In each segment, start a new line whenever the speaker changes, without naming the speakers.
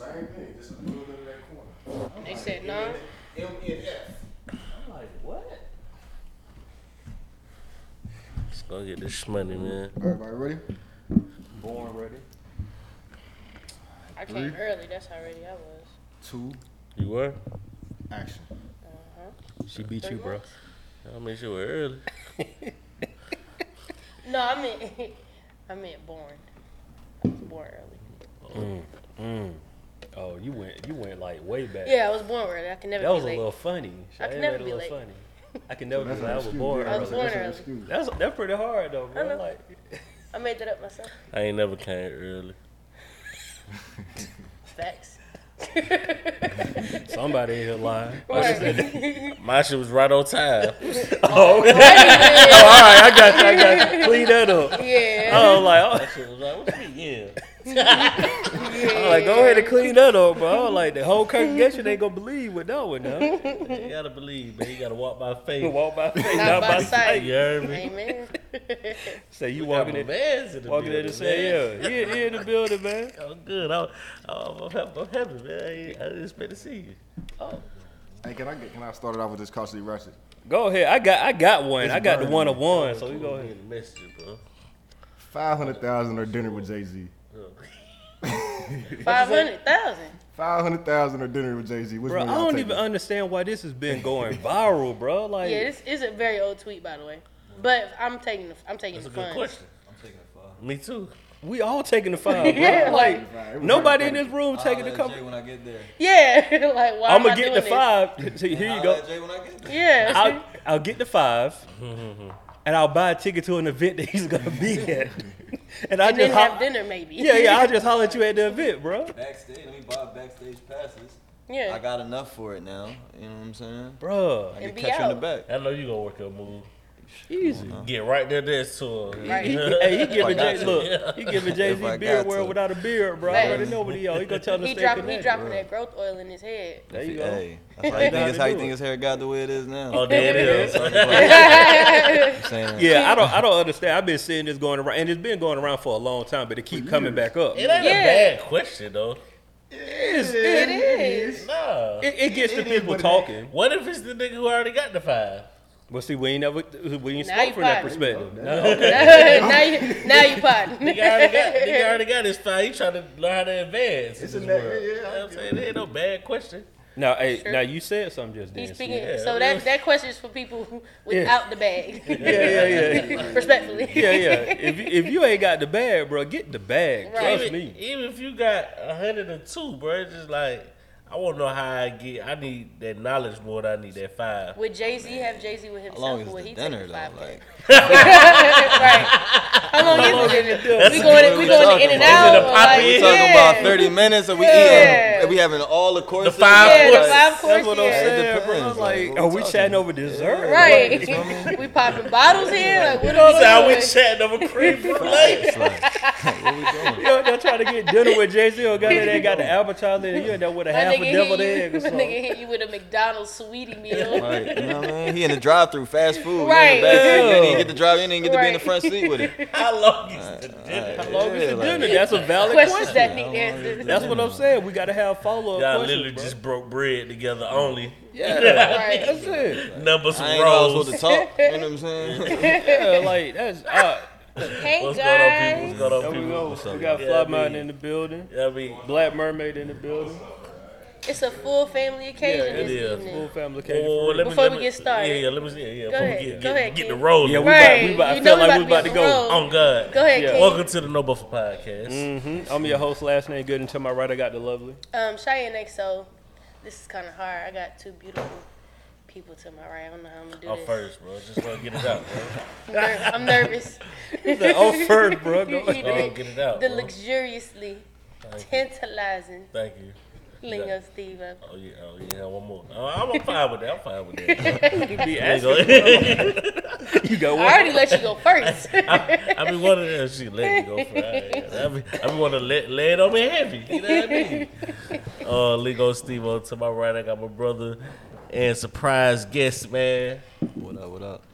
same thing, just a little bit of that corner.
They said no.
M N F.
I'm like, what? Let's go get this money, man.
Everybody ready?
Born ready.
I came early. That's how ready I was.
Two,
You were?
action. Uh-huh.
She beat you,
Three
bro.
months?
I made sure we're early.
No, I meant I meant born. I was born early.
Mm, mm. Oh, you went you went like way back.
Yeah, I was born early. I can never
That
be
was a little funny.
I can never
made
be
a little
late.
funny. I can never be
That's.
I was
excuse,
born
yeah,
I was
early.
born
that's an
early.
excuse.
That's that's pretty hard though,
I
bro.
know.
Like
I made that up myself.
I ain't never came early.
Facts.
somebody in here lying.
Right.
My shit was right on time.
Oh, okay. oh, all right, I got you. I got you. Clean that up.
yeah.
I was like, oh,
That shit was like, what you mean? Yeah.
I was like, go ahead and clean that up, bro. I was like, the whole congregation ain't gonna believe with that one now.
You gotta believe, man. You gotta walk by faith.
Walk by faith,
Not
not,
by
by
sight.
sight.
You heard me?
Amen.
Say you
We
walking in,
in the
walking in
building,
and say,
man.
yeah, he, he in the building, man.
I'm good. I'm, I'm, I'm happy, I'm happy, man. I, ain't- I didn't expect to see you. Oh.
Hey, can I get, can I start it off with this costly ratchet?
Go ahead. I got I got one.
It's
I got the one of one. So we go ahead.
the messenger, bro.
Five hundred thousand or dinner with Jay Z.
Five hundred thousand.
Five hundred thousand or dinner with Jay Z. Which
Bro, I
one y'all
don't
taking?
even understand why this has been going viral, bro. Like,
Yeah, this is a very old tweet, by the way. But I'm taking the I'm taking
That's a
the
good question.
I'm taking it five.
Me too.
we all taking the five, bro.
Yeah,
like,
It
nobody in this room
I'll
taking the
let
couple.
Jay when I get there.
Yeah, like why
I'm gonna get the
this?
five. See, here you
I'll
go.
Jay when I get there.
Yeah.
I'll, I'll get the five, and I'll buy a ticket to an event that he's gonna be at. And I
and then
just
have dinner maybe.
yeah, yeah. I'll just holler at you at the event, bro.
Backstage, let me buy backstage passes.
Yeah.
I got enough for it now. You know what I'm saying?
Bro,
I
And
can
be
catch you in the
out.
back.
I know you gonna work your move.
Easy. Uh-huh.
Get right there next to him.
Right.
He, hey, he giving
got
Jay
to.
look. He giving Jay
If I
Z beard
got
world
to.
without a beard, bro. I
Facts.
already know what he on. He gonna tell him to
He
stay
dropping he dropping that growth oil in his head.
There you go.
Hey, that's how you think, that's how you think his hair got the way it is now.
Oh, there it is.
Yeah, I don't, I don't understand. I've been seeing this going around, and it's been going around for a long time, but it keep coming back up.
It ain't
Yeah.
a bad question though.
It's-
It is.
Nah.
It, it gets the
It is
people talking.
What if it's the nigga who already got the five?
But see, we ain't never we ain't spoke from that
potting.
perspective. No.
now you now you potting.
Nigga already got, nigga already got his five. He trying to learn how to advance.
It's
in
a
this world.
yeah,
You know I'm saying? It ain't no bad question.
Now, hey,
Sure.
now you said something just then.
He's speaking.
Yeah.
so that that question is for people who- without the bag.
Yeah, yeah, yeah.
Respectfully.
Yeah, yeah. If you, if you ain't got the bag, bro, get the bag.
Right.
Trust
even,
me.
even if you got a hundred and two, bro, it's just like I want to know how I get. I need that knowledge more than I need that five.
Would Jay Z have Jay Z with
how long
himself,
is
or would
the
he
dinner though? Like,
right. How long is the dinner? We going we going in and
Is it
out.
a pop
like,
in?
we
Yeah.
about 30 minutes? Are we
Yeah.
eating? Are we having all the courses?
five
Yeah, the
course.
five course.
That's what I'm
yeah.
saying,
It
bro.
depends,
Like,
like,
are
we oh,
we
talking
chatting over dessert?
Right. we popping bottles here. Like what
That's
are
we
we
chatting over cream brulee.
It's like, what we doing?
You know, they're trying to get dinner with Jay Z or got there, they got the appetizer, you end up with a half a
nigga,
deviled egg or something.
nigga hit you with a McDonald's sweetie meal.
Right, you know what I mean? He in the drive-through, fast food.
Right.
You in the back seat. You didn't get to drive. You didn't get to be in the front seat with it.
How long is the dinner?
How long is
Yeah,
the
like-
dinner? That's a valid
Questions
question.
that need answers.
That's what I'm saying. We got to have follow up
Y'all
questions,
literally
bro.
just broke bread together only.
yeah,
Right.
that's it.
Numbers
I ain't know I was
rolls.
supposed to talk. You know what I'm saying?
Yeah, like that's. Uh,
Hey
What's going on,
guys.
people? What's going on,
there we go. We got
yeah,
Fly
I mean-
Mountain in the building.
Yeah, I mean,
Black Mermaid in the building.
It's a full family occasion
Yeah, it
this
is.
evening.
Full family occasion.
well,
for
let me,
Before
let
we get started.
Yeah, yeah, let me see. Yeah, yeah.
Go
before
ahead.
we get,
Go
get,
ahead,
get the
King.
rolling.
Yeah, we
Right.
about, we about, I
You
feel
know we
like we
about
about
to
to go.
rolled.
On God.
Go ahead,
Yeah.
King.
Welcome to the No Buffer Podcast.
Mm-hmm. I'm your host, last name good, and to my right I got the lovely.
Um, Chiane XO. This is kind of hard. I got two beautiful people to my right. I don't know how I'm gonna do
Oh,
this.
first, bro. Just want to get it out, bro.
I'm, nervous.
Like, oh, first, bro. Go.
You- you
Oh, get it out,
The
bro.
luxuriously
Thank you.
tantalizing
Thank you.
Lingo Steve.
Oh yeah, oh yeah, one more. Oh, I'm, I'm fine with that. I'm fine with that.
You be
There you
asking.
go.
You got
I
one.
already let you go first.
I, I be one of them. She let me go first. that. I be, I be want to let lay it on me heavy. You know what I mean? Uh, Lingo Steve on to my right. I got my brother and surprise guest man.
What up? What up?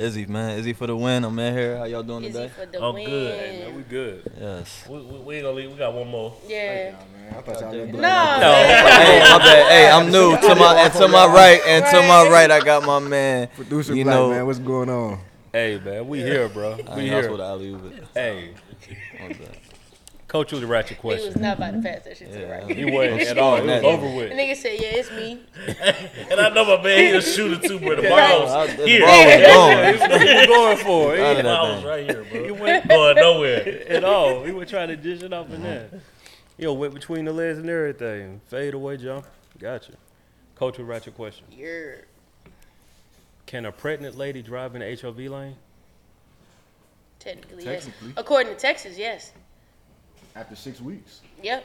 Izzy, man. Izzy for the win. I'm in here. How y'all doing
Izzy
today?
for the
I'm
win.
good.
Hey, man, we good.
Yes.
We, we, we ain't gonna leave. We got one more.
Yeah.
Man, I thought y'all
No.
was
No.
hey, my bad. Hey, I'm new. To my and to my right and to my
Right.
right, I got my man.
Producer
You
Black,
know-
man, what's going on?
Hey, man, we here, bro.
I
We
ain't house
here.
with alley oop it.
Hey,
What's that?
Coach was a ratchet question.
He was not about to pass that shit to the right.
He wasn't at all. It was over
The
with.
nigga said, yeah, it's me.
And I know my man, he a shooter too, bro. The
Right.
ball
I-
was
the
here.
ball was gone.
What you going for? it.
Out of
I was right here, bro.
He went
Going nowhere.
at all. He was trying to dish it off in there. Yo, went between the legs and everything. Fade away jump. Gotcha. Coach with ratchet question.
You're
Can a pregnant lady drive in the HOV lane?
technically, yes.
Technically.
According to Texas, yes.
After six weeks.
Yep.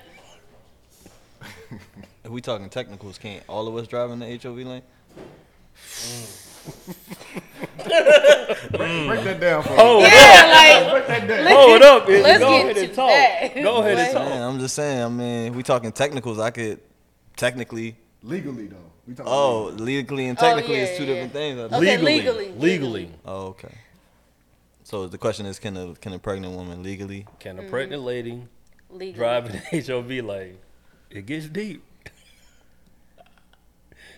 If we talking technicals, can't all of us drive in the HOV lane?
Break that down for
Oh,
me.
Yeah, like,
Break that down.
hold up. Izzy.
let's
Go
get
ahead
to
and talk.
that.
Go ahead and talk.
Yeah, I'm just saying. I mean, we talking technicals. I could technically.
Legally, though. We talking
Oh,
legally.
legally and
Oh,
technically
yeah,
is two
yeah.
different things. I
Okay,
think.
legally.
Legally.
Oh, okay. So the question is, can a can a pregnant woman legally?
Can a
Mm-hmm.
pregnant lady
Legally.
drive in the HOV lane? It gets deep.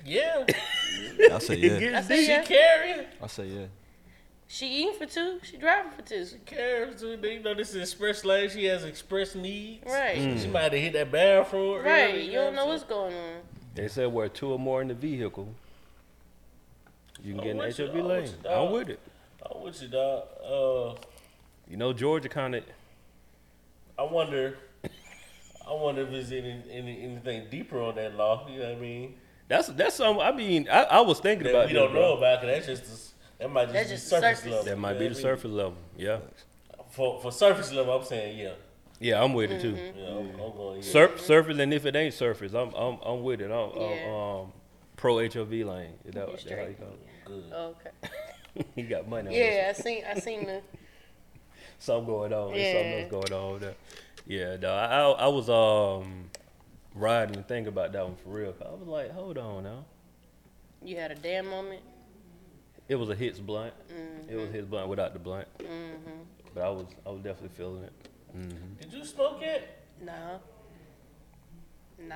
Yeah.
I say
It
yeah.
I
gets
say.
She
yeah.
carrying.
I say yeah.
She eating for two. She driving for two.
She Carries. You know, this is express lane. She has express needs.
Right.
Mm.
She might have hit that bathroom.
Right.
early,
You don't know what's going on.
They said where two or more in the vehicle, you can
I'm
get in the
with you,
HOV
I'm
lane.
you, dog.
I'm with it.
I'm with you, dog. Uh,
You know, Georgia kind of.
I wonder. I wonder if there's any, any anything deeper on that law. You know what I mean?
That's that's some. I mean, I, I was thinking
That
about
we
this,
don't
bro.
know about. Cause that's just the, that might just
That's
be
just
surface,
surface.
level.
That might be the
mean?
surface level. Yeah,
For for surface level, I'm saying yeah.
yeah, I'm with it too.
Mm-hmm.
Yeah, I'm, I'm going. Yeah.
Sur- surface, and if it ain't surface, I'm I'm I'm with it. I'm,
Yeah.
I'm um, pro HOV lane. Is that, that's how you
straight.
call it?
Good.
Okay.
you got money. On
Yeah, I seen. I seen the.
something going on. There's something
Yeah.
else going on over there. Yeah, no, I, I I was um riding and thinking about that one for real. I was like, hold on now.
You had a damn moment.
It was a hits blunt.
Mm-hmm.
It was hits blunt without the blunt. But I was I was definitely feeling it.
Did you smoke it?
Nah. Nah.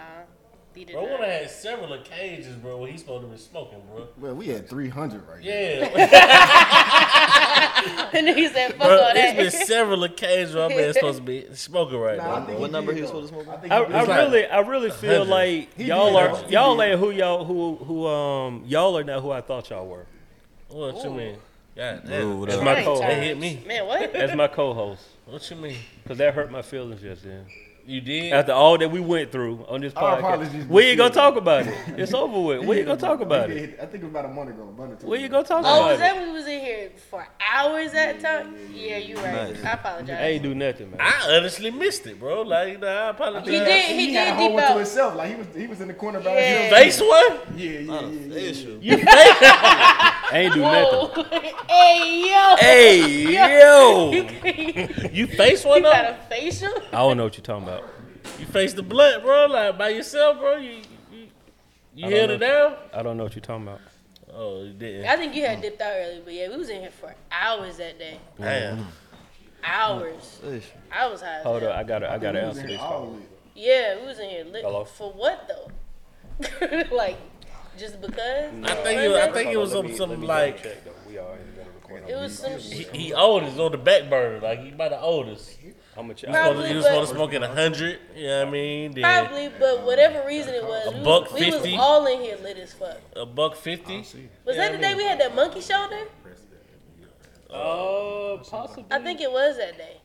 He did
Bro,
not.
one had several occasions, bro, where he's supposed to be smoking, bro.
Well, we had 300 right now.
Yeah,
and he said, "Fuck
bro,
all
it's been several occasions where my man supposed to be smoking right
Nah, I
now.
think
What
he
number
did,
he was
though.
supposed to smoke?
I think
I,
he
I
like
really I really feel
hundred.
like
He
y'all
did,
are
though. He
y'all
did.
ain't who y'all who who um y'all are not who I thought y'all were.
What you mean? God
Ooh, what
That's
up?
my
Right,
co-host.
That hit me.
Man, what?
That's my co-host,
What you mean?
because that hurt my feelings just then.
You did?
After all that we went through on this
Our
podcast,
apologies,
we ain't gonna talk about it. It's over with. We ain't gonna talk about it.
I think it was about a month ago. a month or two
We ain't gonna talk
Oh,
about
was that we was in here for hours at the time? Yeah, you right.
Nice.
I apologize.
I ain't do nothing, man.
I honestly missed it, bro. Like, you know, I apologize.
He did. He,
He
did
had a whole to himself. Like he was, he was in the corner by
Yeah.
himself.
Face one?
Yeah, yeah,
Not
yeah, yeah.
You face?
I ain't do
Whoa.
nothing.
hey yo.
Hey yo!
you
You face one
got
though?
a facial?
I don't know what you're talking about.
You face the blunt, bro. Like by yourself, bro. You you, you
I
held it down?
I don't know what you're talking about.
Oh, you didn't.
I think you had dipped out early, but yeah, we was in here for hours that day.
Damn.
Hours.
Ish.
I was high.
Hold
hell.
up, I gotta I gotta answer
in
this. call.
Yeah, we was in here lit.
Hello?
For what though? like, just because?
I think it was, I think it was some, some like
We are in the middle of recording.
It was some
he,
shit.
he owed us on the back burner. Like he might have owed us.
How much?
He was
I,
supposed to- he was supposed to smoke in a hundred. You know what I mean? Then
Probably, but whatever reason it was,
A
we,
buck
was, we was
50?
all in here lit as fuck.
a buck fifty.
Was
Yeah,
that
I
the day we had that Monkey Shoulder?
uh, possibly.
I think it was that day.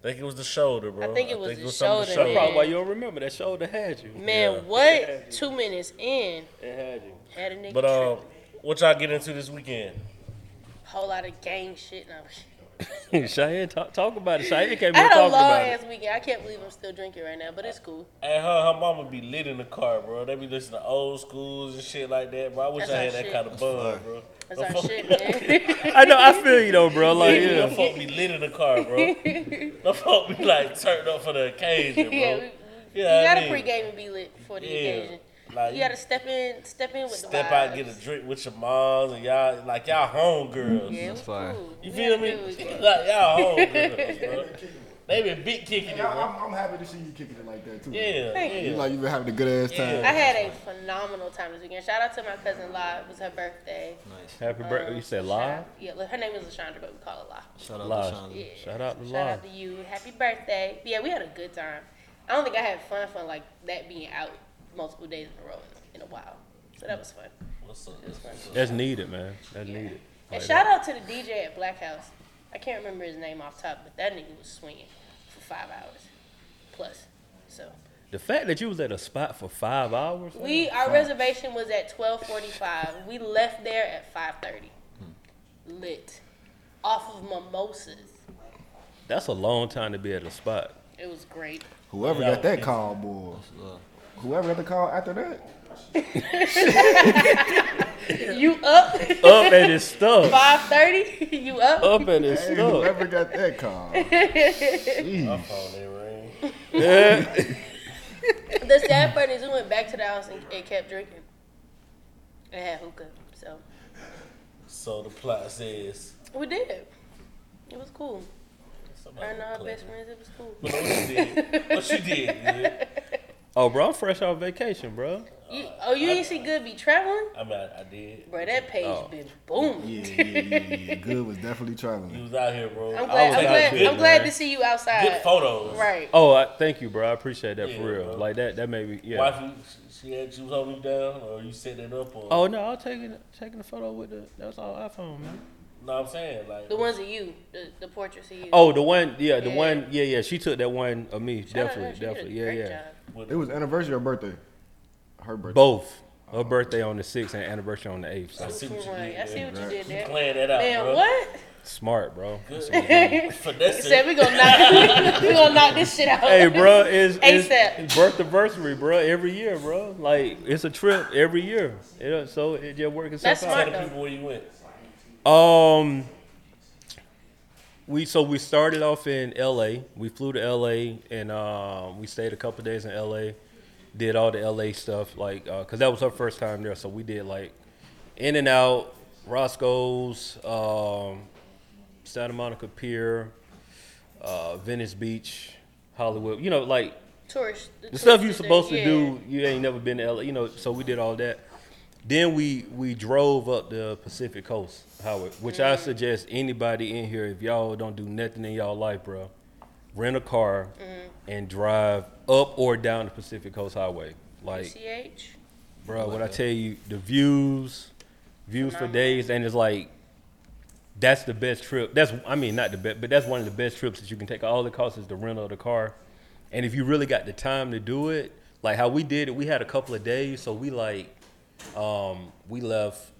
I think it was the shoulder, bro.
I think it was the
some of
shoulder,
That's
man.
probably why you don't remember. That shoulder had you.
Man,
Yeah.
what? Two minutes in,
It had you.
had a nigga
But um,
tripping.
what y'all get into this weekend?
whole lot of gang shit. Now.
Chiane, talk, talk about it. Chiane came
I
here
had a
talking
long
about
ass
it.
weekend. I can't believe I'm still drinking right now, but it's cool.
And her, her mama be lit in the car, bro. They be listening to old schools and shit like that, bro. I wish
That's
I had that
shit.
kind of bun, bro.
That's our shit, man.
I know. I feel you though, bro. Like,
Them
yeah.
folk be lit in the car, bro. the fuck be like turned up for the occasion, bro.
yeah, we, we
Yeah, I
gotta
mean-
pregame and be lit for the
Yeah.
occasion.
Like
You gotta step in, step in with
step
the Step
out,
vibes.
get a drink with your moms, and y'all like y'all home girls.
Yeah,
That's
was
fire.
cool.
You
We
feel
had
me?
a good weekend.
Like y'all home girls, bro. They been big kicking it, bro.
I'm, I'm happy to see you kicking it like that too.
Yeah,
Thank
yeah.
You like you been having a good ass time.
Yeah.
I had a phenomenal time this weekend. Shout out to my cousin La. It was her birthday.
Nice.
Happy birthday.
Um,
You said
so
live?
Yeah, her name is Lashandra, but we call her La.
Shout out
Live.
to Shonda.
Yeah.
Shout out to
Shout out to you. Happy birthday. Yeah, we had a good time. I don't think I had fun fun like that being out multiple days in a row in a while. So that was fun.
What's up?
It was fun.
That's needed, man. That's needed.
And
Like
shout
that.
out to the DJ at Black House. I can't remember his name off top, but that nigga was swinging for five hours plus. So
The fact that you was at a spot for five hours. man,
we our reservation was at twelve forty five. We left there at five thirty. Lit. Off of mimosas.
That's a long time to be at a spot.
It was great.
Whoever
Yeah,
got that call, boy.
Uh,
Whoever got the call after that.
You up?
Up at his stuff.
Five thirty? You up?
Up at his
Hey,
stuff.
whoever got that call.
My
Jeez.
phone ain't ring.
Yeah.
The sad part is we went back to the house and, and kept drinking. And had hookah. So
So the plot says.
we did. It was cool.
somebody
Her and our best friends, it was cool.
But what she did? What she did? Yeah.
Oh, bro, I'm fresh off vacation, bro.
You, oh, you ain't see Good be traveling?
I mean, I, I did.
Bro, that page
Oh.
been booming.
Yeah, yeah, yeah, yeah. Good was definitely traveling.
He was out here, bro.
I'm glad. I'm glad.
good,
I'm glad to see you outside.
Good photos.
Right.
Oh, I, thank you, bro. I appreciate that
Yeah,
for real.
bro.
Like that, that made me, yeah.
Wifey, she, she had you was holding you down, or you set that up, or
Oh no, I was taking taking a photo with the. That's all iPhone, man.
No, I'm saying like
The ones of you, the, the portraits of you.
Oh, the one, yeah, the
Yeah.
one, yeah, yeah. She took that one of me,
Shout out to her.
definitely,
She did a
definitely, yeah,
great
yeah.
job.
It was anniversary or birthday? Her birthday.
Both. Her oh. birthday on the sixth and anniversary on the eighth. So I
see what you
one?
did.
I see what you did there.
Playing that out,
Man,
bro.
what?
smart, bro.
Good.
He
Finesse
said we gonna knock we gonna knock this shit out.
hey, bro, it's, it's,
ASAP.
it's birth anniversary, bro. Every year, bro. Like it's a trip every year. It, so it just works itself
That's
Tell
smart.
out.
the people where you went.
Um, we so we started off in L.A. We flew to L.A. and um, we stayed a couple days in L.A. Did all the L.A. stuff like because that was her first time there. So we did like In-N-Out, Roscoe's, um, Santa Monica Pier, uh, Venice Beach, Hollywood. You know, like
Tourist.
the stuff you're
tourist
supposed to
yeah.
do, you ain't never been to LA, you know. So we did all that. Then we we drove up the Pacific Coast Highway, which I mm-hmm. suggest anybody in here, if y'all don't do nothing in y'all life, bro, rent a car mm-hmm. and drive up or down the Pacific Coast Highway. Like,
CH.
bro, what I tell you, the views, views for days, and it's like. That's the best trip. That's I mean not the best, but that's one of the best trips that you can take. All the costs is the rental of the car, and if you really got the time to do it, like how we did it, we had a couple of days, so we like, um, we left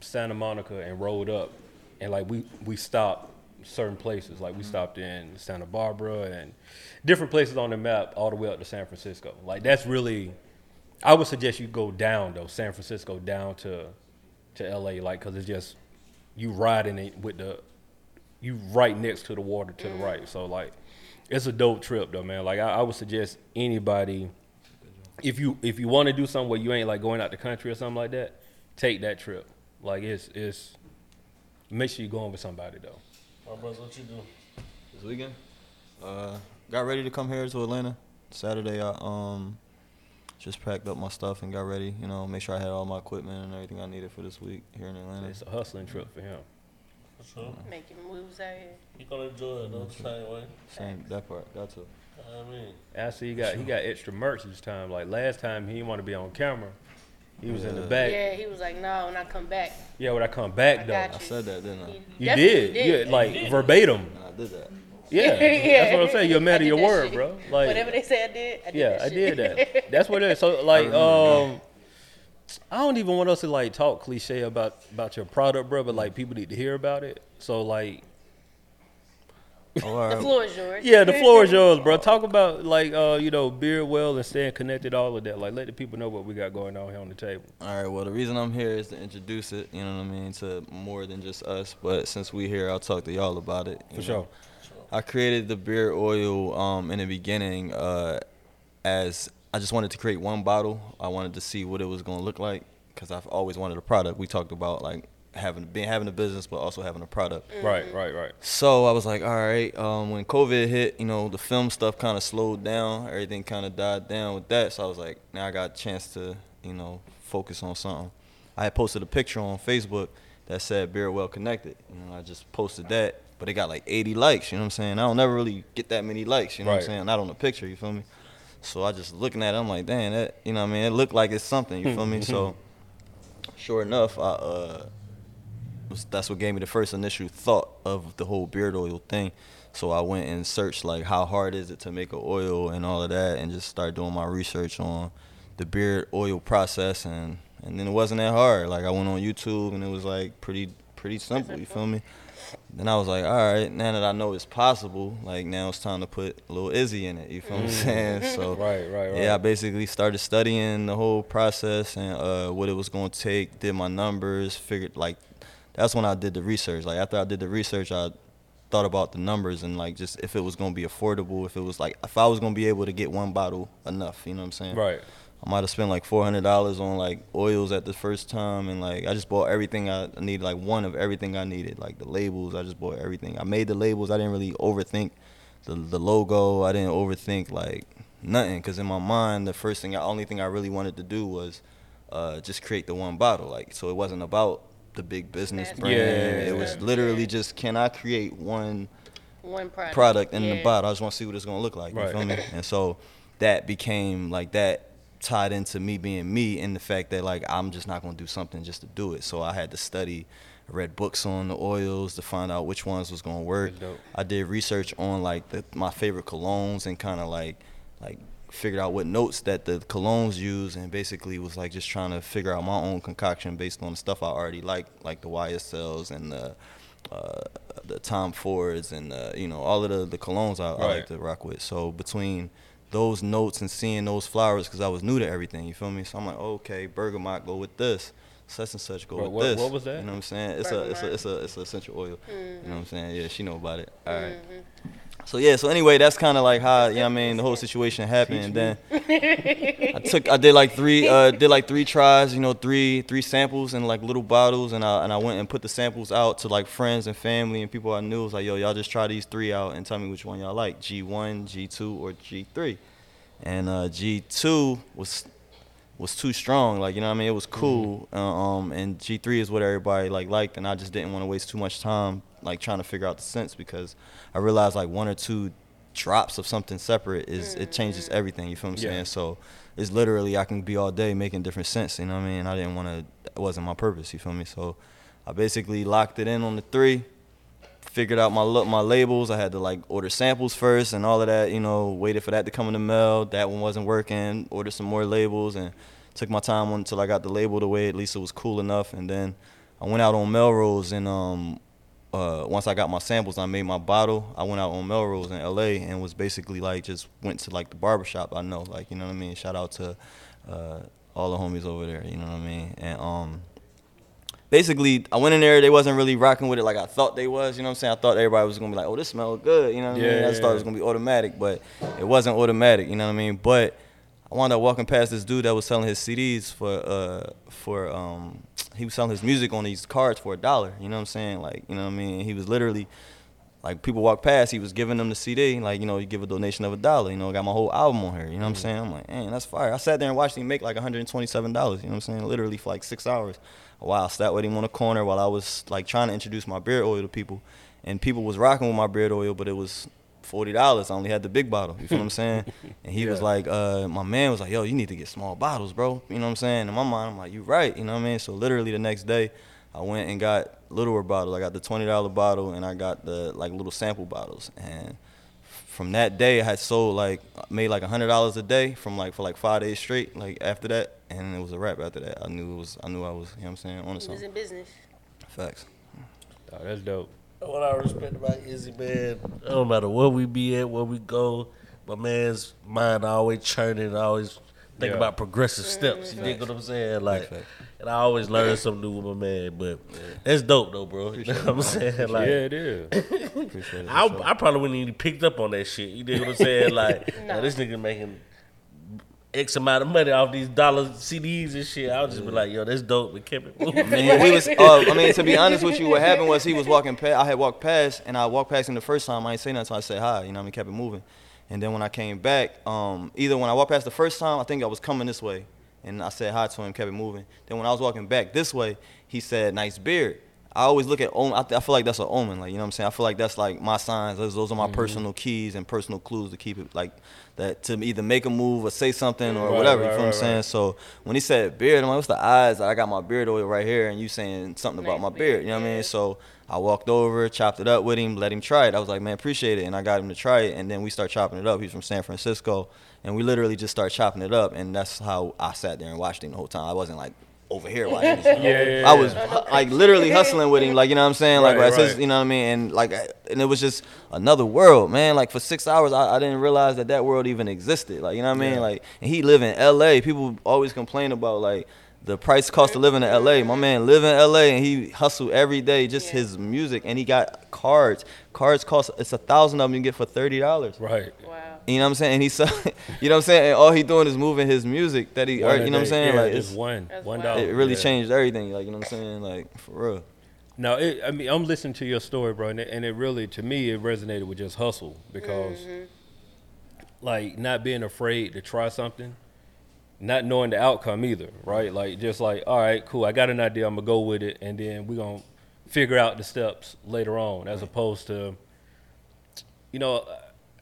Santa Monica and rode up, and like we we stopped certain places, like we stopped in Santa Barbara and different places on the map, all the way up to San Francisco. Like that's really, I would suggest you go down though, San Francisco down to to LA, like because it's just you riding it with the you right next to the water to the right. So like it's a dope trip though, man. Like I, I would suggest anybody if you if you want to do something where you ain't like going out the country or something like that, take that trip. Like it's it's make sure you're going with somebody though.
My brother, what you do?
This weekend, uh, got ready to come here to Atlanta. Saturday, I um just packed up my stuff and got ready. You know, make sure I had all my equipment and everything I needed for this week here in Atlanta.
It's a hustling trip for him.
For sure.
Making moves out here.
You gonna enjoy it though, the same way.
Same that part. Got to.
I mean,
I see he got he got extra merch this time. Like last time he didn't want to be on camera. He was in the back.
Yeah, he was like, no, when I come back.
Yeah, when I come back
I
though.
got
I said that, didn't I?
He
You
definitely
did. Yeah, like verbatim.
And I did that.
Yeah.
Yeah.
That's what I'm saying. You're a man
I did
your
that
word,
shit.
bro. Like
Whatever they say I did, I did
Yeah,
that
I
shit.
did that. That's what it is. So like,
remember
um, I don't even want us to like talk cliche about about your product, bro. But like, people need to hear about it. So like,
Oh, all
the floor is yours.
yeah, the floor is yours, bro. Talk about like, uh, you know, BeardWell and staying connected, all of that. Like, let the people know what we got going on here on the table.
All right. Well, the reason I'm here is to introduce it. You know what I mean to more than just us. But since we here, I'll talk to y'all about it.
For
know.
sure.
I created the beard oil um, in the beginning uh, as I just wanted to create one bottle. I wanted to see what it was gonna look like because I've always wanted a product. We talked about like having being having a business, but also having a product.
Right, right, right.
So I was like, all right. Um, when COVID hit, you know, the film stuff kind of slowed down. Everything kind of died down with that. So I was like, now I got a chance to, you know, focus on something. I had posted a picture on Facebook that said "BeardWell Connected." You know, I just posted that, but it got like 80 likes. You know what I'm saying? I don't never really get that many likes. You know what I'm saying? Not on the picture. You feel me? So I just looking at it, I'm like, damn, that. You know what I mean? It looked like it's something. You feel me? So, sure enough, I uh was, that's what gave me the first initial thought of the whole beard oil thing. So I went and searched like how hard is it to make an oil and all of that, and just started doing my research on the beard oil process, and and then it wasn't that hard. Like I went on YouTube, and it was like pretty pretty simple. You feel me? Then I was like, all right, now that I know it's possible, like now it's time to put a little Izzy in it. You feel what I'm saying? So
Right, right, right.
yeah, I basically started studying the whole process and uh, what it was going to take. Did my numbers, figured like that's when I did the research. Like after I did the research, I thought about the numbers and like just if it was going to be affordable, if it was like if I was going to be able to get one bottle enough. You know what I'm saying?
Right.
I might have spent like four hundred dollars on like oils at the first time, and like I just bought everything I needed, like one of everything I needed, like the labels. I just bought everything. I made the labels. I didn't really overthink the the logo. I didn't overthink like nothing, because in my mind, the first thing, the only thing I really wanted to do was uh, just create the one bottle. Like so, it wasn't about the big business brand.
Yeah.
It was
Yeah.
literally just can I create one
One product.
product in the
Yeah.
bottle. I just want to see what it's gonna look like. You feel me? And so that became like that tied into me being me and the fact that like I'm just not gonna do something just to do it. So I had to study, I read books on the oils to find out which ones was gonna work. I did research on like the, my favorite colognes and kind of like like figured out what notes that the colognes use and basically was like just trying to figure out my own concoction based on the stuff I already like like the YSLs and the uh, the Tom Fords and uh, you know all of the the colognes I, I like to rock with. So between those notes and seeing those flowers, because I was new to everything, you feel me? So I'm like, okay, bergamot, go with this. Such and such, go
What-
with
what-
this.
what was that?
You know what I'm saying? It's a it's a it's a it's a essential oil. You know what I'm saying? Yeah, she know about it. All right.
Mm-hmm.
So yeah, so anyway, that's kind of like how you know what I mean the whole situation happened, and then I took I did like three uh did like three tries, you know, three three samples in like little bottles, and I and I went and put the samples out to like friends and family and people I knew. It was like, yo, y'all just try these three out and tell me which one y'all like, G1, G2, or G3. And uh, G2 was was too strong. Like you know what I mean? It was cool. Uh, um, and G three is what everybody like liked, and I just didn't want to waste too much time like trying to figure out the sense because I realized like one or two drops of something separate is it changes everything. You feel what I'm
Yeah.
saying? So it's literally I can be all day making different sense. You know what I mean? I didn't want to. It wasn't my purpose. You feel me? So I basically locked it in on the three. Figured out my look, my labels. I had to like order samples first and all of that. You know, waited for that to come in the mail. That one wasn't working. Ordered some more labels and took my time until I got the label the way at least it was cool enough. And then I went out on Melrose and um, uh, once I got my samples, I made my bottle. I went out on Melrose in LA and was basically like just went to like the barbershop I know, like you know what I mean. Shout out to uh, all the homies over there, you know what I mean. And um, basically, I went in there. They wasn't really rocking with it like I thought they was. You know what I'm saying? I thought everybody was gonna be like, "Oh, this smells good." You know what I mean? I just thought it was gonna be automatic, but it wasn't automatic. You know what I mean? But I wound up walking past this dude that was selling his CDs for uh for um he was selling his music on these cards for a dollar. You know what I'm saying? Like you know what I mean? He was literally like people walk past, he was giving them the CD, like you know, you give a donation of a dollar. You know, got my whole album on here. You know what I'm saying? I'm like, man, that's fire. I sat there and watched him make like 127 dollars. You know what I'm saying? Literally for like six hours. While I sat with him on the corner while I was like trying to introduce my beard oil to people, and people was rocking with my beard oil, but it was forty dollars. I only had the big bottle. You feel what I'm saying? And he was like, uh, my man was like, yo, you need to get small bottles, bro. You know what I'm saying? In my mind, I'm like, you right. You know what I mean? So literally the next day, I went and got littler bottles. I got the twenty dollar bottle and I got the like little sample bottles. And from that day, I had sold like made like hundred dollars a day from like for like five days straight. Like after that, and it was a wrap. After that, I knew it was. I knew I was. You know what I'm saying? On to
He was
something.
in business.
Facts.
Oh, that's dope.
What I respect about Izzy, man, it don't matter where we be at, where we go, my man's mind always churning, always think
Yeah.
about progressive steps. You dig what I'm saying? Like, and I always learn something new with my man. But that's dope, though, bro. You know what I'm saying? Like,
yeah, it is.
It.
I, I probably wouldn't even picked up on that shit. You dig what I'm saying? Like,
No.
now this nigga making X amount of money off these dollar CDs and shit. I'll just be like, yo, that's dope. We kept it moving.
Man, we was. Uh, I mean, to be honest with you, what happened was he was walking past. I had walked past, and I walked past him the first time. I ain't say nothing, so I said hi. You know, what I mean, kept it moving. And then when I came back, um, either when I walked past the first time, I think I was coming this way, and I said hi to him, kept it moving. Then when I was walking back this way, he said, "Nice beard." I always look at omen. I, th- I feel like that's an omen. Like you know what I'm saying. I feel like that's like my signs. Those, those are my personal keys and personal clues to keep it like that to either make a move or say something or
Right,
whatever.
right,
you feel
right,
what I'm saying? So when he said beard, I'm like, what's the eyes? I got my beard oil right here and you saying something about my
beard,
beard? You know what I mean? So I walked over, chopped it up with him, let him try it. I was like, man, appreciate it, and I got him to try it, and then we start chopping it up. He's from San Francisco, and we literally just start chopping it up, and that's how I sat there and watched him the whole time. I wasn't like over here watching. this.
Yeah, yeah,
I was like literally hustling with him, like you know what I'm saying, like
Right,
as his- you know what I mean, and like, I- and it was just another world, man. Like for six hours, I, I didn't realize that that world even existed. Like you know what I mean,
Yeah.
like, and he live in L.A. People always complain about like the price cost of living in L.A. My man live in L.A. and he hustle every day, just
Yeah.
his music, and he got cards. Cards cost it's a thousand of them you get for thirty dollars.
Right.
Wow.
You know what I'm saying? And he sell, you know what I'm saying? And all he doing is moving his music that he, or,
One
you know what I'm saying?
Yeah,
like
it's
it's,
one, one
it really
yeah.
changed everything. Like you know what I'm saying? Like for real.
No, it, I mean, I'm listening to your story, bro, and it, and it really, to me, it resonated with just hustle because, mm-hmm. like, not being afraid to try something, not knowing the outcome either, right? Like, just like, all right, cool, I got an idea, I'm gonna go with it, and then we're gonna figure out the steps later on, as opposed to, you know,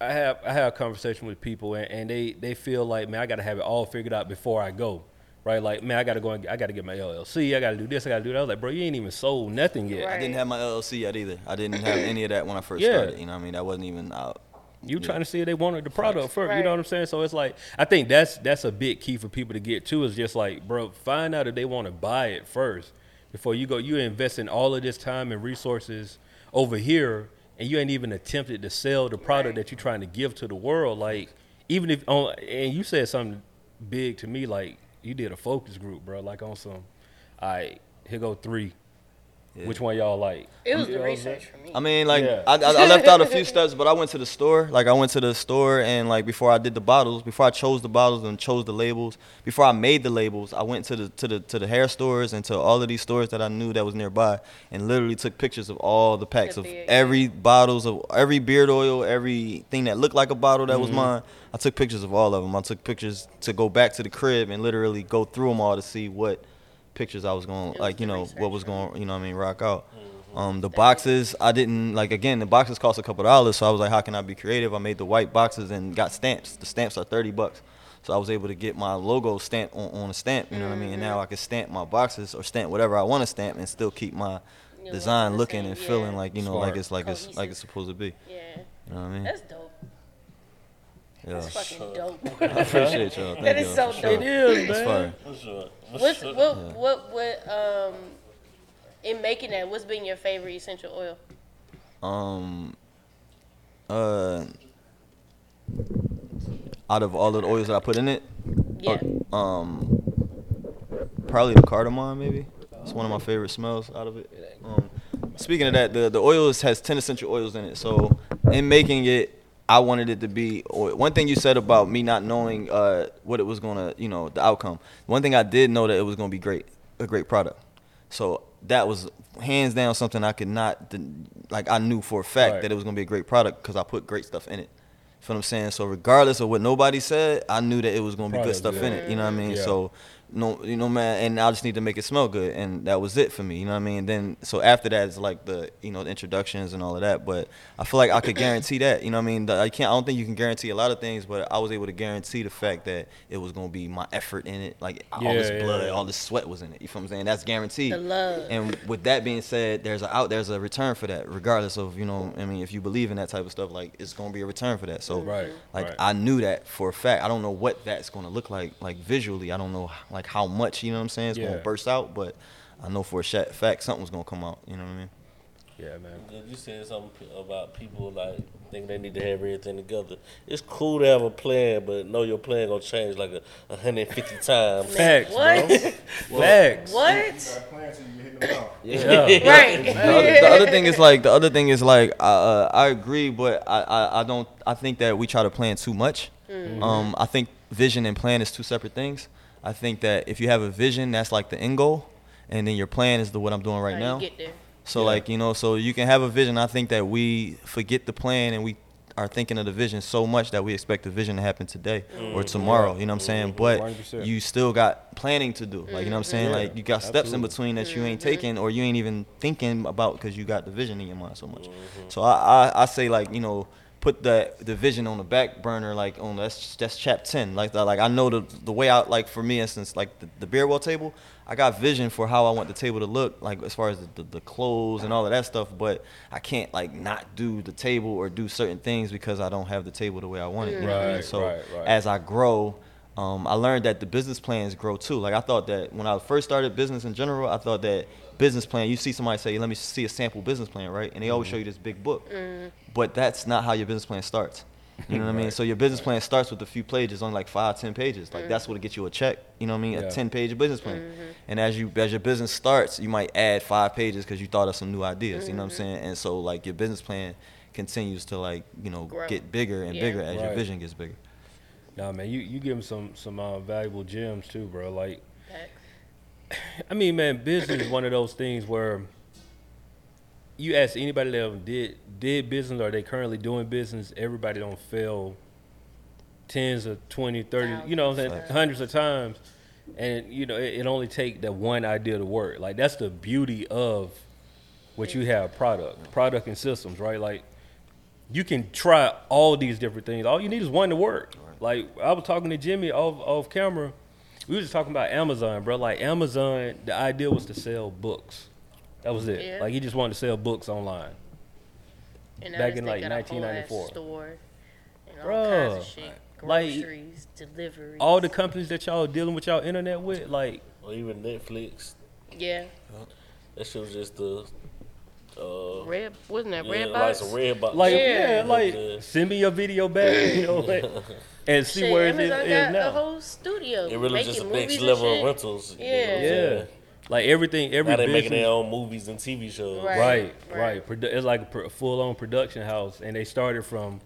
I have I have a conversation with people, and, and they they feel like, man, I gotta have it all figured out before I go. Right, like man, I gotta go. And, I gotta get my LLC. I gotta do this. I gotta do that. I was like, bro, you ain't even sold nothing yet.
I didn't have my LLC yet either. I didn't have any of that when I first
Yeah.
started. You know what I mean? That wasn't even out.
You trying to see if they wanted the product first. You know what I'm saying? So it's like I think that's that's a big key for people to get to is just like, bro, find out if they want to buy it first before you go. You invest in all of this time and resources over here, and you ain't even attempted to sell the product
Right.
that you're trying to give to the world. Like even if on and you said something big to me, like you did a focus group, bro. Like on some, all right, here go three.
Yeah.
Which one y'all like?
It was
You
the
I'm
research for me.
I mean, like
Yeah.
I, I, I left out a few steps, but I went to the store. Like I went to the store and like before I did the bottles, before I chose the bottles and chose the labels, before I made the labels, I went to the to the to the hair stores and to all of these stores that I knew that was nearby, and literally took pictures of all the packs
The
of
beard,
every bottles of every beard oil, everything that looked like a bottle that
Mm-hmm.
was mine. I took pictures of all of them. I took pictures to go back to the crib and literally go through them all to see what pictures I was going
It
like you know
research,
what was
huh?
going you know what I mean rock out.
Mm-hmm.
Um, the boxes I didn't like again. The boxes cost a couple dollars, so I was like, how can I be creative? I made the white boxes and got stamps. The stamps are thirty bucks, so I was able to get my logo stamped on, on a stamp. You know what I mean? And
Mm-hmm.
now I can stamp my boxes or stamp whatever I want to stamp and still keep my
You know,
design
the
looking
same,
and
yeah.
feeling like you know
Smart.
like it's like it's like it's supposed to be.
Yeah,
You know what I mean?
that's dope.
Yeah.
That's fucking dope.
I appreciate y'all. Thank
That is
y'all
so dope.
sure.
It is,
It's
man.
fire.
For sure.
What's what what what um in making that? What's been your favorite essential oil?
Um, uh, out of all of the oils that I put in it,
Yeah.
um, probably the cardamom. Maybe it's one of my favorite smells out of it. Um, speaking of that, the the oils has ten essential oils in it. So in making it, I wanted it to be. One thing you said about me not knowing uh, what it was gonna, you know, the outcome. One thing I did know that it was gonna be great, a great product. So that was hands down something I could not, like I knew for a fact
Right.
that it was gonna be a great product because I put great stuff in it. You feel what I'm saying? So regardless of what nobody said, I knew that it was gonna be good
Product,
stuff in it. You know what I mean?
Yeah.
So no, you know, man, and I just need to make it smell good, and that was it for me. You know what I mean? Then so after that is like the you know the introductions and all of that. But I feel like I could guarantee that. You know what I mean? I can't. I don't think you can guarantee a lot of things, but I was able to guarantee the fact that it was gonna be my effort in it, like all this
yeah,
blood,
yeah.
all this sweat was in it. You feel what I'm saying? That's guaranteed.
The love.
And with that being said, there's a out there's a return for that, regardless of you know. I mean, if you believe in that type of stuff, like it's gonna be a return for that. So
Right,
like
right.
I knew that for a fact. I don't know what that's gonna look like, like visually. I don't know like how much you know what I'm saying. It's
Yeah.
gonna burst out, but I know for a fact something's gonna come out. You know what I mean?
Yeah, man.
You said something about people like think they need to have everything together. It's cool to have a plan, but know your plan gonna change like a 150 times.
Facts,
What?
bro. Facts.
What?
Plans and you hit them out.
Yeah.
Right.
the, other, the other thing is like the other thing is like I uh, I agree, but I, I I don't I think that we try to plan too much. Um, I think vision and plan is two separate things. I think that if you have a vision, that's like the end goal, and then your plan is the what I'm doing right now.
you get there.
So
Yeah.
like you know, so you can have a vision. I think that we forget the plan and we are thinking of the vision so much that we expect the vision to happen today mm-hmm. or tomorrow. You know what I'm saying? But
100%.
you still got planning to do. Like you know what I'm saying?
Yeah,
Like you got steps in between that you ain't mm-hmm. taking or you ain't even thinking about because you got the vision in your mind so much. So I, I I say like you know put the the vision on the back burner like on that's that's chap 10 like the, like I know the the way out like for me instance like the, the BeardWell table I got vision for how I want the table to look like as far as the, the, the clothes and all of that stuff but I can't like not do the table or do certain things because I don't have the table the way I want it you know what I mean?
Right,
so
right, right.
as I grow um, I learned that the business plans grow too. Like I thought that when I first started business in general, I thought that business plan. You see somebody say, "Let me see a sample business plan," right? And they always show you this big book, but that's not how your business plan starts. You know what I mean? So your business plan starts with a few pages, on like five, ten pages. Like that's mm-hmm. what get you a check. You know what I mean?
Yeah.
A ten-page business plan. Mm-hmm. And as you as your business starts, you might add five pages because you thought of some new ideas. You know what I'm mm-hmm. saying? And so like your business plan continues to like you know
Grow.
get bigger and
Yeah.
bigger as your vision gets bigger.
Nah, man, you you give them some some uh, valuable gems too, bro. Like,
Facts.
I mean, man, business is one of those things where you ask anybody that did did business or they currently doing business, everybody don't fail tens or 20, 30, you know what I'm saying,
Thousands.
hundreds of times. And you know, it, it only take that one idea to work. Like that's the beauty of what you have product, product and systems, right? Like you can try all these different things. All you need is one to work. Like I was talking to Jimmy off off camera. We were just talking about Amazon, bro. Like Amazon, the idea was to sell books. That was it.
Yeah.
Like he just wanted to sell books online.
And
Back in, like,
got a whole ass
1994.
Store and all
Bruh,
kinds of shit.
like,
deliveries.
All the companies that y'all dealing with y'all internet with, like
Or even Netflix.
yeah,
That shit was just the. Uh,
red wasn't that
yeah,
red
like
box?
some red box.
like yeah,
Yeah.
like
Yeah.
send me your video back, you know, like, and see
Shit,
where it is, is
got a
now.
whole studio.
It really just the
movies
next level of
shit.
rentals. you know what I'm
Yeah.
Yeah,
saying?
like everything, every
Now they
business.
making their own movies and TV shows.
Right.
Right,
right.
right. It's like a full-on production house, and they started from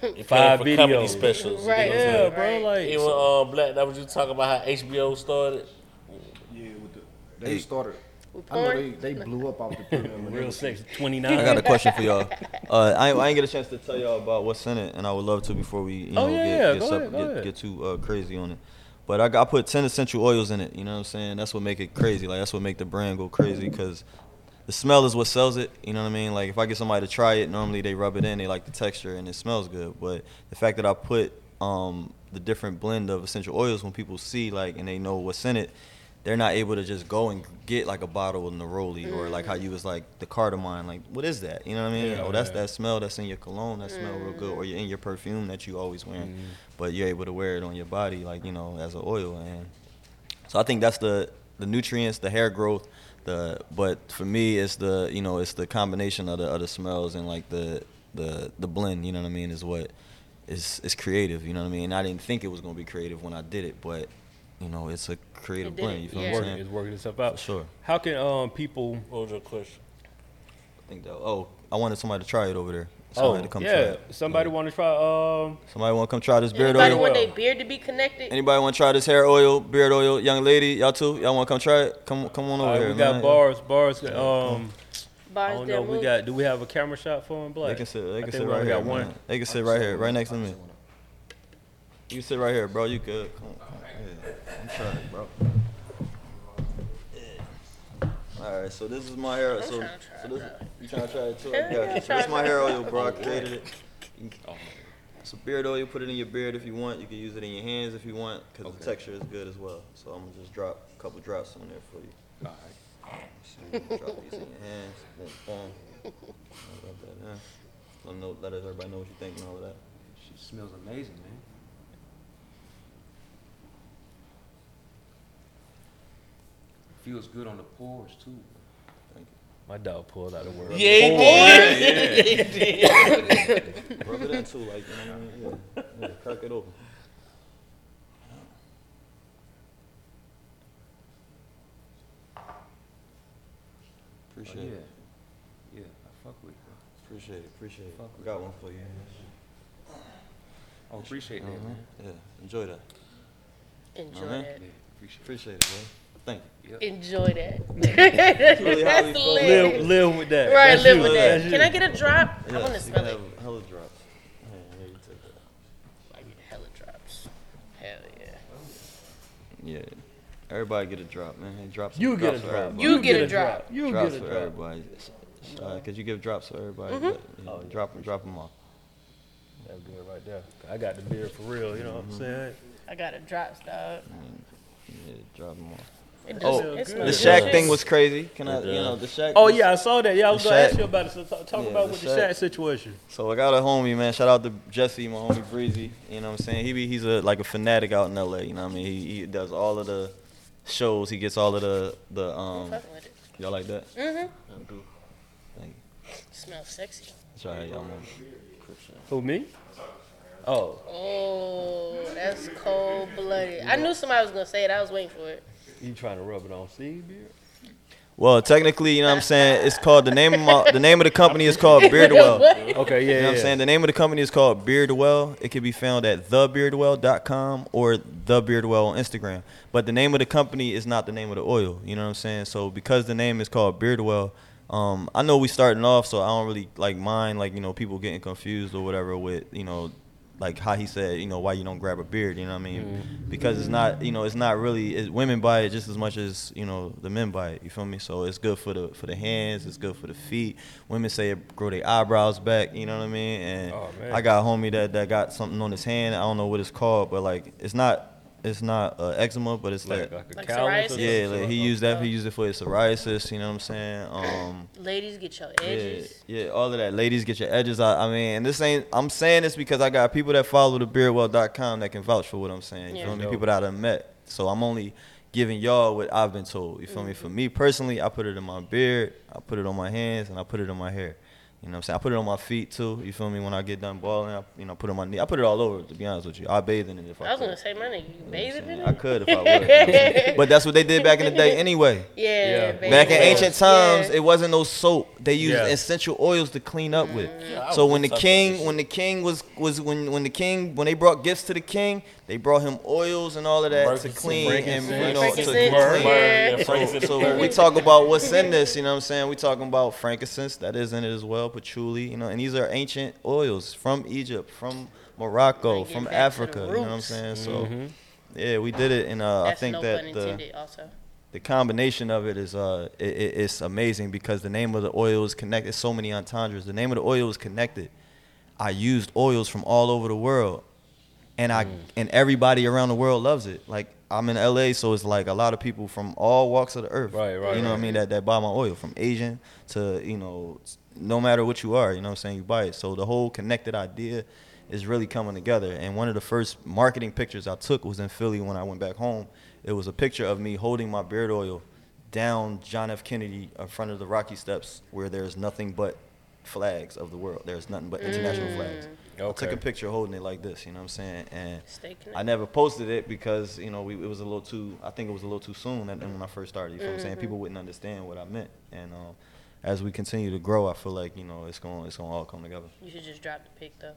Five
for comedy
videos.
specials. you
Right.
know
yeah,
saying?
bro.
Right.
Like
Even um, Black, that was you talking about how HBO started.
Yeah, with the they started. I know they, they blew up off the premium.
real
was-
sex
I got a question for y'all. Uh, I, ain't- I ain't get a chance to tell y'all about what's in it, and I would love to before we you know
Oh, yeah,
get get,
go ahead,
get, get too uh, crazy on it. But I I put ten essential oils in it. You know what I'm saying? That's what make it crazy. Like that's what make the brand go crazy because the smell is what sells it. You know what I mean? Like if I get somebody to try it, normally they rub it in, they like the texture and it smells good. But the fact that I put um, the different blend of essential oils, when people see like and they know what's in it, they're not able to just go and get like a bottle of neroli or like how mm. you was like the cardamom. Like what is that? You know what I mean?
Yeah,
oh, that's
yeah.
that smell that's in your cologne. That smell real good, or mm. you're in your perfume that you always wearing, mm. but you're able to wear it on your body like you know as an oil and. So I think that's the the nutrients, the hair growth, the but for me it's the you know it's the combination of the other smells and like the the the blend. You know what I mean? Is what is is creative. You know what I mean? And I didn't think it was gonna be creative when I did it, but you know it's a creative
It
blend. You feel
yeah.
what I'm
working,
saying?
it's working itself out.
For sure.
How can um people?
What was your question?
I think that. Oh, I wanted somebody to try it over there. Somebody
Oh,
to come
yeah.
try it.
Somebody want to try um
Somebody want to come try this beard
Anybody
oil?
Anybody want their beard to be connected?
Anybody want to try this hair oil, beard oil? Young lady, y'all too? Y'all want to come try it? Come come on over
all right,
here.
we got
man.
bars, bars. Um, I
Bars
don't know. We
move?
got. Do we have a camera shot for him, Black?
They can sit. They can sit right
only
here.
got one.
They can sit right here, right next to me. You can sit right here, bro. You good? Come on. Come on. Yeah. I'm trying, bro. All right, so this is my hair. So,
trying try
so this, you trying to try it too?
Yeah, yeah.
So this
it.
my hair oil, bro. I created it. You can- It's a beard oil. You put it in your beard if you want. You can use it in your hands if you want, because the texture is good as well. So I'm gonna just drop a couple drops on there for you.
All right.
So you can drop these in your hands. Boom, boom. I'll rub that in. Let, know, let everybody know what you think and all of that.
She smells amazing, man. Feels good on the pores too.
Thank you.
My dog pulled out the word.
Yeah, he did.
you. Rub it in too, like, you know what I mean? Yeah. yeah crack it open.
But
Appreciate
yeah,
it.
yeah, I fuck with it. bro.
Appreciate it. Appreciate it.
Fuck with
Got one for you.
I appreciate that, man.
Yeah, enjoy that.
Enjoy
Uh-huh.
that.
Yeah, appreciate
Appreciate it, bro. Thank you.
Enjoy that.
really how we
That's
feel.
lit.
Live, live with that.
Right,
That's
live
you.
with
That's
that.
you.
Can I get a drop? I want to
Yes, you
smell
can
it.
have hella drops. Yeah, yeah, you take that.
I get hella drops. Hell yeah.
Yeah. Everybody get a drop, man. Hey, drops.
You get a
drops for
drop.
everybody.
You get a drop.
You
drops
get a
for
drop.
everybody. Uh, Cause you give drops for everybody.
Mm-hmm.
But, you know, drop them, drop them off.
That's good right there. I got the beer for real. You know what I'm saying?
I got a drops, dog.
Yeah, drop them off.
It does.
Oh,
it
good.
The
smells
Shaq
delicious.
thing was crazy. Can I, you know, the Shaq.
Oh
was-
yeah, I saw that. Yeah, I was gonna ask you about it. So talk, talk
Yeah,
about
the
with the
Shaq-
Shaq situation.
So I got a homie, man. Shout out to Jesse, my homie Breezy. You know what I'm saying? He be he's a like a fanatic out in LA. You know what I mean? He, he does all of the shows. He gets all of the the um.
Fucking with it.
Y'all like that?
Mm-hmm.
Thank you.
Smells sexy.
That's all right, y'all. Man.
Who me? Oh,
Oh, that's cold blooded. I knew somebody was gonna say it. I was waiting for it.
You trying to rub it on Steve beard?
Well, technically, you know what I'm saying? It's called the name of my, the name of the company is called BeardWell.
Okay, yeah,
You know what I'm
yeah.
saying? The name of the company is called BeardWell. It can be found at thebeardwell.com or thebeardwell on Instagram. But the name of the company is not the name of the oil. You know what I'm saying? So because the name is called BeardWell, um, I know we starting off, so I don't really like mind like you know people getting confused or whatever with you know like how he said you know why you don't grab a beard. You know what I mean? Mm-hmm. Because it's not you know it's not really it, women buy it just as much as you know the men buy it. You feel me? So it's good for the for the hands. It's good for the feet. Women say it grow their eyebrows back. You know what I mean? And
Oh.
I got a homie that that got something on his hand. I don't know what it's called, but like it's not it's not uh, eczema, but it's like,
Like, like
Like
callus
psoriasis?
yeah, like he used that. He used it for his psoriasis. You know what I'm saying? Um,
Ladies, get your
yeah,
edges.
yeah, all of that. Ladies, get your edges out. I mean, and this ain't. I'm saying this because I got people that follow the beardwell.com that can vouch for what I'm saying. You
Yeah.
feel me?
Dope.
People that I've met. So I'm only giving y'all what I've been told. You feel me? For me personally, I put it in my beard, I put it on my hands, and I put it in my hair. You know what I'm saying? I put it on my feet too. You feel me? When I get done balling, I, you know, put it on my knee. I put it all over. To be honest with you, I bathe in it if I,
I was
could.
gonna say, my nigga, you bathing in it.
I could if I would. you know what I'm saying? but that's what they did back in the day anyway.
Yeah,
Yeah.
Back in ancient times,
Yeah.
it wasn't no soap. They used
Yeah.
essential oils to clean up with. Mm.
I
So when the king, when the king was was when when the king when they brought gifts to the king, they brought him oils and all of that to clean and you know to
Frankincense,
clean.
yeah.
Yeah, frankincense.
So when we talk about what's in this, you know what I'm saying? We talking about frankincense, that is in it as well, patchouli, you know, and these are ancient oils from Egypt, from Morocco,
Like,
from
back to the
Africa, you know what I'm saying? So
Mm-hmm.
yeah, we did it and uh, I think
no
that the.
Also,
the combination of it is uh it, it, it's amazing because the name of the oil is connected. So many entendres. The name of the oil is connected. I used oils from all over the world, and
Mm.
I and everybody around the world loves it. Like I'm in LA, so it's like a lot of people from all walks of the earth.
Right, right,
You know what I mean? That that buy my oil from Asian to you know, no matter what you are, you know what I'm saying. You buy it. So the whole connected idea is really coming together. And one of the first marketing pictures I took was in Philly when I went back home. It was a picture of me holding my beard oil down John F. Kennedy in front of the Rocky Steps where there's nothing but flags of the world. There's nothing but international flags. I took a picture holding it like this, you know what I'm saying? And. I never posted it because, you know, we, it was a little too, I think it was a little too soon that, when I first started, you feel what I'm saying?
Mm-hmm.
People wouldn't understand what I meant. And um, as we continue to grow, I feel like, you know, it's going to it's gonna all come together.
You should just drop the pic though.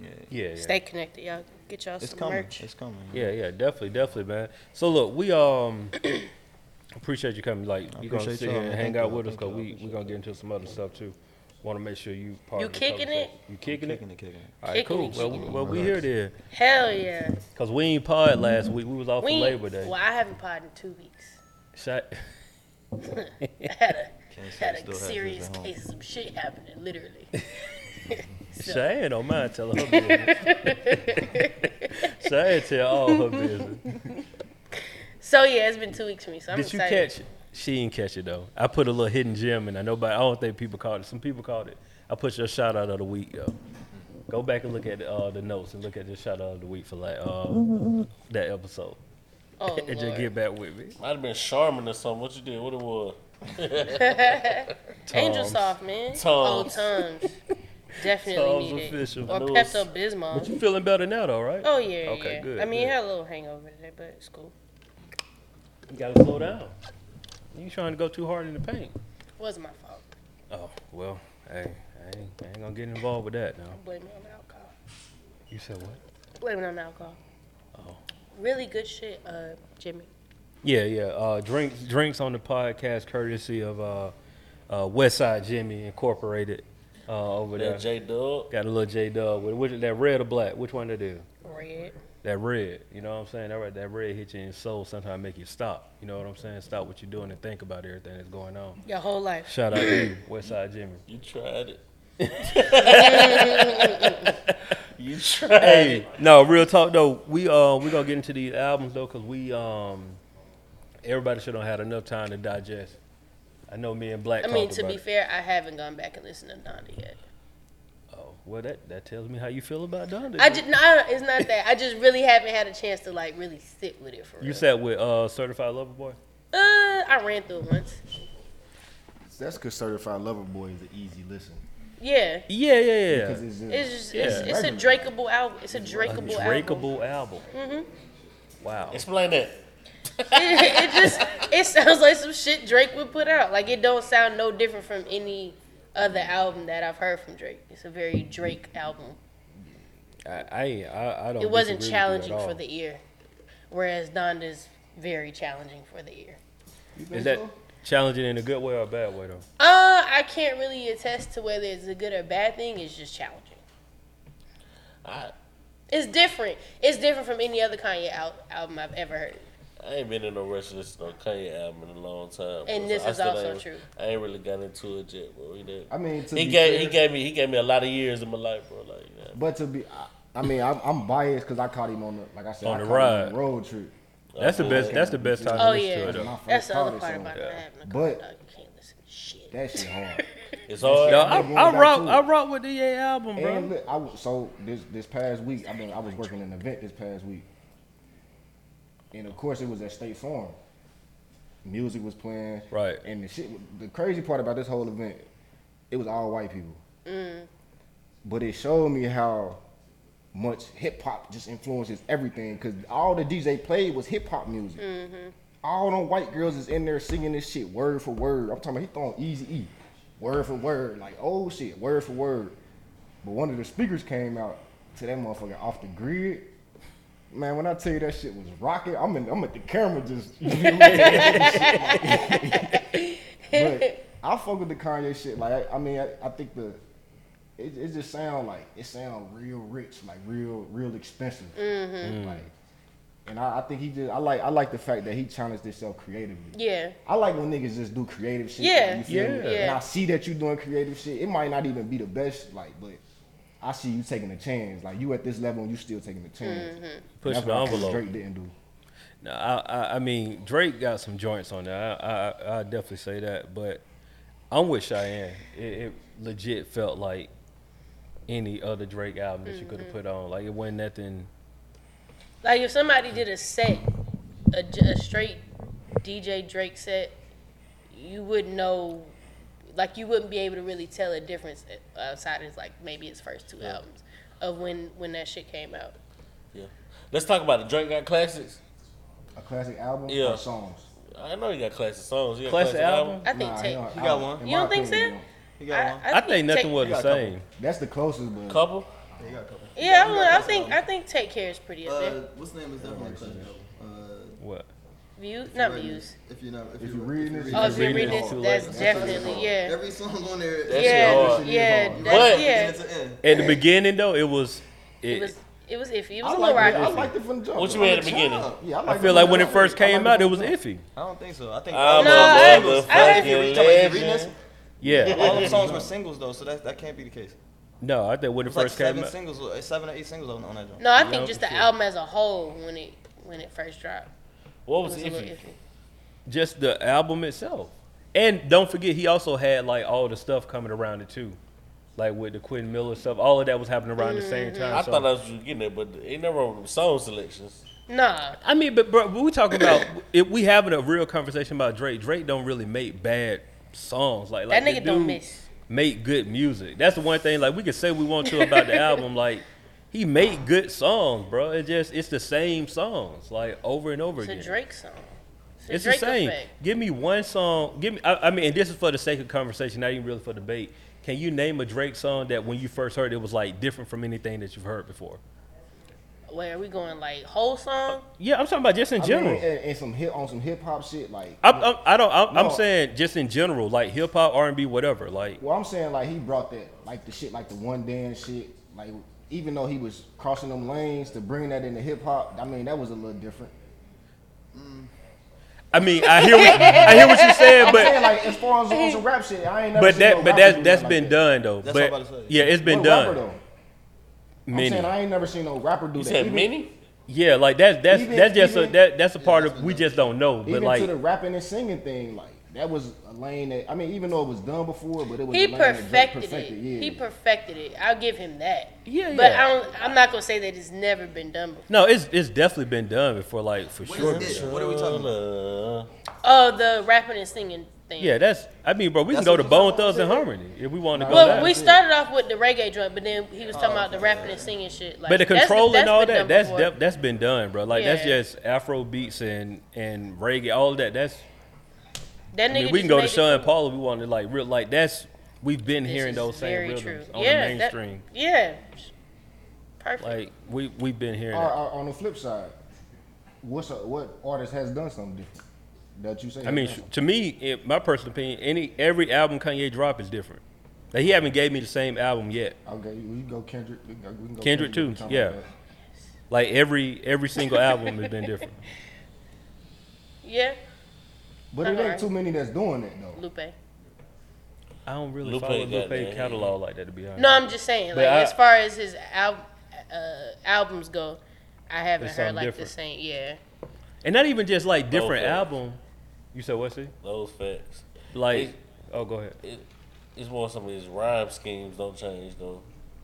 Yeah.
Yeah, yeah.
Stay connected, y'all. Get y'all
It's
some
coming.
merch.
It's coming.
Yeah, yeah, definitely, definitely, man. So look, we um appreciate you coming. Like
I
you gonna sit
y'all,
here and
man.
hang
Thank
out
y'all.
with us because
y'all.
we we gonna get into some other stuff too. Want to make sure you part
You
of the
kicking
conversation.
it?
You kicking it?
Kicking it, kicking it.
All right,
Kicking
cool.
it,
Well,
kicking
well, we here then,
Hell yeah.
cause we ain't pod last week. We was off
We
for
ain't-
Labor Day.
Well, I haven't pod in two weeks.
Shot.
I had a
Can't say
had
it still
a
has
serious
at home.
case of some shit happening, literally.
Chiane don't mind telling her business. Chiane tell all her business.
so yeah, it's been two weeks for me. So I'm
Did you
excited.
catch it? She didn't catch it though. I put a little hidden gem in. I nobody. I don't think people caught it. Some people caught it. I put your shout out of the week yo. Go back and look at uh, the notes and look at the shout out of the week for like uh, that episode.
Oh,
and just get back with me.
Might have been Charmin or something. What you did? What it was?
Angel
Tums.
soft, man.
Tums.
Oh, Tums. Definitely
Tums
need it.
official.
Or
I knew it was-
Pepto Bismol.
But You feeling better now though, right?
Oh yeah,
Okay,
yeah.
good,
I mean,
good.
it had a little hangover today, but it's cool.
You gotta slow down. You trying to go too hard in the paint.
wasn't my fault.
Oh well, hey, I ain't, I ain't gonna get involved with that now.
Blame it on the alcohol.
You said what?
Blame it on alcohol.
Oh.
Really good shit, uh, Jimmy.
Yeah, yeah. Uh, drinks, drinks on the podcast, courtesy of uh, uh, Westside Jimmy Incorporated uh, over there.
Yeah, J Dub.
Got a little J Dub with which that red or black? Which one to do?
Red.
That red. You know what I'm saying? That that red hit you in your soul. Sometimes make you stop. You know what I'm saying? Stop what you're doing and think about everything that's going on.
Your whole life.
Shout out to you, Westside Jimmy.
You tried it. you tried
Hey,
it.
no, real talk though. We uh we gonna get into these albums though, cause we um everybody should have had enough time to digest. I know me and Black.
I mean,
talked
to
about
be
it.
fair, I haven't gone back and listened to Donda yet.
Well, that that tells me how you feel about Donda.
I just no, it's not that. I just really haven't had a chance to like really sit with it for real.
You sat with uh Certified Lover Boy.
Uh, I ran through it once.
That's because Certified Lover Boy is an easy listen.
Yeah.
Yeah, yeah, yeah.
Because it's, just,
It's just
Yeah.
it's, it's a Drakeable album. It's a Drakeable album.
Breakable album.
Mm-hmm.
Wow.
Explain that.
it, it just it sounds like some shit Drake would put out. Like it don't sound no different from any other album that I've heard from Drake. It's a very Drake album.
I I I, I don't.
It wasn't
disagree with you
challenging for the ear, whereas Donda's very challenging for the ear.
Is that challenging in a good way or a bad way though?
Uh, I can't really attest to whether it's a good or bad thing. It's just challenging.
I,
It's different. It's different from any other Kanye al- album I've ever heard.
I ain't been in no rush to listen to no Kanye album in a long time.
And
bro,
this
I
is also
ain't-
true.
I ain't really got into it yet, bro. He, did.
I mean, to
he
be
gave
fair,
he gave me he gave me a lot of years of my life, bro. Like, yeah.
But to be, I, I mean, I'm, I'm biased because I caught him on the, like I said,
On
I
the
caught him
ride.
on the road trip.
That's the best. That's the best time to
Oh
listen
yeah,
to it
When I
though.
first
that's the other part about
Yeah.
not having a.
But-
dog. Can't listen to shit.
That shit hard.
It's hard.
No,
I
I, I rock. I
it.
rock with the EA album, bro.
And look, I so this this past week, I mean, I was working an event this past week, and of course it was at State Farm. Music was playing,
Right.
And the shit, the crazy part about this whole event, it was all white people. But it showed me how much hip hop just influences everything. Cause all the DJ played was hip hop music. Mm-hmm. All them white girls is in there singing this shit word for word. I'm talking about he throwing Easy E, word for word, like oh shit, word for word. But one of the speakers came out to that motherfucker off the grid. Man, when I tell you that shit was rocking, I'm in, I'm at the camera just. but I fuck with the Kanye shit. Like I, I mean, I, I think the it, it just sound like it sound real rich, like real real expensive. Mm-hmm. Like, and I, I think he just I like I like the fact that he challenged himself creatively.
Yeah.
I like when niggas just do creative shit.
Yeah,
like, you feel me?
yeah.
And I see that you doing creative shit. It might not even be the best, like, but I see you taking a chance. Like you at this level and you still taking a chance.
Mm-hmm.
Pushing
That's
the
I
envelope.
Drake didn't do.
No, I, I, I mean Drake got some joints on there. I, I, I definitely say that, but I'm with Chiane. It, it legit felt like any other Drake album that you could have
Mm-hmm.
put on. Like it wasn't nothing.
Like if somebody did a set, a straight DJ Drake set, you wouldn't know. Like you wouldn't be able to really tell a difference outside of like maybe his first two albums of when when that shit came out.
Yeah. Let's talk about the Drake got classics.
A classic album
Yeah.
or songs.
I know he got classic songs. He got
Classic album?
I think
Nah,
take.
don't-
He got one.
You don't think so?
he don't.
Got one.
I, think nothing was the
got a couple.
same.
That's the closest, but
Couple.
Yeah, he got a couple.
Yeah, I,
got
know. I think
album.
I think Take Care is pretty up
Uh,
there.
what's the name is definitely classic album. Uh,
What?
Views,
if
not
you're
views.
If you're not, if,
If
you're,
you reading this,
Oh, if you're
reading
reading
it,
this, that's definitely yeah.
every song on there.
That shit
Yeah,
hard.
yeah,
But-
that's,
But-
yeah.
beginning to end.
At the beginning though, it was. It,
It was it was iffy. It was
I
a little
liked it. I
rocky.
liked it from the jump.
What you mean at the beginning?
Yeah, I,
I feel like when it first came
liked
out, it was
from the jump.
iffy.
I don't think so. I think
I'm
all,
a
No, I-
motherfucking
I-
if you're talking if you're reading this,
legend.
Yeah.
all the songs were singles though, so that that can't be the case.
No, I think when it
It's like
first came
seven
out.
singles, uh, seven or eight singles on, on that joint.
No, I
Yeah,
think just the
sure.
album as a whole when it when it first dropped
What
was
was
a
iffy?
iffy.
just the album itself. And don't forget, he also had like all the stuff coming around it too, like with the Quentin Miller stuff. All of that was happening around the same
Mm-hmm.
time.
I
so-
thought I was getting at, but ain't never wrong with song selections.
Nah,
I mean, but bro, we talking about if we having a real conversation about Drake. Drake don't really make bad songs. Like, like
that
the
nigga don't miss.
Make good music. That's the one thing. Like we can say we want to about the album. Like he made good songs, bro. It just it's the same songs like over and over again.
It's a
again.
Drake song. It's,
It's
Drake
the same.
effect.
Give me one song. Give me. I, I mean, and this is for the sake of conversation, not even really for debate. Can you name a Drake song that when you first heard it was like different from anything that you've heard before?
Where are we going? Like whole song?
Yeah, I'm talking about just in
I
general.
mean, and, and some hip on some hip hop shit. Like,
I'm, I'm, I don't. I'm, I'm saying just in general, like hip hop, R and B, whatever. Like,
well, I'm saying like he brought that like the shit like the one dance shit. Like, even though he was crossing them lanes to bring that into hip hop, I mean that was a little different.
I mean, I hear what, I hear what you're saying,
I'm saying
but
like as far as on some rap shit, I ain't never.
but
seen
that
no
but
rapper
that's
do
that's
that
been
that.
done though.
That's what I'm
but
about to say.
yeah, it's been
What rapper,
done.
though? I'm
Many.
saying I ain't never seen no rapper do
You
that.
said
Even-
mini?
Yeah, like that's that's
Even-
that's just a that that's a part
that's
of we
done.
just don't know. But
Even
like
to the rapping and singing thing, like that was a lane that I mean, even though it was done before, but it was
He
a lane that Drake
perfected,
perfected.
it.
Yeah.
He perfected it. I'll give him that.
Yeah,
But
yeah.
I don't. I'm not gonna say that it's never been done before.
no, it's it's definitely been done before, like for
What
sure.
is it? What are we talking about?
Oh, the rapping and singing thing.
Yeah, that's. I mean, bro, we
That's
can go to Bone
talking
Thugs and? Harmony if we want to go
Well,
that.
we started off with the reggae joint, but then he was talking oh, about the rapping and singing shit. Like,
but the
that's-
control
that's
and all that, that's
before.
that's been done, bro. Like that's just Afro beats and and reggae, all of that. That's.
That
I mean, we can go to
made it
Sean
cool.
Paul if we want to like real like that's. We've been
This
hearing those same
very
rhythms
true.
on
yeah,
the
that-
mainstream.
yeah, perfect.
like we we've been hearing.
Or,
that.
or on the flip side, what's a, what artist has done something different that you say?
I mean, sh- to me, in my personal opinion, any every album Kanye drop is different. Like he haven't gave me the same album yet.
okay, we can go Kendrick. We can go, we can go
Kendrick
we
too, yeah.
about.
Like every every single album has been different.
yeah,
But it ain't too many that's doing that though.
Lupe.
I don't really
Lupe
follow
got
Lupe
that.
catalog like that to be honest.
No, I'm just saying,
But
like
I-
as far as his al- uh, albums go, I haven't
It's
heard
something
like
different.
the same. Yeah,
and not even just like different
Okay.
album. You said what's it?
those facts.
Like,
It-
oh, go ahead.
It, it's more some of his rhyme schemes don't change though.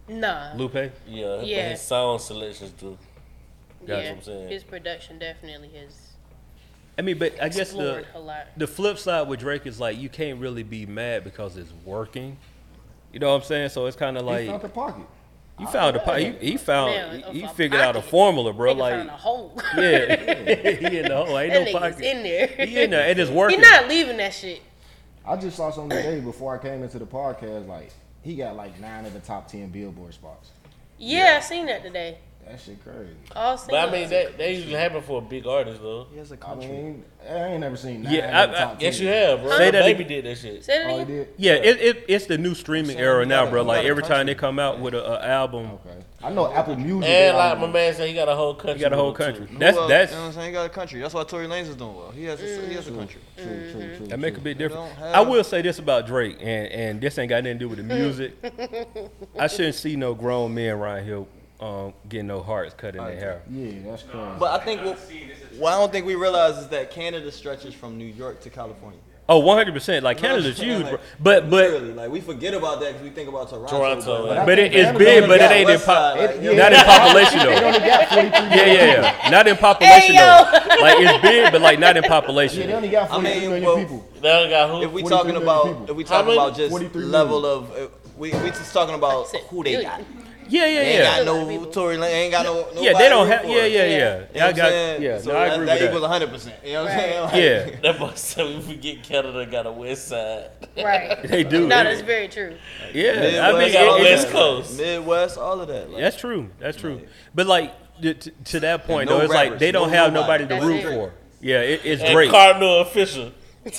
nah,
Lupe.
Yeah,
Yeah.
but his sound selections do.
That's
yeah,
what I'm saying.
his production definitely has
I mean, but I guess the
explored a lot.
the flip side with Drake is like you can't really be mad because it's working. You know what I'm saying? So it's kind of
he
like
found the pocket.
you found a po- he, he found
Man,
he, he
a
figured out a formula, bro.
Nigga
Like
found a hole.
yeah, he in the hole. Ain't
that
no
nigga's
pocket.
in there.
He in there and it's
He
working.
not leaving that shit.
I just saw something today before I came into the podcast. Like he got like nine of the top ten Billboard spots.
Yeah, I seen that today.
That shit crazy.
All
But I mean,
singles.
that that usually happen for a big artist though.
He has a
I
country.
mean, I ain't never seen nine
Yeah,
of the
I- I-
top
Yes,
10.
you have, bro.
Say
Say
that
baby
ag-
did that shit.
Say that
Oh, he
again.
did.
Yeah, it, it it's the new streaming
saying
era
he
now,
got a-
bro.
he
Like
got a
every time they come out with a, a album,
Okay. I know Apple Music.
And
they
like
already-
my man said, he got a whole country.
you got a whole
with him,
country.
too.
Who
That's
else?
that's
You know what I'm saying? He got a country. That's why Tory Lanez is doing well. He has a, he has a country.
True, true, mm-hmm. true, true.
that make a
true.
big difference.
don't have-
I will say this about Drake, and and this ain't got nothing to do with the music. I shouldn't see no grown men around here um, getting no hearts cut in their hair.
Yeah, that's crazy.
But I think what, what I don't think we realize is that Canada stretches from New York to California.
Oh, 100 percent. Like
You know what I'm
Canada's huge,
Like,
bro. But but
Literally, like we forget about that because we think about Toronto.
Toronto,
but,
yeah.
but it, it's
Canada
big, but it ain't in
West
pop.
like,
yeah.
Not in population though.
only got 43
Yeah, yeah, yeah. Not in population
Hey,
though. Like it's big, but like not in population.
Yeah,
population.
they only got
I
43
mean,
million
well,
people.
Now they got who?
if we talking about
people.
if we talking about just level of uh, we we just talking about who they got.
Billion.
Yeah, yeah,
They ain't got no Tory Lane, ain't got no.
Yeah, they don't have. Yeah, yeah, yeah.
Yeah.
You know
I got.
saying?
Yeah,
so
no, I agree
that
with
equals
that.
100. percent You know what I'm
Right.
saying? Like,
Yeah,
That boy said we forget Canada got a west side.
Right.
they do.
No, that's very true.
yeah, I mean,
Midwest,
got
all
West. Coast.
Midwest, all of that. Like,
That's true. That's true. But like to, to- to that point
no
though, it's like they don't
no
have
nobody.
nobody to root for. Yeah, it, it's
And
great.
Kardinal Offishall.
True.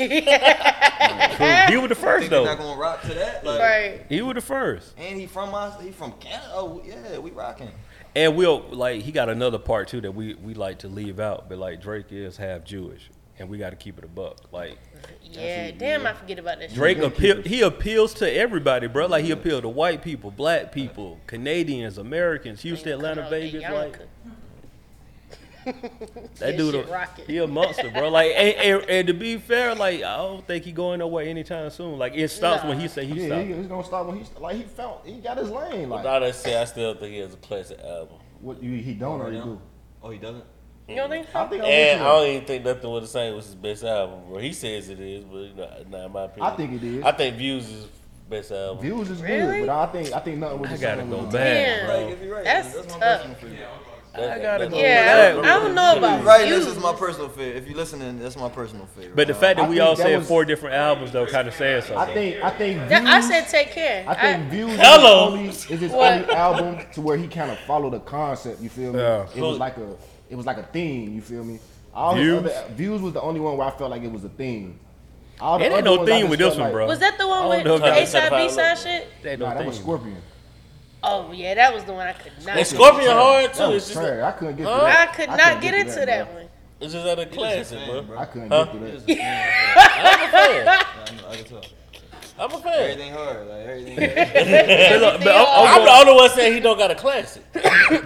He was the first
think they're not
though.
gonna rock to that. Like,
right.
He was the first.
And he from us. He from Canada. Oh yeah, we rocking.
And we'll like he got another part too that we we like to leave out, but like Drake is half Jewish, and we got to keep it a buck. Like
Yeah. Damn, I forget about that.
Drake appeal, he appeals to everybody, bro. Like he appealed to white people, black people, Canadians, Americans, Houston, Atlanta,
Come out,
Vegas. Like
could-
that
That
dude,
shit
a, he a monster, bro. Like and, and, and to be fair, like I don't think he going nowhere anytime soon. Like it stops when he say he
Yeah,
stops.
he, he's gonna stop when he like he felt he got his lane.
But
Like
now that said, I still think he has a classic album.
what you, he don't or he do.
Oh, he doesn't.
You don't think
I
so?
I'm
And I don't even think nothing was the same was his best album, bro. He says it is, but you know, not in my opinion.
I think it is.
I think Views is best album.
Views is
Really?
good, but I think I think nothing was the
I
gotta
go
with-
back,
Damn.
bro.
Like, if you're right,
That's
that's my
tough.
Personal opinion.
I
gotta go
Yeah,
with
I, I don't know about
Right,
you.
this is my personal favorite. If you're listening, that's my personal favorite.
But the uh, fact that
I
we all
that
said
was-
four different albums though kind of says something.
I think I think views,
That- I said take care.
I think views is his
Hello.
only, is his only album to where he kind of followed a concept. You feel me?
Yeah.
It was like a it was like a theme. You feel me? All
Views?
other views was the only one where I felt like it was a theme. All the
It ain't
other
no
ones
theme with this one,
like-
bro.
was that the one with
know
the
if
A
that-
side B side shit?
That no
Nah, that was
theme.
Scorpion.
Oh yeah, that was the one I could not.
And Scorpion hard
That
too. It's just,
trash. I couldn't get
Huh?
that.
I could
couldn't
not get
to
into that
bro.
one.
it's just other classic, bro.
I couldn't
Huh?
get to that.
I'm a fan.
I can tell.
I'm a fan.
Everything hard, like everything.
But look, but I'm- I'm
I'm the only one saying he don't got a classic.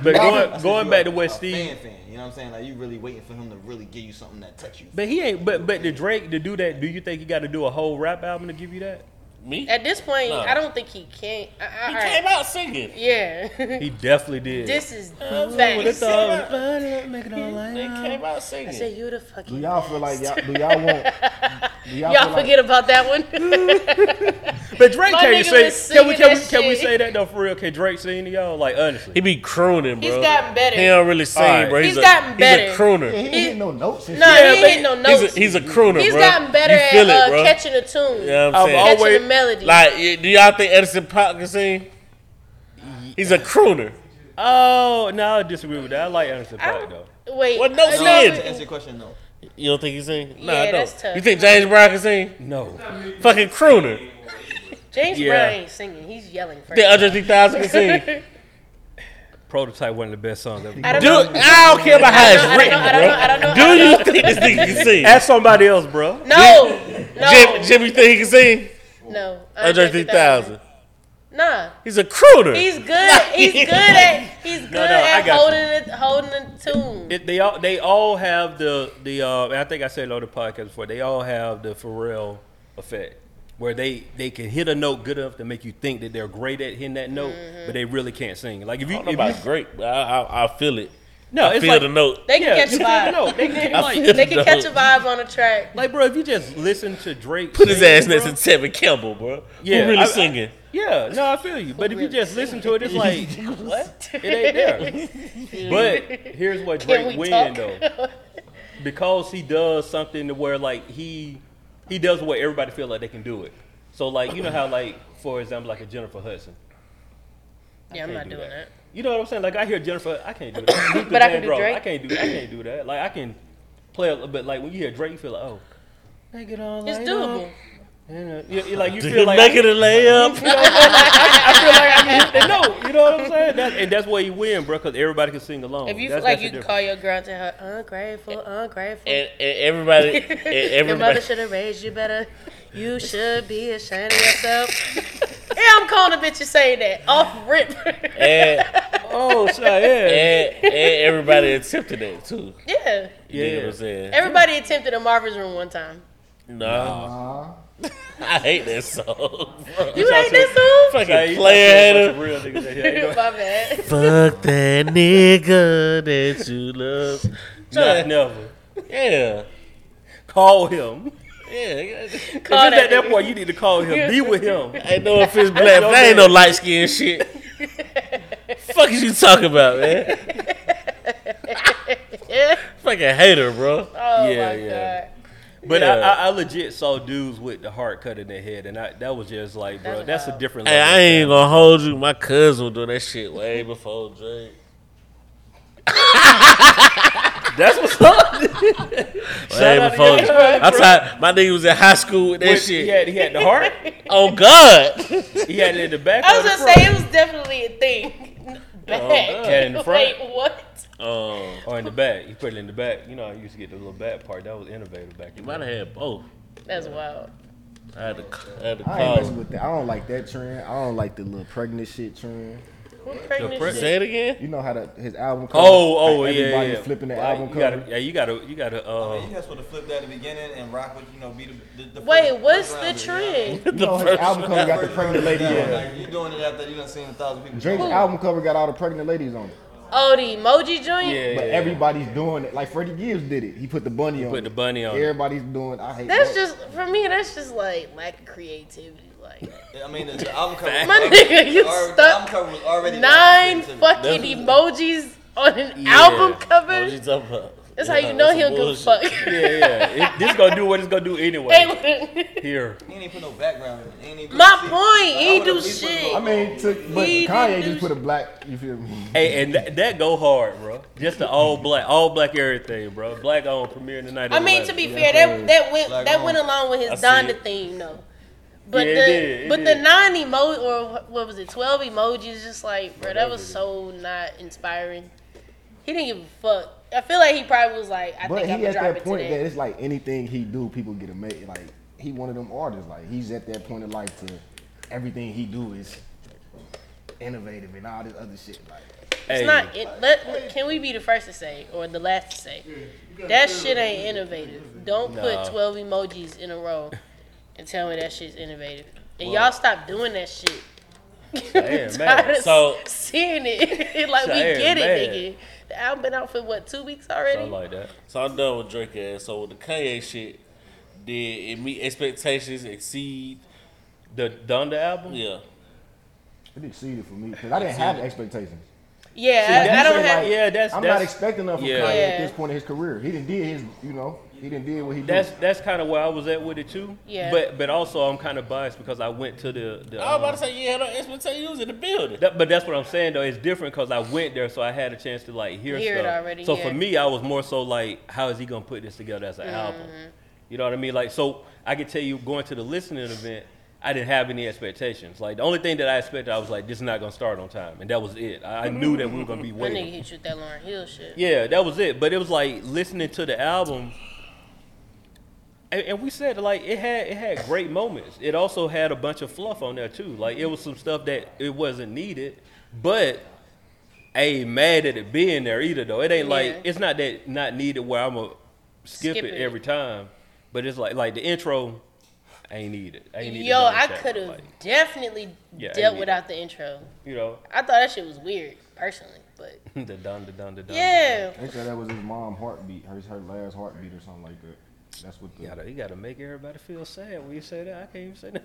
But going going back to what Steve,
fan, fan. You know what I'm saying? Like you really waiting for him to really give you something that touch you.
but he ain't. But but the Drake to do that, do you think he got to do a whole rap album to give you that?
Me?
At this point,
No.
I don't think he can. I, I,
He
all right.
came out singing.
Yeah,
He definitely did.
this is
would've
facts.
thought-
But
He came out
I
singing.
said you the fucking.
Do y'all feel like y'all do y'all want? Do y'all,
Y'all
feel like-
forget about that one.
But Drake
My
can't say. Can we can we, can we say that though for real? Can Drake sing to y'all? Like honestly,
He be crooning, bro.
He's gotten better.
He don't really sing,
Alright.
bro. He's,
He's
a,
gotten better.
He's a crooner.
Yeah, he ain't hitting no notes. And
No, he ain't
but
no notes.
he's a crooner,
He's gotten better at
feel
uh,
it, bro.
catching a tune,
You know what
I've
I'm saying?
Always-
catching a melody.
Like, do y'all think Anderson Paak can sing? He's a crooner.
oh no, I disagree with that. I like Anderson
I
Paak
don't-
though.
Wait,
What notes
no,
he
No,
in?
to answer your question, no.
You don't think he sing? Nah,
Yeah,
I don't.
that's tough.
You think James Brown can sing?
No,
Fucking crooner.
James
Yeah.
Brown ain't singing. He's yelling first.
Think Andre 3000 can sing?
Prototype one of the best songs ever.
I don't
Dude. I don't care about how it's
know,
written,
I don't know, I don't know,
bro.
don't
Do
know.
you think this nigga can sing?
Ask somebody else, bro.
No, no,
Jim, Jimmy think he can sing?
No.
Andre 3000.
Nah,
He's a crooner.
he's good. He's good at. He's good
no, I
at
got
holding it, holding the tune.
It, they all they all have the the uh, I think I said it on the podcast before. They all have the Pharrell effect, where they they can hit a note good enough to make you think that they're great at hitting that note,
Mm-hmm.
but they really can't sing. Like if
I
you,
don't know
if
about
you
great, but I, I, I feel it.
No,
I
it's
feel
like
the note.
They can
yeah,
catch a
you the
vibe.
note. They can,
I
like,
feel
They can
the
catch
note.
a vibe on a track.
like bro, if you just listen to Drake,
Put his
sing,
ass next to Tevin Campbell, bro.
Yeah,
Who really
I- I-
singing?
Yeah, no, I feel you. But if you just listen to it, it's like
What?
it ain't there. But here's what
Can
Drake
we
win
talk?
though. because he does something to where like he he does what everybody feel like they can do it. So like you know how like for example like a Jennifer Hudson.
Yeah, I'm
can't
not
do
doing
that.
that.
You know what I'm saying? Like I hear Jennifer, I can't do that. Luther
But I can do
Vandross,
Drake.
I can't do I can't do that. Like I can play a little bit. Like when you hear Drake, you feel like oh, make it all
It's doable.
up. And, you, you like you
Do
feel
you
like
make it a layup?
I feel like I can hit the note. You know what I'm saying? That, and that's where you win, bro, because everybody can sing along.
If you
that's,
feel like you can call your girl to her ungrateful, ungrateful.
and, and everybody, and
Your mother
everybody.
should have raised you better. You should be ashamed of yourself. yeah, I'm calling a bitch and saying that off rip.
And.
Oh, shit, yeah.
and, and everybody attempted that too.
yeah.
You know what
Yeah.
I'm saying?
Everybody attempted a Marvin's room one time.
No,
Uh,
I hate that song. Bro.
You hate this song?
Fucking player hater.
Real niggas in here.
My bad.
Fuck that nigga that you love.
Not never.
Yeah.
Call him.
Yeah.
Call
if it's at that point, you need to call him. Be with him.
I know if it's black, ain't no light skin shit. Fuck is you talking about, man? Fucking hater, bro.
Oh
Yeah,
my
yeah.
god.
But
Yeah.
I, uh, I, I legit saw dudes with the heart cut in their head, and I, that was just like, bro,
That's
that's, a different
Hey. I ain't gonna hold you. My cousin was doing that shit way before Drake.
That's what's up.
Way
out to
before
your
I'm tired. My nigga was in high school with that
Wait,
shit.
He had, he had the heart.
Oh God.
He had it in the back.
I was gonna
front?
say it was definitely a thing. Back.
God.
Had it in the front?
Wait, what?
Um,
Or in the back. He put it in the back. You know, I used to get the little back part. That was innovative back
you
then.
might have had both.
That's wild.
I had to, I had to
I ain't
call.
messing with that. I don't like that trend. I don't like the little pregnant shit trend.
What pregnant
pre-
Say it again.
You know how the, his album cover?
Oh, oh,
how
yeah,
everybody
yeah.
flipping the
Well,
album
you
cover.
Gotta, yeah, you gotta, you gotta. Uh,
you guys supposed to flip that at the beginning and rock with, you know, be the, the, the
Wait,
first-
what's
first
the
rounder, you know?
trend?
You know his
first
album cover got the pregnant lady on it.
Like, you doing it after you done seen a thousand people.
Drake's album cover got all the pregnant ladies on it.
Oh, the emoji joint?
yeah,
But
yeah.
everybody's doing it. Like Freddie Gibbs did it. He put the bunny on
put
it.
the bunny on. it.
Everybody's doing I hate
That's
that.
just for me. That's just like lack of creativity. Like
I mean, the, the album cover.
my nigga, you
already, album
stuck
cover was already
nine
creativity.
fucking emojis on an
Yeah.
album cover.
you talking about?
That's how you know he'll give a fuck.
Yeah, yeah. It, this gonna do what it's gonna do anyway. Here.
He ain't even put no background in it. He ain't even
My
see-
point,
Like,
he
I
do
at least put a
shit.
little-
I mean, took, but
He
Kanye just put a black. You feel me?
Hey, and that, that go hard, bro. Just the all black, all black everything, bro. Black on premiere tonight.
I mean, to be fair, that that went
Black
that
on.
went along with his
I
Donda theme though. But
Yeah, it
the
did, it
but
did.
the nine emoji or what- what was it, twelve emojis? Just like, bro, that was so not inspiring. He didn't give a fuck. I feel like he probably was like, I
But
think I'm
he
gonna
at
drop
that
it
point
today.
that it's like anything he do, people get amazed. Like he one of them artists. Like he's at that point in life to everything he do is innovative and all this other shit. Like
Hey,
It's not. It, let, can we be the first to say or the last to say that shit ain't innovative? Don't
Nah.
put twelve emojis in a row and tell me that shit's innovative. And y'all stop doing that shit.
Chiane
I'm tired of
So-
seeing it. like we
Chiane
get it,
mad.
nigga. The album been out for what two weeks already?
something like that.
So I'm done with Drake ass. So with the Kanye shit, did it meet expectations? Exceed?
The Donda album.
Yeah.
it exceeded for me because I didn't have expectations.
yeah,
See,
I, I don't have.
like,
yeah, that's-
I'm
that's-
not expecting enough from
yeah.
Kanye
Yeah.
at this point in his career. He didn't did his, you know, he didn't did what he
That's
did.
that's kind of where I was at with it too.
Yeah.
But but also I'm kind of biased because I went to the. the
I was about
um,
to say yeah, had no expectations. You was in the building.
That, but that's what I'm saying though. It's different because I went there, so I had a chance to like hear,
Hear it
stuff.
already,
So
yeah.
for me, I was more so like, how is he gonna put this together as an album?
Mm-hmm.
You know what I mean? Like, so I can tell you, going to the listening event, I didn't have any expectations. Like the only thing that I expected, I was like, this is not gonna start on time, and that was it. I, I knew that we were gonna be waiting.
That
waiting.
nigga hit you with that Lauryn Hill shit.
Yeah, that was it. But it was like listening to the album, and, and we said like it had it had great moments. It also had a bunch of fluff on there too. Like it was some stuff that it wasn't needed, but I ain't mad at it being there either though. It ain't like it's not that not needed where I'm gonna skip,
Skip
it,
it.
every time. But it's like like the intro, I ain't need it. I ain't need
Yo,
double
I could have
like,
definitely
Yeah,
dealt
need
without the intro.
you know
I thought that shit was weird, personally, but
the dun the dun the dun.
yeah.
They said that was his mom heartbeat, her her last heartbeat or something like that. That's what the
You gotta, you gotta make everybody feel sad when you say that. I can't even say that.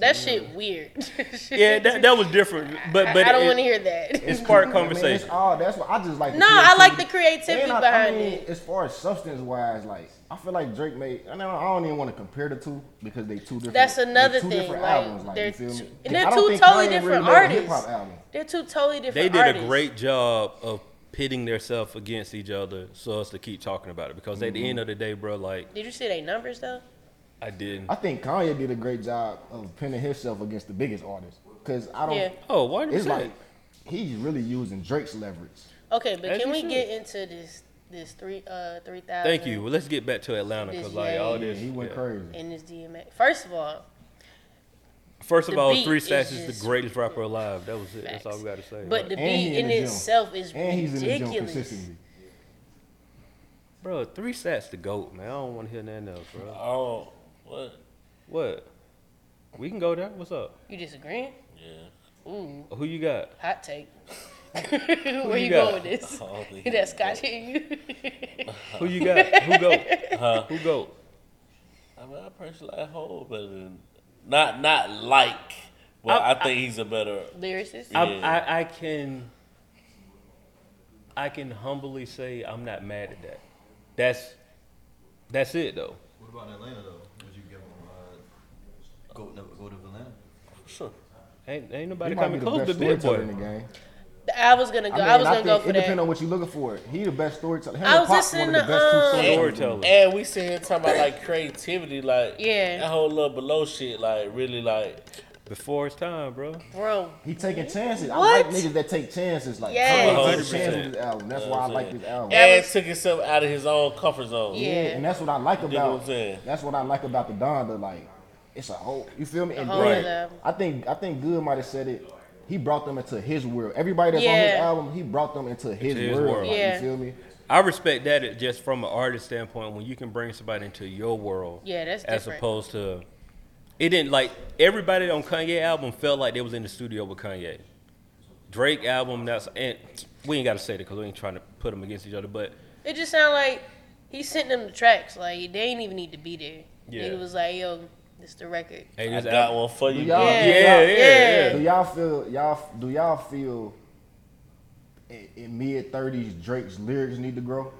That shit weird.
yeah, that, that was different. But
I,
but
I don't want to hear that.
It's part
I mean,
conversation.
it's all that's what I just like. the
no, I like the
creativity.
creativity
I,
behind
I mean,
it.
as far as substance wise, like I feel like Drake made. I don't, I don't even want to compare the two because they two different.
That's another
two
thing,
different
like,
albums. Like
they're
you feel
two-
me?
they're
I don't
two
think
totally
Kanye
different
really made hip
artists.
hop album.
They're two totally different.
they did
artists.
a great job of pitting themselves against each other so as to keep talking about it. Because at the end of the day, bro, like
Did you see their numbers though?
I didn't.
I think Kanye did a great job of pinning himself against the biggest artists. Cause I don't.
Yeah.
Oh, why
It's like he's really using Drake's leverage.
Okay, but
As
can we
should.
get into this this three uh three thousand?
Thank you. Well, let's get back to Atlanta because like all
Ye.
Yeah,
this.
he went
yeah.
crazy.
In this DMA. First of all,
First of
The
all, Three
is
Stacks is
just-
the greatest rapper alive. That was it. That's all we got to say.
but the beat
in
in
the
itself is
And he's in the
ridiculous.
consistently.
bro, Three Stacks the goat, man. I don't want to hear nothing else, bro.
Oh, what?
What? We can go there. What's up?
You disagreeing?
Yeah.
Ooh,
Who you got?
hot take. Where
you
you, going with this?
I
that Scotch hitting you?
Who you got? Who go? Huh? Who go?
I mean, I personally like Hov better than not not like, but
I-
I, think he's a better.
Lyricist?
Yeah.
I, I, I can I can humbly say I'm not mad at that. That's that's it though.
What about Atlanta though? Would you give him uh, go never go to Atlanta?
Sure.
Ain't ain't
He
nobody
might be
coming
the
close
best
to Big
storyteller in
Boy.
the game.
I was gonna go.
I,
I,
mean,
was
I
gonna go
think
for
it depends
that.
on what you're looking for. He the best storyteller. Him
I was
Pop,
listening
the
to,
best
um,
Storyteller.
And we sit here talking about like creativity, like
Yeah.
that whole little below shit, like really like
Before it's time, bro.
Bro,
He taking chances. I
What?
like niggas that take chances. Like
Yes.
Kanye took
100%.
with this album. That's why I like this album.
and took himself out of his own comfort zone.
Yeah.
Yeah, and that's what I like
dig what
about.
I'm saying?
That's what I like about the Donda. Like, it's a whole. You feel me? And
whole
then, I think I think Good might have said it. He brought them into his world. Everybody that's on his album, he brought them into his,
his
world.
world.
Like,
Yeah.
You feel me?
I respect that just from an artist standpoint when you can bring somebody into your world.
Yeah, that's
as
different.
opposed to it didn't like everybody on Kanye album felt like they was in the studio with Kanye. Drake album that's and we ain't got to say that because we ain't trying to put them against each other, but
it just sounded like he sent them the tracks. Like they ain't even need to be there.
Yeah.
Nigga was like, "Yo, this the record."
hey,
I
this
got
album-
one for you.
Y'all,
Yeah.
do
Yeah,
y'all-
yeah,
Yeah.
Do y'all feel y'all do y'all feel in, in mid thirties Drake's lyrics need to grow?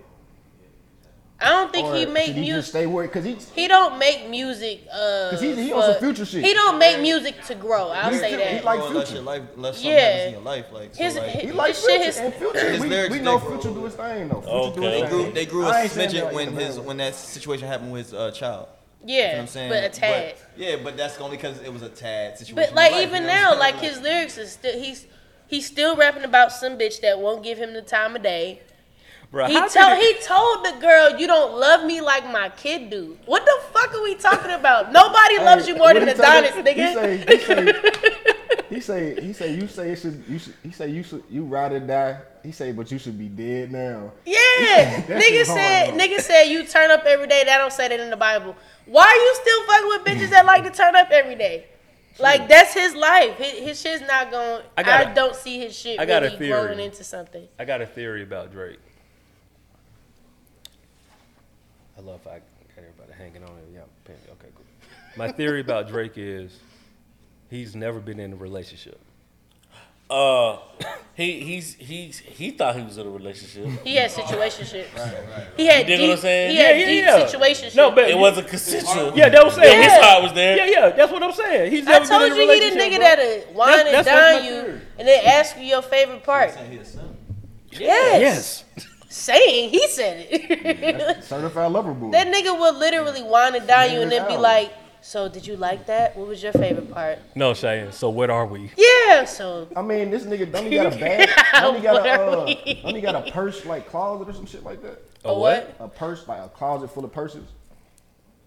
I don't think
Or
he make
should he just
music.
stay where? Because he's
He don't make music. Uh,
'Cause he- he on some Future shit.
He don't make music to grow. I'll
He
say
still-
that.
he like Future.
your life, unless something
Yeah.
in your life, like so
His-
like,
his-
he like
This shit
Future
is-
and Future.
His
we,
lyrics,
we
they
know
grow.
Future do his thing though. Future do
Okay.
his
they grew they grew a
I ain't saying
smidgen when his
that.
when that situation happened with his uh, child. You
yeah,
know what I'm saying?
but a tad.
yeah, but that's only because it was a tad situation.
But like
life, you
even
know
now,
I'm
like his lyrics is still he's he's still rapping about some bitch that won't give him the time of day.
Bro,
He told he told the girl, "You don't love me like my kid do." What the fuck are we talking about? Nobody loves you more than Adonis,
say?
nigga.
He say, he say, he say, you say it should, you should, he say you should, you rather die. He say, but you should be dead now.
Yeah, nigga said,
hard,
nigga said you turn up every day. That don't say that in the Bible. Why are you still fucking with bitches that like to turn up every day? Like that's his life. His, his shit's not going.
I
I,
got a-
don't see his shit
I got a
really
theory.
growing into something.
I got a theory about Drake. I love I got everybody hanging on. Yeah, okay, cool. My theory about Drake is he's never been in a relationship.
Uh, he he's he's he thought he was in a relationship.
He had situationship. He had
You
deep.
what I'm saying?
He had
Yeah,
deep
yeah, yeah.
situationship.
No, but
It wasn't consensual.
yeah, that was saying
Yeah, his heart was there.
Yeah, yeah, that's what I'm saying. He's
I
never
told
been in a
you he the
relationship.
nigga that'll wine and
That's- that's
dine you,
theory.
and then ask you your favorite part.
Saying he a simp.
Yes.
Yes.
Saying he said it.
Certified lover boy.
that nigga will literally wine and dine you, and then be
Out.
like, "So did you like that? What was your favorite part?"
No, Chiane. So what are we?
Yeah. So
I mean, this nigga don't he got a bag? don't he got a
What are
uh,
we?
don't he got a purse like closet or some shit like that?
a what?
A purse like a closet full of purses.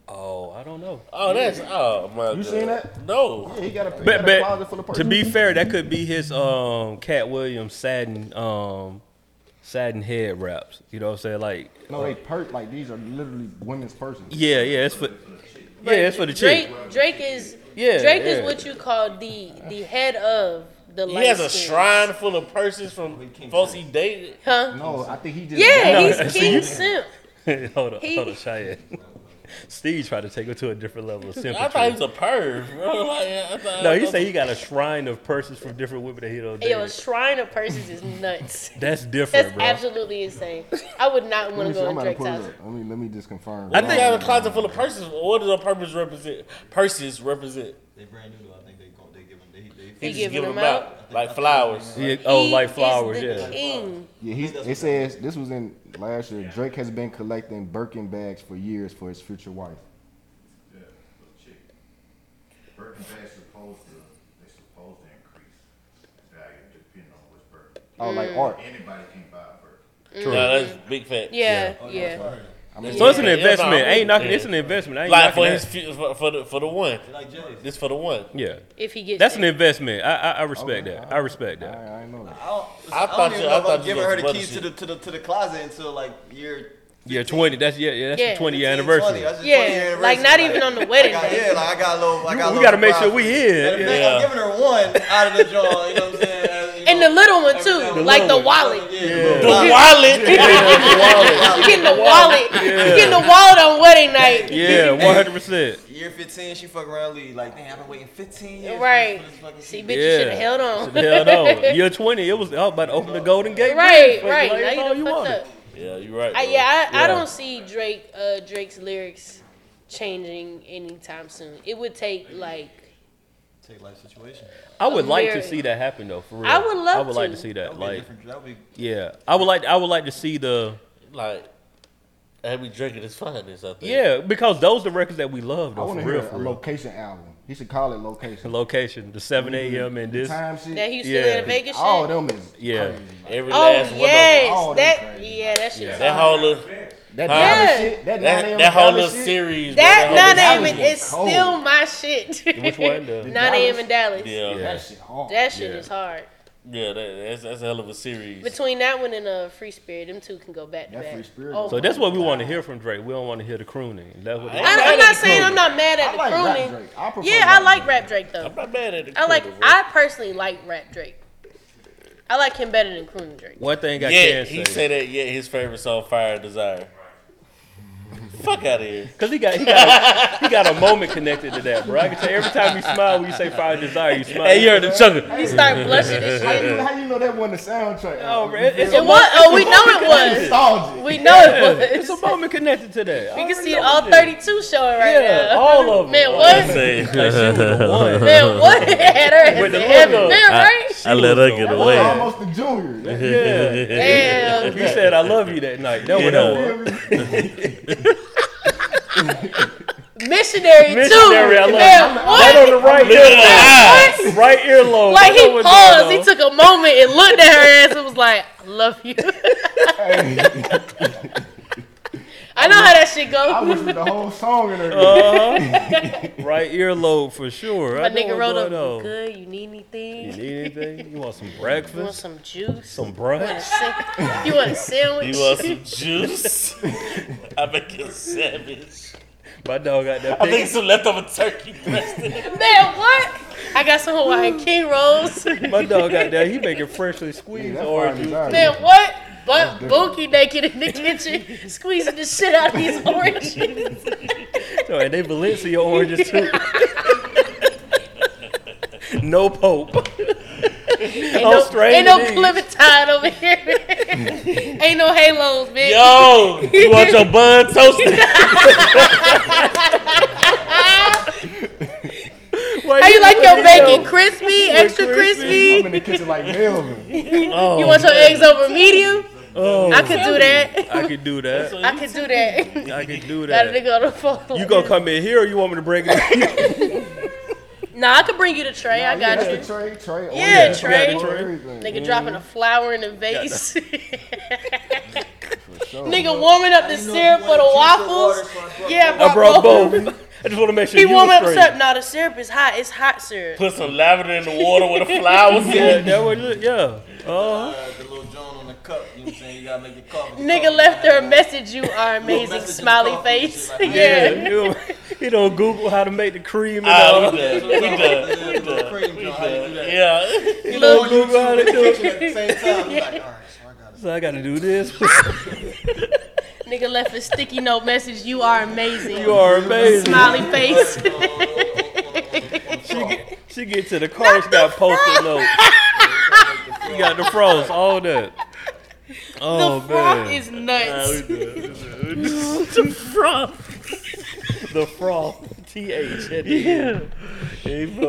Oh, I don't know.
Oh, that's oh my.
You
God.
seen that?
No.
Yeah, he got a, he
But,
got a closet full of purses.
to be fair, that could be his um Katt Williams satin um satin head wraps. You know what I'm saying? Like
no, they purse like these are literally women's purses.
yeah, yeah, it's for yeah, it's for the
Drake.
chick.
Drake is.
Yeah,
Drake
yeah.
is what you call the the head of the.
He has a
light
shrine full of purses from folks he dated.
Huh?
No, I think he just
Yeah,
No,
he's King Simp.
hold on,
He-
hold on, Chiane. Steve tried to take her to a different level of sympathy.
I thought he was a perv. Bro. Like, I thought,
no, he said he got a shrine of purses from different women that he don't date.
Yo, a shrine of purses is nuts.
That's different,
That's
bro.
absolutely insane. I would not
Let
want
me
to
see.
go
I'm
to
about to
Drake's
pull it
house.
Let me let me just confirm.
I think he have a closet full of purses. What does a purpose represent? Purses represent.
They brand new though. I think they they give them. They, they,
He,
He
just
giving
giving
them
them out like flowers.
Yeah, oh,
He
like
is
flowers,
the
yeah.
King.
Yeah, he's, it says this was in last year. Drake has been collecting Birkin bags for years for his future wife.
Yeah, the chick. Birkin bags supposed to, they supposed to increase value depending on which Birkin.
Oh,
Mm.
like art.
Anybody can buy a Birkin.
True.
No, that's big fact.
Yeah, yeah.
I mean,
So it's an investment.
no,
I ain't knocking.
yeah.
It's an investment. I ain't
Like
knocking
for
that.
his fu- for, for the for the one.
Like Jay's.
This for the one.
Yeah,
If he gets
that's an investment. I I, I respect
Okay,
that. I respect
I,
that.
I ain't know that.
I don't,
I
I,
thought
don't
you-
even
I
know if
thought you
giving her the keys to the to the to the closet until like year.
Yeah, twenty. That's yeah, yeah. That's
Yeah.
the twenty year anniversary.
20, that's
Yeah,
20 year
like, not even on the wedding
got,
day.
Yeah, like I got a little. I got a
we got to make sure we
for
in.
Matter of fact,
Yeah.
I'm giving her one out of the jar. You know what I'm saying? As,
And
know,
the little one too,
every-
like the
little one.
wallet.
Yeah,
Yeah.
The wallet.
You getting the wallet. You getting the wallet on wedding night.
Yeah, one hundred percent.
Year 15, she fuck around leave. Like, damn, I've been waiting 15 years.
Right.
For this fucking
See,
shit.
bitch, you should have held on.
Hell no. Year twenty, it was I was about to open the Golden Gate.
right, right. Now you
all you
fucked
wanted.
Up.
Yeah, you're right.
I, yeah, I, I don't see Drake uh, Drake's lyrics changing anytime soon. It would take like
Take life situation.
I would like to see that happen though. For real,
I would love
I would like
to.
to see
That
that.
would be a
Like.
That be.
yeah, I would like. I would like to see the.
like I be drinking his finest. I think.
Yeah, because those are the records that we love
I want to hear
for
a
real.
location album. He should call it location.
Location, the seven a.m. and this.
Time shit.
that Houston
Yeah.
and Vegas shit.
all of them is
Yeah.
crazy.
Every
oh
last one
yes,
All them
that
crazy.
yeah, that shit.
Yeah.
That whole little,
That
Huh?
Yeah.
shit. That,
that,
9
that whole little
shit,
series.
That
bro,
nine
that whole-
a.m.
was
is still my shit.
Which one? The,
Nine a.m. in Dallas.
Yeah,
Yeah.
That shit hard.
That shit
Yeah.
is hard.
Yeah, that, that's that's a hell of a series.
Between that one and uh, Free Spirit, them two can go back to
That
back.
Free Spirit
Oh,
So that's what we want to hear from Drake. We don't want to hear the crooning. That's what.
I
I,
ain't
I'm not saying
the
I'm not mad at
I
the
like rap
crooning.
Drake. I prefer
Yeah, I like
Drake.
rap Drake though.
I'm not mad at the
I like.
crooner, bro.
I personally like rap Drake. I like him better than crooning Drake.
One thing I
yeah,
can
he
say.
said that. Yeah, his favorite song, "Fire Desire." Fuck out of here.
Cause he got he got a, he got a moment connected to that, bro. I can tell you every time you smile when you say fire desire, you smile.
Hey, you heard the chuckle.
You start blushing and
How you,
shit.
how you know that wasn't the soundtrack?
Oh, man, it's
It was. Oh, we know it was.
nostalgic.
We know it
It's a moment connected to that. I
We can
already
see
know
all 32 showing right
Yeah,
now.
all of them.
Man,
oh,
what?
Say,
Like, she was the one.
Man, what? Had her
With
in
the
heaven.
logo.
Man,
I,
right?
I let her get
That's
away.
almost the junior.
Yeah.
Damn.
You said I love you that night. That
Yeah.
was that one.
Missionary,
Missionary,
too.
I love
Man, what?
Right on the right
Look
earlobe.
eyes.
Right earlobe.
Like he paused, he took a moment and looked at her ass and was like, I love you. I know how that shit go.
I
goes.
listened to the whole song in her.
Uh-huh. right earlobe for sure.
My
I know
nigga wrote up,
going
you
on.
good? You need anything?
You need anything? You want some breakfast?
You want some juice?
Some
You
brunch?
you want a sandwich?
You want some juice? I make you a sandwich.
My dog got that
I think
big.
some leftover turkey breast. in.
Man, what? I got some Hawaiian king rolls.
My dog got that. He making freshly squeezed
that's
orange juice.
design.
Man, what? But
different.
Bookie naked in the kitchen, squeezing the shit out of these oranges.
No, and they Valencia oranges too. no Pope.
Ain't
Oh,
no,
strange
ain't no
these.
Clementine over here. ain't no halos, bitch.
Yo, you want your bun toasted?
Why
How you like your bacon crispy, extra
crispy?
I'm
crispy?
in the kitchen like Melvin.
Oh,
You want your eggs over medium?
Oh,
I could do that.
I could do that.
I could do that.
I could do
Got a
that.
nigga on the phone.
You gonna come in here or you want me to bring it?
Nah, I could bring you the tray. I got you.
the tray, tray. Oh,
Yeah,
yeah,
tray.
got the everything.
Nigga dropping a mm-hmm. flower in a vase.
For sure.
Nigga warming up the syrup for the waffles. Yeah,
I brought
both.
both. I just want to make sure
He
you
warming up
straight.
syrup. Nah, the syrup is hot. It's hot syrup.
Put some lavender in the water with the flowers
Yeah,
in.
that was it. Yeah. Uh,
the little Joan on the cup, you know what I'm saying? You gotta make your coffee.
Nigga left her a message. You are amazing.
message in the
Smiley face.
like
yeah.
yeah.
You, you don't Google how to make the cream and
Ah,
all.
we done. We done. We done.
Cream Joan, how you do?
Yeah.
You don't Google how to do it.
At the same time, you're like, all right, so I gotta.
So I got to do this.
Nigga left a sticky note message. You are amazing.
you are amazing.
Smiley face.
She get, she get to the car. She got post-it notes. You got the frost, all that. Oh man.
the froth
man,
is nuts.
the froth, the froth. T H. Yeah.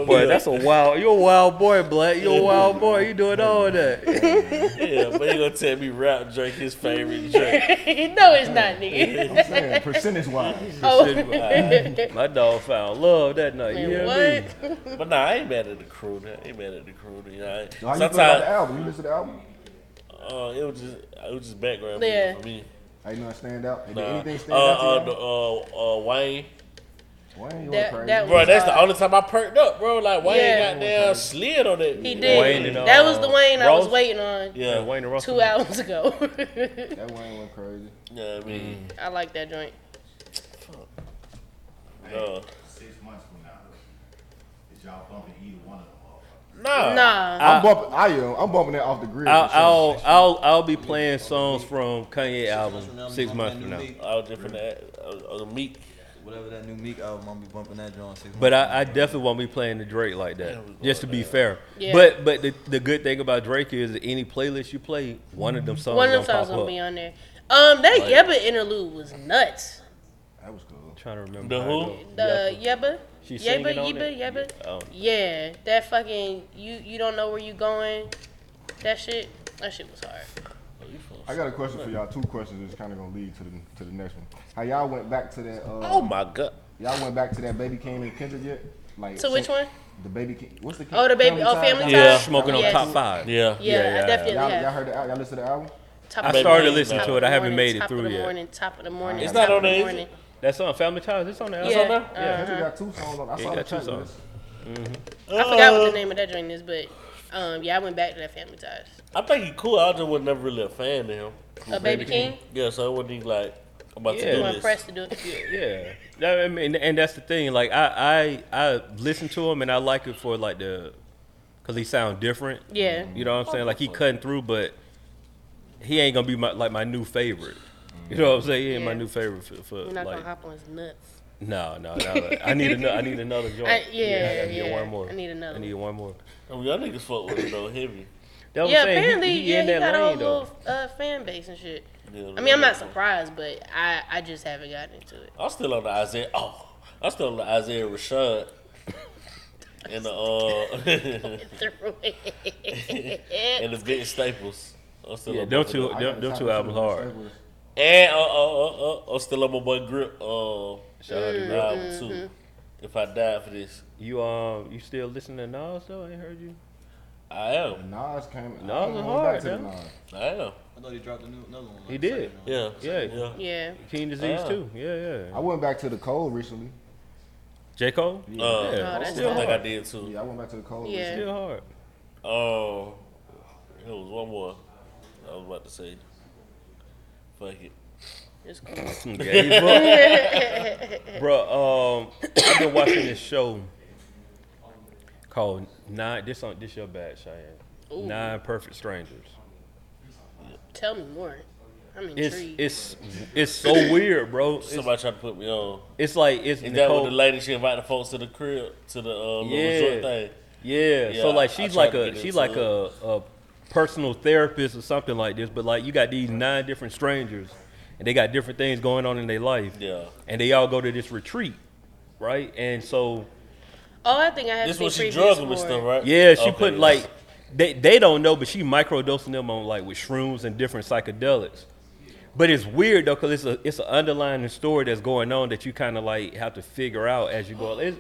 Boy, that's a wild. You're a wild boy, Black. You're a wild boy. You doing all that.
Yeah, but he gonna tell me rap drink his favorite drink.
no, it's not, nigga.
I'm saying, percentage wise.
Oh.
My dog found love that night. You hear
Man,
me?
what?
But nah, I ain't mad at the crew. I ain't mad at the crew. You know, I ain't-
How you feel about the album? You listen to the album?
uh, it was just it was just background
Yeah.
for me.
How you know it stand out? Did
Nah.
anything stand
uh,
out to
uh,
you?
the, uh, uh, Wayne.
Wayne, you
That-
crazy.
that
Bro,
was
that's the only time I perked up, bro. Like Wayne
Yeah.
got down slid on that.
He did.
Wayne and,
that was the
uh,
Wayne I was waiting on
Yeah,
Wayne and Russell.
two hours ago.
That Wayne went crazy.
yeah. I mean,
I like that joint.
uh,
Six months from now, is y'all bumping either one of them motherfuckers?
nah,
Nah.
I'm bumping. I am. I'm bumping that off the grid.
I'll. I'll I'll I'll be playing songs from Kanye album six months from now.
all different. Uh, uh, meat.
Whatever that new Meek album, I'll be bumping that joint six
But I, I definitely won't be playing the Drake like that. Just to be fair.
Yeah.
But but the, the good thing about Drake is that any playlist you play, one of them songs
One of them songs
pop
gonna
up.
be on there. Um, that
Like-
Yebba interlude was nuts.
That was cool.
trying to remember
The who?
go.
The Yebba,
She
Yebba,
singing on
Yebba,
it?
Yebba.
Oh.
Yeah, that fucking you you don't know where you going. That shit, that shit was hard.
I got a question for y'all. Two questions. It's kind of gonna lead to the to the next one. How y'all went back to that? Uh,
Oh my god.
Y'all went back to that Baby Keem and Kendrick yet? Like
So which one?
The Baby Keem. What's the?
Oh, the baby. Oh, family
Y'all-
time.
Yeah.
Smoking on
Yes.
top five.
Yeah.
Yeah,
Yeah, yeah.
I definitely
Y'all,
have.
y'all heard the y'all listen to the album?
Top
I
of the morning.
I started
morning,
listening to it.
the
I haven't made it
top
through
of the
yet.
Morning, top of the morning.
It's not on
the
there, is it?
morning.
That's on Family Ties. It's on there.
Yeah.
on there?
Yeah.
Kendrick uh-huh. got two songs on. I
He
saw the
got two
track
songs.
list.
I forgot what the uh, name of that joint is, but um, yeah, I went back to that Family Ties.
I think he cool. I just was never really a fan of him.
A Baby Keem.
Yeah, so I wasn't even like I'm about
Yeah.
to
You
do
weren't
this.
pressed to do it.
Yeah, That- I mean, and that's the thing. Like I, I, I listen to him and I like it for like the, cause he sound different.
Yeah.
You know what I'm saying? Like he cutting through, but he ain't gonna be my like my new favorite. You know what I'm saying? He ain't my
Yeah.
new favorite for, for
You're not
like.
gonna hop on his nuts.
No, no, no. I need another. I need another joint.
I- yeah,
I gotta
yeah,
get one more.
I need another
I need one more.
I mean, y'all niggas fuck with it though heavy.
That was
yeah,
saying,
apparently,
he, he
yeah,
in
he
that
got a whole
though.
little uh, fan base and shit.
Yeah,
I mean, I'm not surprised, but I, I just haven't gotten into it.
I'm still on the Isaiah. Oh, I'm still on the Isaiah Rashad. And the uh, and the Vince Staples. I'm still
Yeah,
on
them
both of
two,
them.
them, them two albums hard.
And uh, uh, uh, uh, I'm still on my boy Grip. Uh,
Shout out to
the
Grip.
album too. If I die for this,
You um, you still listening to Nas though? I ain't heard you.
I am.
Nas came.
Nas
I
was
went
hard,
back to the
man.
Nas.
I am.
I thought he dropped a new, another one.
He
like,
did.
second one.
Yeah.
Yeah.
Yeah.
Yeah.
King Disease
Ah.
too. Yeah, yeah.
I went back to the cold recently.
J Cole.
Uh,
Yeah,
Oh, that's
still
I think I
hard.
did too.
Yeah, I went back to the cold.
Yeah.
recently.
Still hard.
Oh, it was one more. I was about to say. Fuck it.
It's cool.
Gave up. Bro, um, I've been watching this show called Nine. This on this your bad, Chiane.
Ooh.
Nine Perfect Strangers.
Tell me more. I'm
It's
intrigued.
it's it's so weird, bro. It's,
Somebody tried to put me on.
it's like it's
Is that when
Nicole.
the lady she invited the folks to the crib to the uh, little
Yeah.
resort thing?
Yeah,
Yeah,
so like
I- I
she's
tried
like
to
a
get
she's
into
like a, a personal therapist or something like this. But like you got these nine different strangers, and they got different things going on in their life,
Yeah.
and they all go to this retreat, right? And so
oh, I think I have
This
seen
was she
previews
drugged them
for
and
it.
stuff, right?
yeah, she
Okay,
put
yeah.
like they they don't know, but she microdosing them on like with shrooms and different psychedelics. But it's weird though, cause it's a it's an underlying story that's going on that you kind of like have to figure out as you go. It's,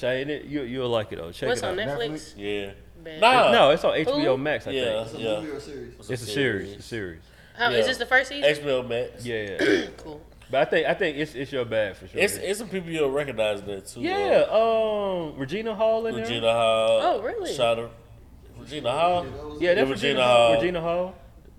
Chiane, it- you you'll like it though. Check
Mm. What's
it out.
on Netflix?
Yeah.
Bet.
Nah.
No, it's on HBO
Who?
Max. I
Yeah.
think
It's a
Yeah.
movie or a series?
it's a series. It's a series.
How,
Yeah.
Is this the first season?
HBO Max.
Yeah, yeah.
cool.
but I think I think it's it's your bad for sure.
It's it's some people you'll recognize there too.
yeah, um, Regina Hall in there.
Regina Hall.
Oh, really?
Shout out. Regina Hall.
Yeah, that's
Yeah,
Regina,
Regina
Hall.
Hall.
Regina Hall.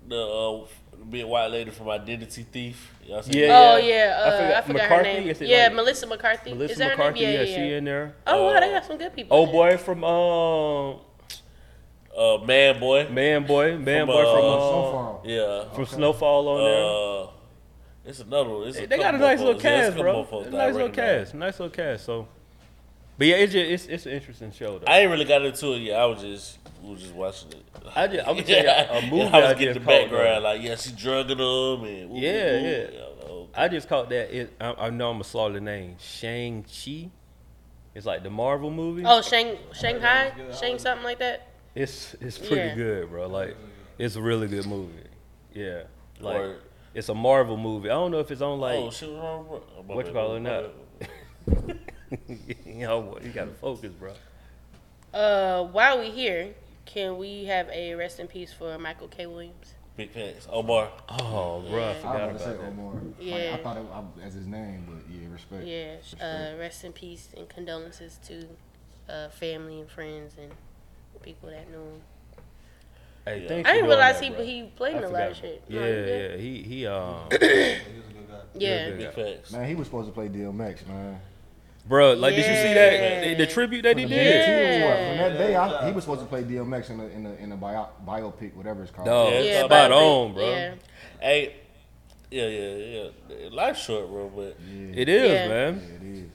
The uh, big white lady from Identity Thief. Y'all seen
Yeah,
that?
Oh yeah, uh, I forgot, her
McCarthy?
name. Yeah,
like-
Melissa McCarthy.
Melissa
is that
McCarthy.
her name?
Yeah,
Yeah, yeah,
she in there.
Oh wow, they
Uh,
got some good people.
Oh boy from um
Uh, Man Boy.
Man Boy, Man
From,
Boy
uh,
from uh,
Snowfall.
Yeah.
from Snowfall on there.
Uh, it's another one. It's
They,
a
they got a nice little
folks. Yeah,
cast,
couple
bro. A nice little cast, nice little cast. So, but yeah, it's just it's it's an interesting show though.
I ain't really got into it yet. I was just we was just watching it.
I just- I'm gonna tell you, a movie
I was
I
getting
just
the
caught,
background, like yeah, she drugging them and woo,
Yeah,
woo, woo.
yeah.
I know.
I just caught that. It, I, I know I'm gonna slaughter the name. Shang Chi. It's like the Marvel movie.
Oh, Shang Shanghai, Shang something like that.
It's it's pretty
Yeah.
good, bro. Like it's a really good movie. Yeah, like
Word.
it's a Marvel movie. I don't know if it's on like
oh, she was wrong. bro.
What you
bad,
call it now. you know, you gotta focus, bro.
Uh, while we here, can we have a rest in peace for Michael K. Williams?
Big thanks, Omar.
Oh, bro, I
I was
forgot
about say
that.
Omar. Like,
Yeah.
I thought it I, as his name, but yeah, respect.
Yeah,
Respect.
uh, rest in peace and condolences to uh, family and friends and people that knew him.
Hey,
Yeah.
thanks
I didn't realize
that,
he
bro.
he played in a lot
forgot.
of shit.
Yeah,
No, he did.
yeah, he he um,
He was a good guy.
yeah.
good guy.
Man, he was supposed to play DMX, man.
bro. Like, did you see that the, the tribute that he did?
BET Award, From that day, I, he was supposed to play DMX in a in a, in a bio, biopic, whatever it's called.
Dog,
Yeah,
Yeah,
it's
spot
biopic.
on, bro.
Yeah.
Hey, yeah, yeah, yeah. Life's short, bro, but
Yeah,
It is,
Yeah.
man.
yeah, it is.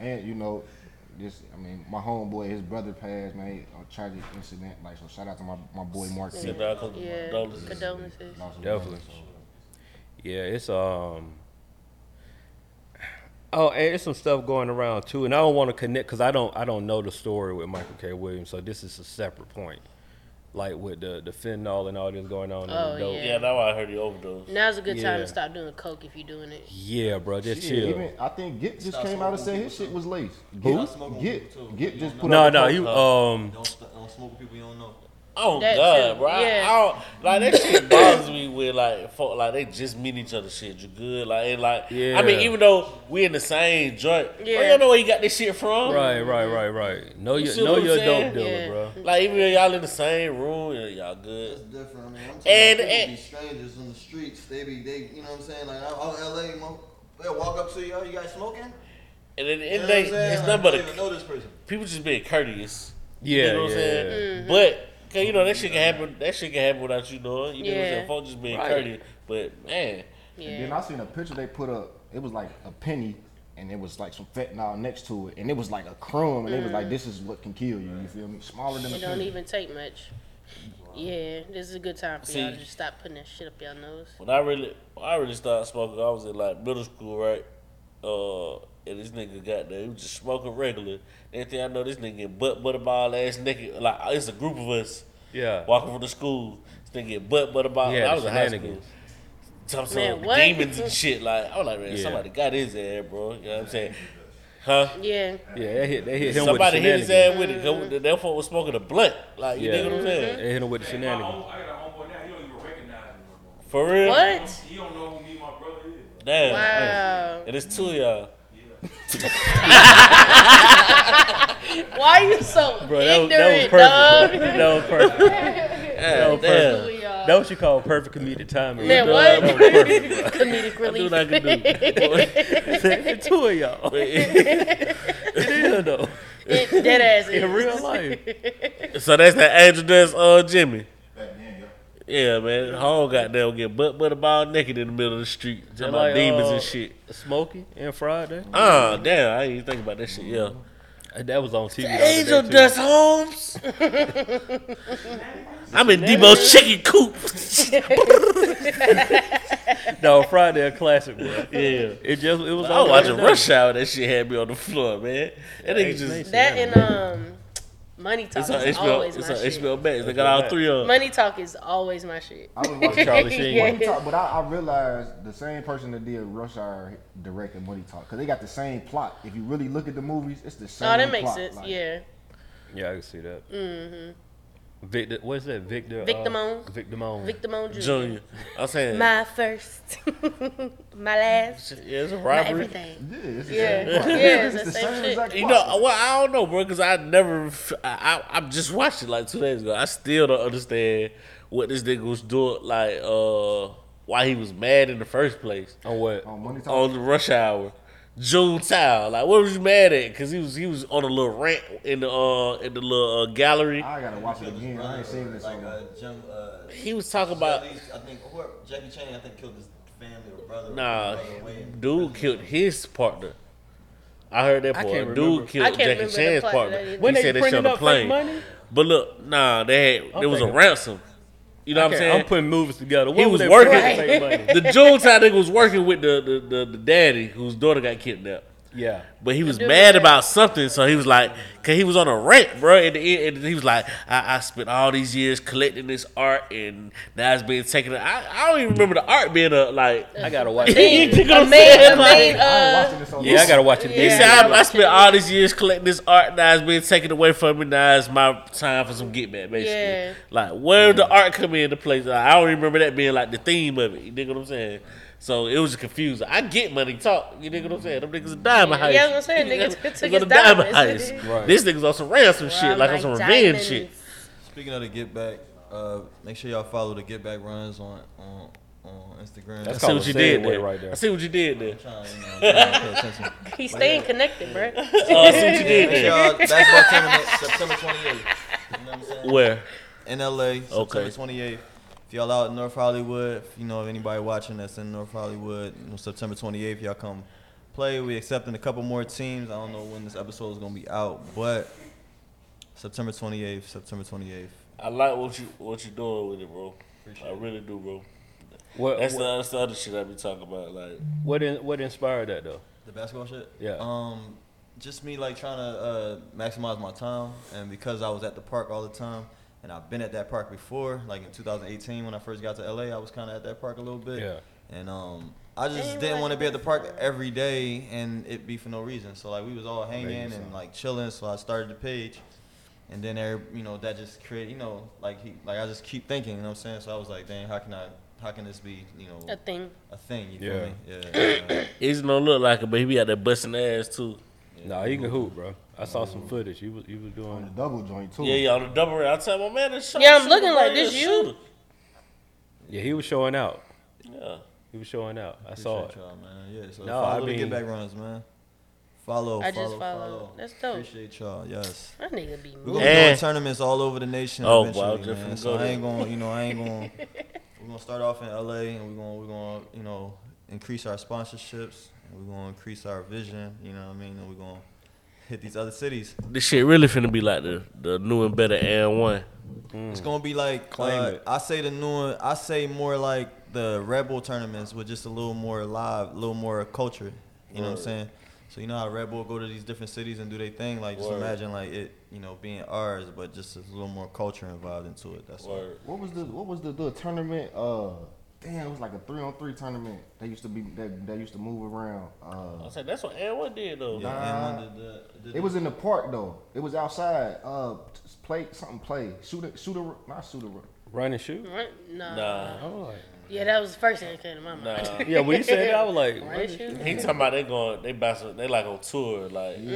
And you know, just I mean, my homeboy, his brother passed, man. A tragic incident. Like, so shout out to my, my boy Mark.
sit
Yeah.
condolences.
Condolences.
Definitely. Yeah, it's um. Oh, and there's some stuff going around too, and I don't want to connect because I don't I don't know the story with Michael K. Williams, so this is a separate point. Like with the the fentanyl and all this going on. in
Oh,
the dope.
yeah.
Yeah, why I heard the overdose.
Now's a good time
Yeah.
to stop doing coke if you're doing it.
Yeah, bro, just
Shit,
chill.
even I think Git just
Stop
came out and said his shit was laced.
Who?
Git,
Stop smoking
Git,
people, too.
Git
You
just
don't
put
no,
up a
no, you um.
Don't, don't smoke with people you don't know.
Oh
That
God,
too,
bro! I-
yeah.
I, don't like that shit bothers me with like folk like they just meet each other. Shit, you good? Like, and like, I mean, even though we in the same joint, oh, yeah,
Yeah.
you don't know where you got this shit from,
Right, right, right, right. Know
You
your know
what I'm
your
saying?
dope dealer,
Yeah.
bro.
Like, even though y'all in the same room, y'all good.
That's different. I mean, I'm talking
And-
about people
and-
be strangers in the streets. They be, they, you know what I'm saying? Like, out out LA, mo- they'll walk up to you, oh, you guys smoking?
And then
You know
they,
what I'm
it's
Like,
nothing but
I don't even
a,
know this person.
people just being courteous.
Yeah,
you know what I'm
yeah.
saying? Mm-hmm. But cause you know that shit can happen. That shit can happen without you knowing. You know what I'm
Yeah.
saying? Folks just being
Right.
courteous. But man,
And then I seen a picture they put up. It was like a penny, and it was like some fentanyl next to it, and it was like a crumb, and they was like, "This is what can kill you." You feel me? Smaller than a
Mm. It don't
penny.
even take much. Yeah, this is a good time for y'all to just stop putting that shit up your nose.
When I really, when I really started smoking, I was in like middle school, right? Uh, and this nigga got there. He was just smoking regular. Anything I know, this nigga get butt butterball ass nigga. Like it's a group of us
Yeah.
walking from the school. This nigga get butt butterball.
Yeah,
I was in high school.
shenanigans.
Some
Man,
sort of
what?
demons and shit. Like I was like, man,
Yeah.
somebody got his ass, bro. You know what I'm saying? Huh?
Yeah.
Yeah, they hit, they hit him
Somebody
with
hit his
shenanigans.
ass with it. 'cause That folk was smoking a blunt. Like you
Yeah.
know what I'm saying?
They hit him with the shenanigans.
I got a homeboy now. He don't even recognize me.
For real?
What?
He don't know who me and my brother is.
Damn.
Wow.
And it's two of y'all.
Why you so
Bro, that was,
ignorant,
that was
dog?
perfect. that was perfect.
Yeah,
was
damn.
Who?
That what you call perfect comedic timing.
Man,
bro.
what?
That was perfect,
Comedic
Do
relief.
what I can do.
the two of y'all. It is though.
It, dead ass.
In
is.
real life.
so that's that Angel Dust, uh, Jimmy.
Back then, yeah.
Yeah, man. Home got there get butt butt about naked in the middle of the street. Talking about
like,
demons
uh,
and shit.
Smokey and Friday.
Oh, damn. I didn't even think about that shit. Yeah.
That was on TV. the
Angel
day, too.
Dust Holmes. I'm in Debo's chicken coop.
No, Friday a classic, bro.
yeah.
It just it was.
I was watching Rush Hour. That shit had me on the floor, man. That nigga
Ain't
just.
nice.
That and um, Money Talk
It's
is
HBO.
always
It's
my
on
shit.
HBO Max. They got all three of them.
Money Talk is always my shit.
I was watching
Charlie Sheen.
Yeah.
Money Talk, but I, I realized the same person that did Rush Hour directed Money Talk because they got the same plot. If you really look at the movies, it's the same.
Oh, that makes
plot.
sense.
Like,
Yeah.
Yeah, I can see that. Mm-hmm. Victor, what's that? Victor.
Victimone.
Uh, Victimone.
Victimone Jr.
Junior. I'm saying.
My first. my last.
yeah, it's a
My
robbery.
everything.
Yeah, it's the
Yeah.
same.
Yeah, it's
it's
the
the
same
same
shit.
You know, well, I don't know, bro, because I never, I I just watched it like two days ago. I still don't understand what this nigga was doing, like, uh, why he was mad in the first place
On what?
On Money Talk.
on the rush hour. Juntao, like, what was you mad at? Because he was he was on a little rant in the uh in the little uh, gallery.
I gotta watch it again. I ain't seen this
like
one.
uh, Jim. Uh,
He was talking about
Charlie's- I think whoever, Jackie Chan. I think killed his family or brother.
nah,
brother away in
dude killed his partner. I heard that
I
part. Dude killed Jackie
remember
Chan's partner.
that either.
He
they
said that shit on the plane.
money?
But look, nah, they had
I'm
there was a ransom. You know what I'm saying?
I'm putting movies together. What
He was working.
money?
the Juntao nigga was working with the, the, the, the daddy whose daughter got kidnapped.
Yeah.
But he was mad about something, so he was like, cause he was on a rant, bro. And, the, and he was like, I, I spent all these years collecting this art, and now it's being taken. I, I don't even remember the art being a like.
I gotta watch it.
You know what
a
I'm
main,
saying?
a main,
I ain't
uh,
watching this on
Yeah, I gotta watch it
He
Yeah.
again.
said, I, I spent all these years collecting this art. Now it's being taken away from me. Now it's my time for some get back, basically.
Yeah.
Like, where the art come into place? Like, I don't remember that being like the theme of it. You dig what I'm saying? So it was confusing. I get money talk. You dig what I'm saying? Them niggas a diamond heist.
Yeah, I'm saying niggas
They
took
go
his
to diamond
diamonds.
heist.
Right.
This nigga's on some ransom shit,
Rob
like on
my
some revenge shit.
Speaking of the Get Back, uh, make sure y'all follow the Get Back runs on on, on Instagram.
I
That's
see
called
what you did there.
right there.
I see what you did there.
Trying, you know, trying to pay attention.
He's staying connected, bro.
Oh, I see what you did there.
y'all basketball tournament September 28th. You know what I'm saying?
Where?
in LA, September
Okay.
28th. If y'all out in North Hollywood, if you know if anybody watching that's in North Hollywood, you know, September 28th, y'all come play. We accepting a couple more teams. I don't know when this episode is gonna be out, but September 28th, September 28th.
I like what you what you doing with it, bro. I really do, bro.
What
That's the,
what,
that's the other shit I be talking about. Like,
what, in, what inspired that though?
The basketball shit?
Yeah.
Um, just me like trying to uh, maximize my time, and because I was at the park all the time, and I've been at that park before, like in 2018 when I first got to LA, I was kind of at that park a little bit.
Yeah.
And um, I just
Ain't
didn't
right
want to be at the park every day and it be for no reason. So like we was all hanging and like chilling. So I started the page, and then there, you know, that just created, you know, like he, like I just keep thinking, you know what I'm saying? So I was like, dang, how can I, how can this be, you know,
A thing.
a thing? You
Yeah.
feel me? Yeah. yeah.
He's don't look like it, but he be out there busting ass too.
Nah, he can hoop, bro. I saw some footage. He was he was doing
On the double joint too.
Yeah, yeah, on the double ring. I tell my man, this
Yeah, I'm looking like this you?
Yeah, he was showing out.
Yeah.
He was showing out. I saw it.
Appreciate y'all, man. Yeah. So
No,
follow
I
the
mean-
get back runs, man. Follow.
I just
follow,
followed.
follow.
That's dope.
Appreciate y'all. Yes.
That nigga be
We're
moving.
gonna be doing tournaments all over the nation
Oh,
eventually,
wow, just
man.
finna
So
go
I ain't gonna, you know, I ain't gonna. We're gonna start off in LA, and we're gonna, we're gonna, you know, increase our sponsorships. And we're gonna increase our vision. You know what I mean? And we're gonna hit these other cities.
This shit really finna be like the the new and better and one.
It's gonna be like
Claim
uh,
it.
I say the new one. I say more like the Red Bull tournaments with just a little more live, a little more culture. You know what I'm saying? So you know how Red Bull go to these different cities and do their thing. Like just
Word.
imagine like it, you know, being ours, but just a little more culture involved into it. That's all.
Word.
What was the what was the, the tournament? Uh, damn, it was like a three on three tournament. They used to be that they used to move around.
I
Uh,
said that's what and one did though.
Yeah,
Nah.
did that. Did
it was in the park though. It was outside. Uh, play something play shoot a shoot a not shoot a
Run and shoot.
Right? Nah.
Nah.
Oh, like,
Yeah, that was the first thing that came to my mind.
Nah.
yeah, when you said that, I was like,
Right, shoot?
He talking about they going, they bouncing, they like on tour, like.
Mm.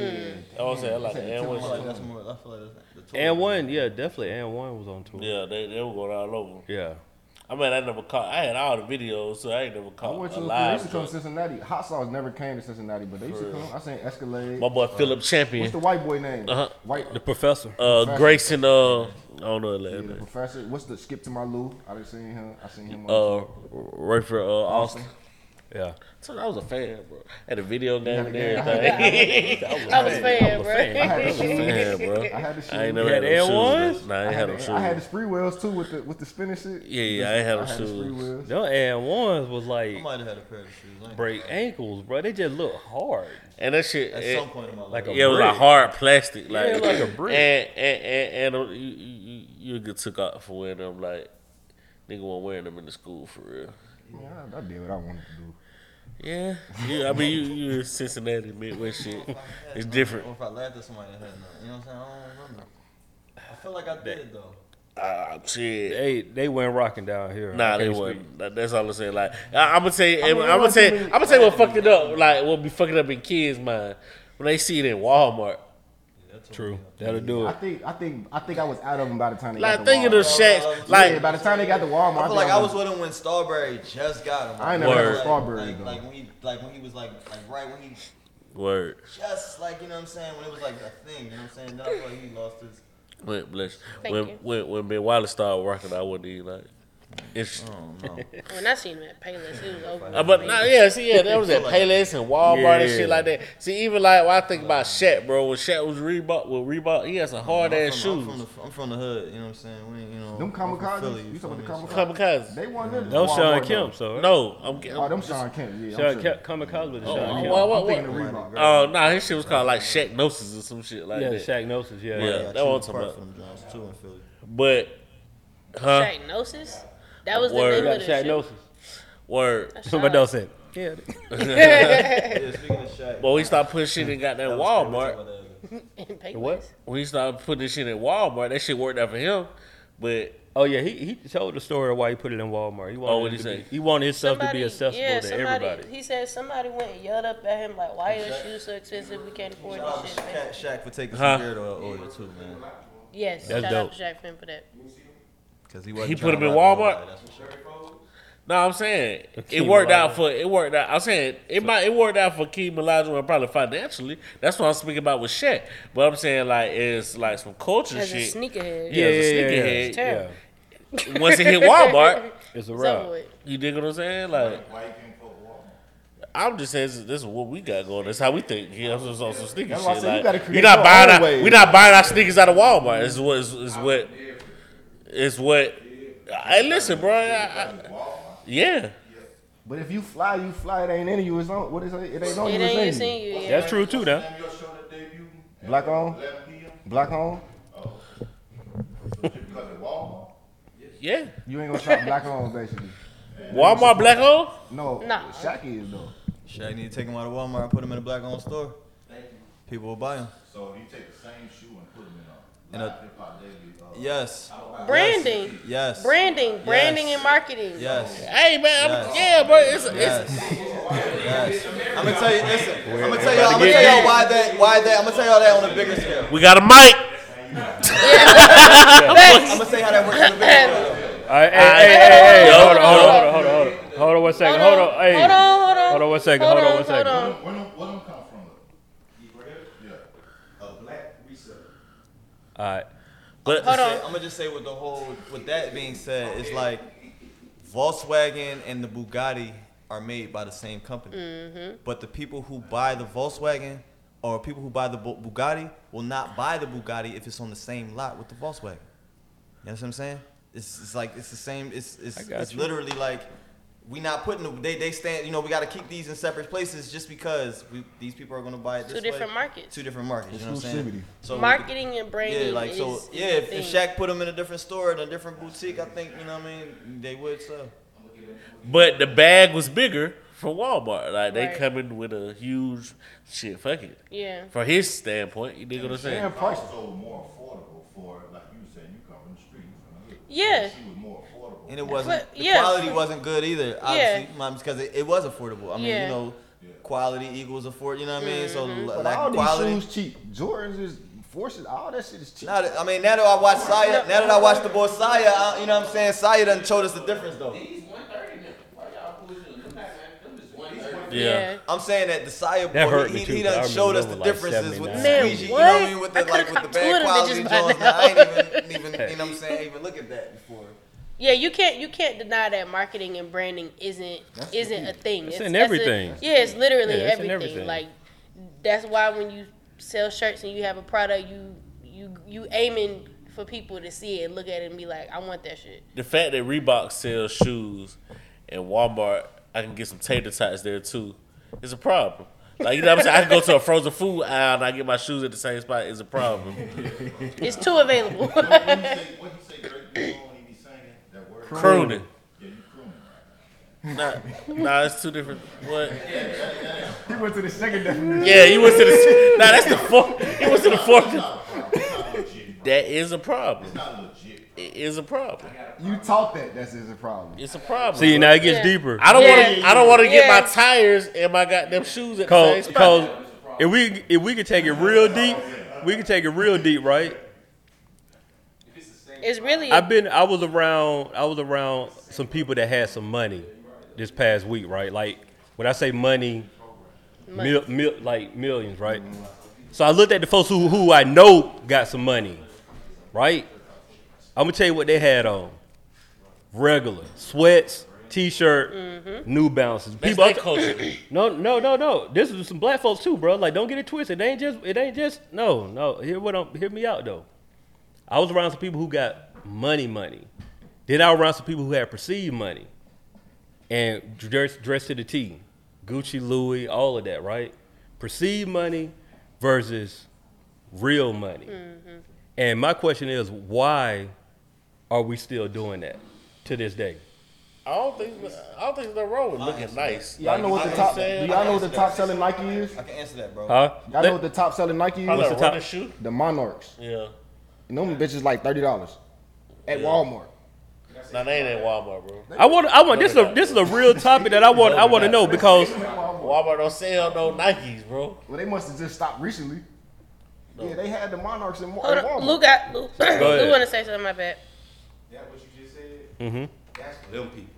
Yeah. I was saying like and one
like that's more. I feel like that's the tour.
and one, yeah, definitely, and one was on tour.
Yeah, they they were going all over.
Yeah.
I mean, I never caught. I had all the videos, so I ain't never
I
caught
went
a
to they
live.
used to come to. Cincinnati. Hot sauce never came to Cincinnati, but they used to come. I seen Escalade.
My boy Philip Champion.
What's the white boy name?
Uh-huh.
White.
The professor.
uh,
Professor.
Grayson, uh, I don't know the
yeah,
last
the professor. What's the skip to my Lou? I didn't see him. I seen him.
Uh,
on
Rayford uh, Austin.
Yeah.
So I was a fan, bro. Had a video game
had
and everything.
I was fan, bro.
I had the
was a
shoes.
fan, bro.
I had the shoes.
I ain't never had,
had
no
Air Ones?
shoes. Nah, I
I
ain't
had,
had no
the,
shoes.
I had the spree wheels too with the with the spinning shit.
Yeah, yeah, I ain't had no
I had the spree
shoes.
wheels.
Them and ones was
I
like
might have had a pair of shoes. I ain't
break ankles, bro. They just look hard.
And that shit,
At
it-
some point in my life.
Like a
yeah, it was like hard plastic, like,
Yeah, like a brick.
And and and, and uh, you, you you get took out for wearing them, like nigga wasn't wearing them in the school for real.
Yeah, I, I did what I wanted to do.
Yeah, you, I mean you you in Cincinnati Midwest shit. It's different.
Or if I laughed at somebody that had none. You know what I'm saying? I don't remember. I feel like I did though.
Ah, shit.
They they went rocking down here.
Nah, they
can't
wasn't. That, that's all I'm saying. Like, I, I'm gonna tell you, I'm,
mean, it
gonna
wasn't
tell you, I'm gonna tell you what fucked it up. Like, what be fucking up in kids' mind when they see it in Walmart.
True. That'll do it.
I
it.
think I think I think I was out of them by the time they
Like,
got the
think of the
Walmart.
shacks.
Like
Like,
by the time they got the Walmart,
I feel like
think
I was with him when Starbury just got him.
I ain't never
had
like,
Starbury,
like,
though.
like when he like when he was like like right when he
word.
just like you know what I'm saying when it was like a thing. You know what I'm saying? Then I feel like he lost his.
When, bless.
Thank
when,
you.
when when Ben Wallace started working, I wasn't even like. It's,
Oh no.
When I seen him at Payless, it was over.
uh, but nah, yeah, see, yeah, that was at Payless and Walmart and
Yeah.
shit like that. See, even like when I think about Shaq, bro, when Shaq was Reebok, with Reebok, he had some hard
I'm
ass
from, I'm
shoes.
from, the, I'm from the hood. You know what I'm saying? We ain't, you know.
Them
I'm from
kamikazes?
Philly,
You
you
talking about the
So-
Kamikaze.
They weren't in
That was
Walmart,
Shawn
though.
Kemp, so right?
No, I'm. I'm
Oh, them Shawn Kemp. Yeah,
Shawn
I'm tripping.
Kemp, Kamikaze with the
Oh,
Shawn
oh,
Kemp.
what, what,
I'm thinking of
what?
Reebok.
Oh, nah, his shit was called like Shaqnosis or some shit like
Yeah,
that.
Shaqnosis. Yeah.
Yeah. That
choose
what I'm talking
apart
about.
from them Jones too in Philly.
But, huh?
Diagnosis? That was the
Word.
name of the
Shaq
shit.
Word.
Somebody
Shaq.
else said. Yeah.
Yeah, speaking of Shaq.
But we started putting shit in goddamn
that
Walmart.
crazy about that.
In
What?
When he started putting this shit in Walmart, that shit worked out for him. But
Oh yeah, he he told the story of why he put it in Walmart. He wanted
Oh, what'd he
to
say?
be- he wanted his stuff to be
Somebody-
accessible
yeah,
to
somebody,
everybody.
He said somebody went and yelled up at him like, "Why are your shoes so expensive? We can't afford
Shout out
this
to
shit."
Shaq,
basically.
Shaq for taking
Huh?
some beard oil order too, man.
Yes,
That's
shout
dope.
out to Shaq Finn for that.
Cause he wasn't
He put
to
him in Walmart?
nobody, that's for sure.
no, I'm saying it
Keem
worked out for it worked out. I'm saying it might it worked out for Keem Olajuwon probably financially. That's what I'm speaking about with Shaq. But I'm saying like it's like some culture
As a
shit.
sneakerhead,
Yeah, as a
yeah,
sneakerhead.
It's terrible.
yeah.
Once it hit Walmart,
It's a
It's
wrap.
over
you dig what I'm saying? Like
Why you can't fuck with
I'm just saying this, this is what we got going. That's how we think. You know, on some, some sneaker shit.
why I said you
like,
gotta
we
create
not buying
own
our,
way.
we not buying our sneakers out of Walmart. Is what is, is what is what. Hey, listen, bro. I, I, yeah,
But if you fly, you fly. It ain't in you. It's on. What is it? It ain't on
It
you.
ain't
It's in
seen
you.
you. Yeah.
That's true too, now.
Name your show that debut?
Black on, black on.
So just because of Walmart?
yeah.
You ain't gonna shop black on basically.
Walmart black on.
No,
Nah.
Shaq is though.
Shaq need to take him out of Walmart and put him in a black owned store. People will buy him.
So you take the same shoe and put them in a,
in
a
a-
live hip hop daily. Uh,
Yes.
Branding,
Yes.
branding, branding, and marketing.
Yes.
Hey man, I'm,
Yes.
yeah, bro. It's, it's
Yes. yes. I'm gonna tell you. Listen. I'm gonna tell y'all. I'm gonna tell y'all why that. Why that. I'm gonna tell y'all that on a bigger scale.
we got a mic.
I'm gonna say how that works on a bigger scale.
All right, hey, hey, hey, hey, hold on, hold on, hold on, hold on, hold on, one second, hold on, hey,
hold on, hold on,
hold on one second, hold on one second.
Where them, where them come from? Yeah. A black reseller.
All right,
But
Hold on.
I'm gonna just say with the whole. With that being said, it's like Volkswagen and the Bugatti are made by the same company.
Mm-hmm.
But the people who buy the Volkswagen or people who buy the Bugatti will not buy the Bugatti if it's on the same lot with the Volkswagen. You know what I'm saying? It's, it's like it's the same. It's it's, it's literally like we not putting them. they they stand. You know we got to keep these in separate places just because we, these people are going to buy it.
Two
This
different
way.
markets.
Two different markets. You know what I'm
Exclusivity.
saying? So
Marketing and branding.
yeah, like
is,
so. Yeah, if, if
thing.
Shaq put them in a different store, in a different boutique, I think you know what I mean. They would sell.
But the bag was bigger for Walmart. Like they
Right.
coming with a huge shit. Fuck it.
Yeah.
From his standpoint, you dig what I'm saying?
And prices.
Also more affordable for, like you were saying, you come from the streets.
Yeah.
She was more affordable.
And it wasn't
But,
the
yeah.
quality wasn't good either. Obviously, Mom, because it, it was affordable. I mean,
Yeah.
you know, quality equals afford. You know what I mean? So
Mm-hmm.
l-
But
lack
all
of
these
quality.
shoes cheap. Jordans is forces. All that shit is cheap.
Now that, I mean, now that I watch Saya, now that I watch the boy Saya, I, you know what I'm saying? Saya done showed us the difference though.
These 130 now. Why y'all pushing them? Them not- them is 130.
Yeah.
I'm saying that the Saya boy,
That hurt
he,
me
he,
too,
he
'cause
done showed us the
like
differences with the
79.
Man,
squeegee, you know what I
what?
mean? With
I
the like with the
of
bad
them
quality
bitches
joints.
by
I ain't even, even you know what I'm saying? Even look at that before.
Yeah, you can't you can't deny that marketing and branding isn't isn't a thing.
It's in
that's a-
everything.
yeah, it's literally
Yeah, it's in
everything.
everything.
Like that's why when you sell shirts and you have a product, you you you aiming for people to see it and look at it and be like, I want that shit.
The fact that Reebok sells shoes and Walmart, I can get some tater tots there too, is a problem. Like you know what I'm saying? I can go to a frozen food aisle and I get my shoes at the same spot. Is a problem.
It's too available.
Crooning.
Yeah, crooning
Nah, nah, it's two different. What?
He went to the second definition.
Yeah, you went to the. Nah, that's the fourth. He went to the fourth.
It's not legit.
That is a problem.
It's not legit.
It is a problem.
You taught that. That's is a problem.
It's a problem.
See, now it gets
Yeah.
deeper.
I don't
Yeah.
want to. I don't want to get
Yeah.
my tires and my goddamn shoes at the same spot.
cause if we if we could take it real deep, we could take it real deep, right?
It's really
I've been I was around I was around some people that had some money this past week, right? Like when I say money, mil, mil, like millions, right? So I looked at the folks who who I know got some money, right? I'm gonna tell you what they had on: regular sweats, t-shirt, mm-hmm. New Balances.
That's
People,
their culture.
no, no, no, no. This is some black folks too, bro. Like, don't get it twisted. It ain't just. It ain't just. No, no. Hear what I'm. Hear me out though. I was around some people who got money, money. Then I was around some people who had perceived money, and dressed dressed to the T, Gucci, Louis, all of that, right? Perceived money versus real money. Mm-hmm. And my question is, why are we still doing that to this day?
I don't think. I don't think there's no wrong with looking nice.
Y'all know what the top? Do y'all know what the top selling Nike is?
I can answer that, bro.
Huh?
Y'all know what the top selling Nike
Probably
is?
a
the top?
shoe.
The Monarchs.
Yeah.
And them bitches like thirty dollars at Walmart.
Nah, they ain't at Walmart, bro.
I want. I want. This is a this is a real topic that I want. I want to know because
Walmart don't sell no Nikes, bro.
Well, they must have just stopped recently. Yeah, they had the Monarchs in, Wa-
Hold
at
on,
Walmart.
Lou got Lou.
ahead.
Lou want to say something. My bad.
That what you just said?
Mm-hmm.
That's for them people.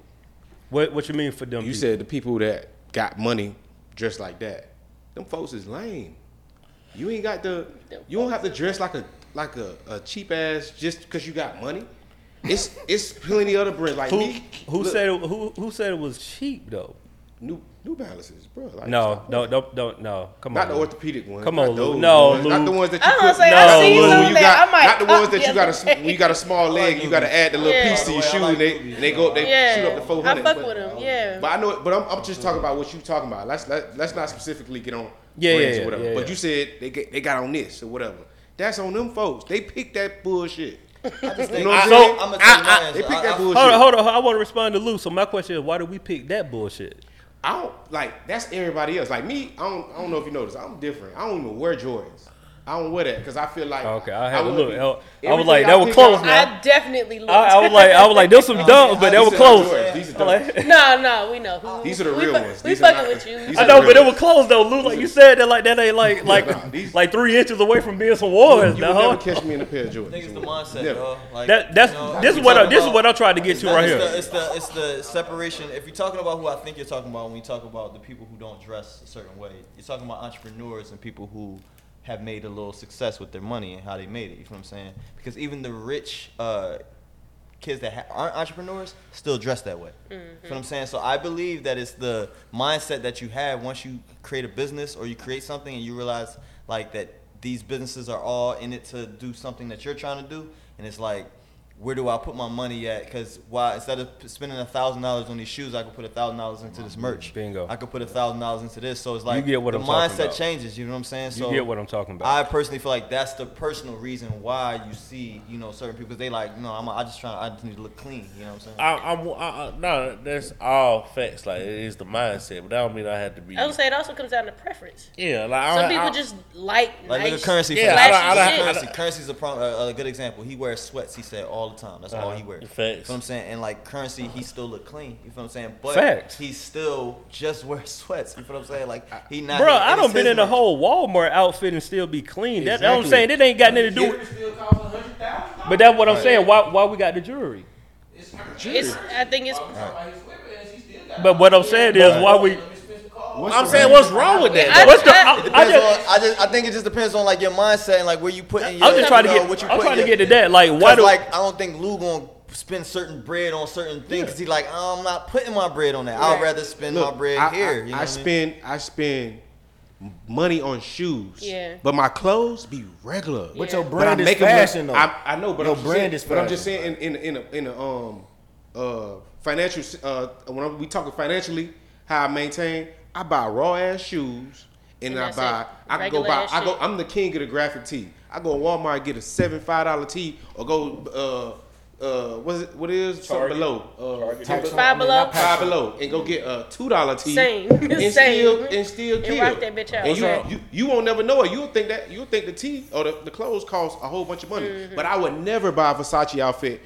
what what you mean for them?
You
people?
said the people that got money dressed like that. Them folks is lame. You ain't got the. You don't have to dress like a like a, a cheap ass just because you got money. It's it's plenty other brands like
who
me.
who
look,
said it, who who said it was cheap though?
New New Balances, bro? Like,
No,
stop
don't don't don't no. Come
Not
on.
Not
the
orthopedic ones.
Come on, Lou.
those
No,
ones. not the ones that you
was
put.
gonna say,
No,
I see
Lou,
some
you
that
got
I might
not the ones that you got
the
a when you got a small leg, you got to add the little
Yeah.
piece to your
oh,
shoe,
way, I
and they
like
and they go up they
Yeah.
shoot up to four hundred.
I
hundred.
fuck with 'em, yeah.
But I know, but I'm, I'm just talking about what you talking about. Let's let, let's not specifically get on
Yeah,
brands
yeah,
or whatever.
yeah,
but you said they get, they got on this or whatever. That's on them folks. They picked that bullshit.
I just think
You know what I'm saying?
I'm gonna tell you my
They
answer.
picked
I-
that
I-
bullshit.
Hold on, hold on. I want to respond to Lou. So my question is, why did we pick that bullshit?
I don't like that's everybody else. Like me, I don't I don't know if you noticed. I'm different. I don't even wear Jordans. I don't wear that because I feel like
Okay, I had to look.
be-
I was like, that was close
out-
now.
I definitely looked.
I, I was like, I was like, there's some dumb, but that was
These are
close.
Jordans. These are
like-
no, no, we know. Who,
These are the real
fu-
ones.
We
These are
fucking
not-
with you.
I know,
the
but it was close though, Lou. Like you said, that like that ain't like like
nah, these-
like three inches away from being some wars.
You
now,
would
huh?
never catch me in a pair of Jordans.
I it's the mindset,
Never.
yo. Like,
That that's
you know,
this is what this is what I'm trying to get to right here.
It's the it's the separation. If you're talking about who I think you're talking about when you talk about the people who don't dress a certain way, you're talking about entrepreneurs and people who have made a little success with their money and how they made it. You know what I'm saying? Because even the rich uh, kids that ha- aren't entrepreneurs still dress that way. You know what I'm saying? So I believe that it's the mindset that you have once you create a business or you create something and you realize like that these businesses are all in it to do something that you're trying to do, and it's like. Where do I put my money at? Because why instead of spending a thousand dollars on these shoes, I could put a thousand dollars into this merch.
Bingo.
I could put a thousand dollars into this. So it's like you
get what
the
I'm talking
mindset
about.
changes. You know what I'm saying?
You
So
get what I'm talking about.
I personally feel like that's the personal reason why you see, you know, certain people because they like, no, I'm, I just trying, I just need to look clean. You know what I'm saying?
I, I'm I, I, no, that's all facts. Like it is the mindset, but that don't mean I have to be.
I would say it also comes down to preference.
yeah, like
Some
I,
people
I,
just like
Like
nice,
look at Curren$y.
Yeah,
for
I
instance.
don't- I
flashy
I
shit.
don't-
Curren$y, Curren$y's a, pro, a, a good example. He wears sweats. He said all the time. That's all he wears.
Uh-huh. Facts.
You know what I'm saying? And like Curren$y, he still look clean. You feel what I'm saying? But
Facts.
he still just wears sweats. You feel what I'm saying? Like he not.
Bro,
and
I don't been in a whole Walmart outfit and still be clean. That, that's what I'm saying. It ain't got nothing to do.
Jewelry still costs a hundred thousand.
But that's what I'm saying. Why why we got the jewelry?
It's
It's, I think it's.
talking about his whip and she still got.
But what I'm saying is why we.
What's
I'm saying, what's wrong with that?
I-
What's the?
I-
I, I just,
on, I just I think it just depends on like your mindset and like where you put in your.
I'm just trying to
you know,
get.
what you
I'm
put
trying to get to that. Like, why do?
like I don't think Lou gonna spend certain bread on certain things because he like I'm not putting my bread on that. I'd rather spend
Look,
my bread
I,
here.
I,
you know
I
what I mean?
spend I spend money on shoes.
Yeah.
But my clothes be regular.
But
Yeah.
your
But
brand
I'm
is fashion
money-
though.
I, I know, but
Your
I'm
brand
saying,
is
But I'm just saying in in in a, in a um uh financial uh when we talking financially how I maintain I buy raw ass shoes and,
And
I buy
it.
I can go buy
ass
I go. I'm the king of the graphic tee. I go to Walmart get a seven five dollar tee or go uh uh what is it what is something below uh
Tax-
Five
I mean,
below?
not
Five below and go get a two dollar tee.
Same.
And
Same.
still and still
And
kill.
rock that bitch out.
And you, you you won't never know it. You'll think that you'll think the tee or the, the clothes cost a whole bunch of money.
Mm-hmm.
But I would never buy a Versace outfit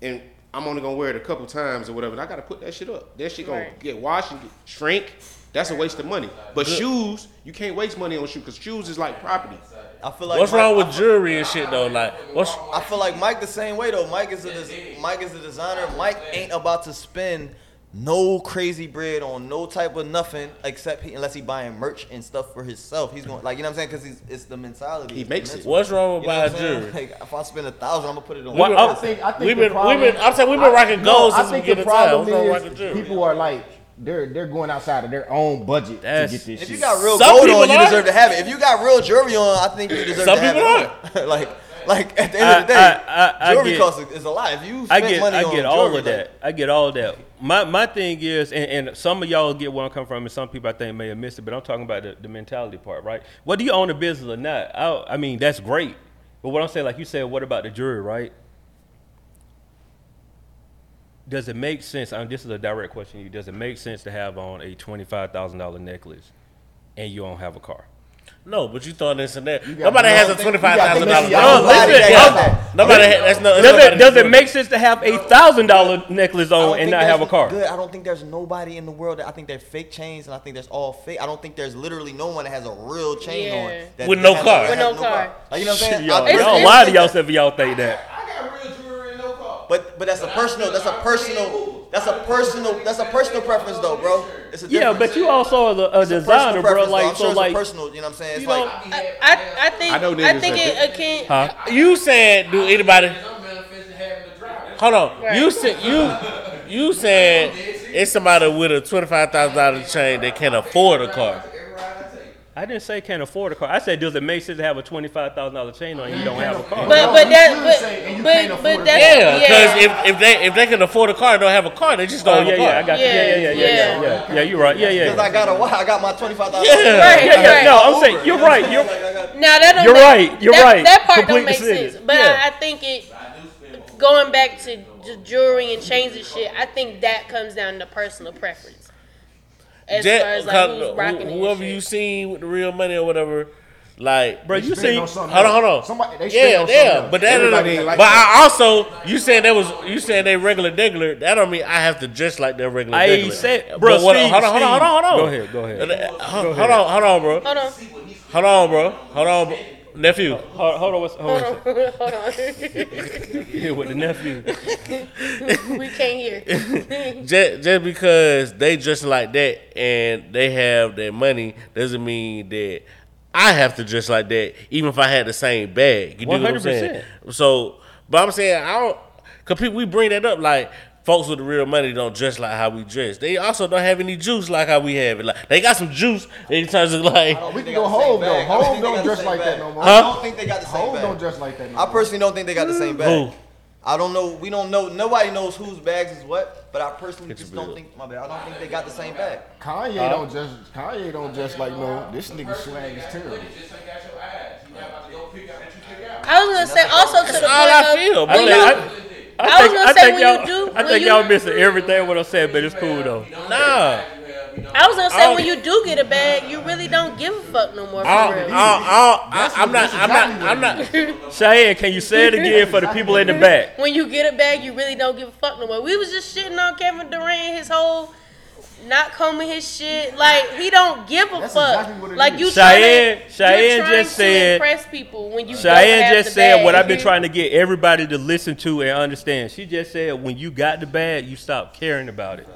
and I'm only gonna wear it a couple times or whatever. And I gotta put that shit up. That shit gonna
Right.
get washed and get, shrink. That's a waste of money. But shoes, you can't waste money on shoes because shoes is like property.
I feel like
What's
Mike-
wrong with jewelry and shit though? Like, what's
I feel like Mike the same way though. Mike is a des- Mike is a designer. Mike ain't about to spend no crazy bread on no type of nothing except he, unless he buying merch and stuff for himself. He's going like you know what I'm saying because it's the mentality.
He makes it.
what's wrong with
You know
buying jewelry?
Like if I spend a thousand, I'm gonna put it on.
Why-
this.
I
I think, I think
We've
the
been,
problem,
we've been. I'm saying we've been rocking gold
I
since we
think
get
the
a time. What's wrong with rocking
is
jewelry?
people are like they're they're going outside of their own budget
That's-
to get this
If
shit.
you got real
Some
gold on, you deserve to have it. If you got real jewelry on, I think you deserve
Some
to have it. on. like, like at the end of the day,
I- I- I
jewelry
get-
costs is a lot. If you
I
spend
get
money
I
on
get all
jewelry,
of that.
like,
I get all of that. My my thing is, and, and some of y'all get where I'm coming from, and some people I think may have missed it, but I'm talking about the, the mentality part, right? Whether you own a business or not, I, I mean that's great. But what I'm saying, like you said, what about the jury, right? Does it make sense? I this is a direct question to you. Does it make sense to have on a twenty five thousand dollar necklace and you don't have a car?
No, but you throwing this in there. Nobody has a
you
twenty
got
five thousand
to
dollars.
miss
Oh,
Nobody
listen,
that
yo,
got that.
Nobody. ha- That's no.
Does it does it make sense to have a thousand dollar necklace on and not have a car?
Good. I don't think there's nobody in the world that I think they're fake chains, and I think that's all fake. I don't think there's literally no one that has a real chain
Yeah.
on that
With no car.
that
With
has
no car.
Like you know what I'm saying?
Y'all,
I-
It's-
y'all
it's-
lie to yourself if y'all think that.
I got real jewelry and no car.
But but that's a personal. That's a personal. That's a personal. That's a personal preference though, bro. It's a
Yeah, but you also are the, a
It's a
designer,
personal
bro. Like
I'm
so,
sure it's a
like
personal. You know what I'm saying? It's
you
like
know-
I, I, I think
I know
I, think
that
it akin.
Huh?
You said do anybody?
I'm manifesting having a driver.
Hold on.
Right.
You said you you said it's somebody with a twenty five thousand dollar chain that can afford a car.
Every ride I
didn't say can't afford a car. I said does it make sense to have a twenty five thousand dollar chain on and you don't have a car?
But but that but
say, and you
but,
can't
but that's
Yeah, because
yeah.
if, if they if they can afford a car and don't have a car, they just
oh
don't
yeah,
have a car.
yeah, I got. Yeah, yeah, yeah, yeah, yeah,
Yeah.
yeah. Yeah, you're right. Yeah, yeah.
because I got a why I got my twenty five thousand.
Yeah.
Right,
Yeah, yeah.
right.
No, I'm saying you're right. You're
Now that don't
You're
make-
right, you're
that,
right.
That part
Complete
don't make sense. But
Yeah.
I, I think it going back to jewelry and chains and shit. I think that comes down to personal preference. As
Jet-
far as like who's rocking
wh- whoever you seen with the real money or whatever, like
bro. You
Spending
see,
on something
Hold on,
else.
hold on.
Somebody, they spend
yeah, yeah, but that
Everybody
don't-
like
but
that.
I also you said that was you said they regular degular. That don't mean I have to dress like they're regular
I
degular.
said-
But
bro,
what- hold on, hold on, hold on, hold on.
Go ahead, go ahead.
Uh, Hold, hold on, hold on, bro.
Hold on,
Hold on, bro. Hold on, bro. Nephew.
hold, hold on, what's, hold on.
hold on, hold on.
Here with the nephew.
we can't hear.
Just, just because they dress like that and they have their money doesn't mean that I have to dress like that, even if I had the same bag. You know what I'm saying? So, but I'm saying I don't. Cause people we bring that up like folks with the real money don't dress like how we dress. They also don't have any juice like how we have it. Like they got some juice in terms of like.
We can go
got the same
Hove, though.
Home I
Hove
think they
don't dress
same
like that no more.
I don't think they got the same
Hove
bag.
don't dress like that. No
I personally don't think they got the same bag.
Who?
I don't know. We don't know. Nobody knows whose bags is what. But I personally
Get
just don't think. My bad. I don't think they got the same bag.
Kanye don't just Kanye don't just like no. This nigga swag is terrible.
Just ain't got your ass. You not about to go pick out what you pick out.
I was gonna say also to the
all I feel,
of
but
when
like,
you,
I-
I,
I was
think,
gonna
I
say
think
when
y'all,
you do-
I think
you-
y'all missing everything what I said, but it's cool though.
Nah.
I was gonna say
Oh.
when you do get a bag, you really don't give a fuck no more for
I,
real.
I, I, I, I'm not. I'm not. I'm not.
Chiane, can you say it again for the people in the back?
when you get a bag, you really don't give a fuck no more. We was just shitting on Kevin Durant, his whole not combing his shit. Like he don't give a
That's
fuck.
exactly what it
like you Chiane- Chiane
just
to
said-
impress people when you Chiane
just
the
said
bag.
what I've been trying to get everybody to listen to and understand. She just said when you got the bag, you stop caring about it.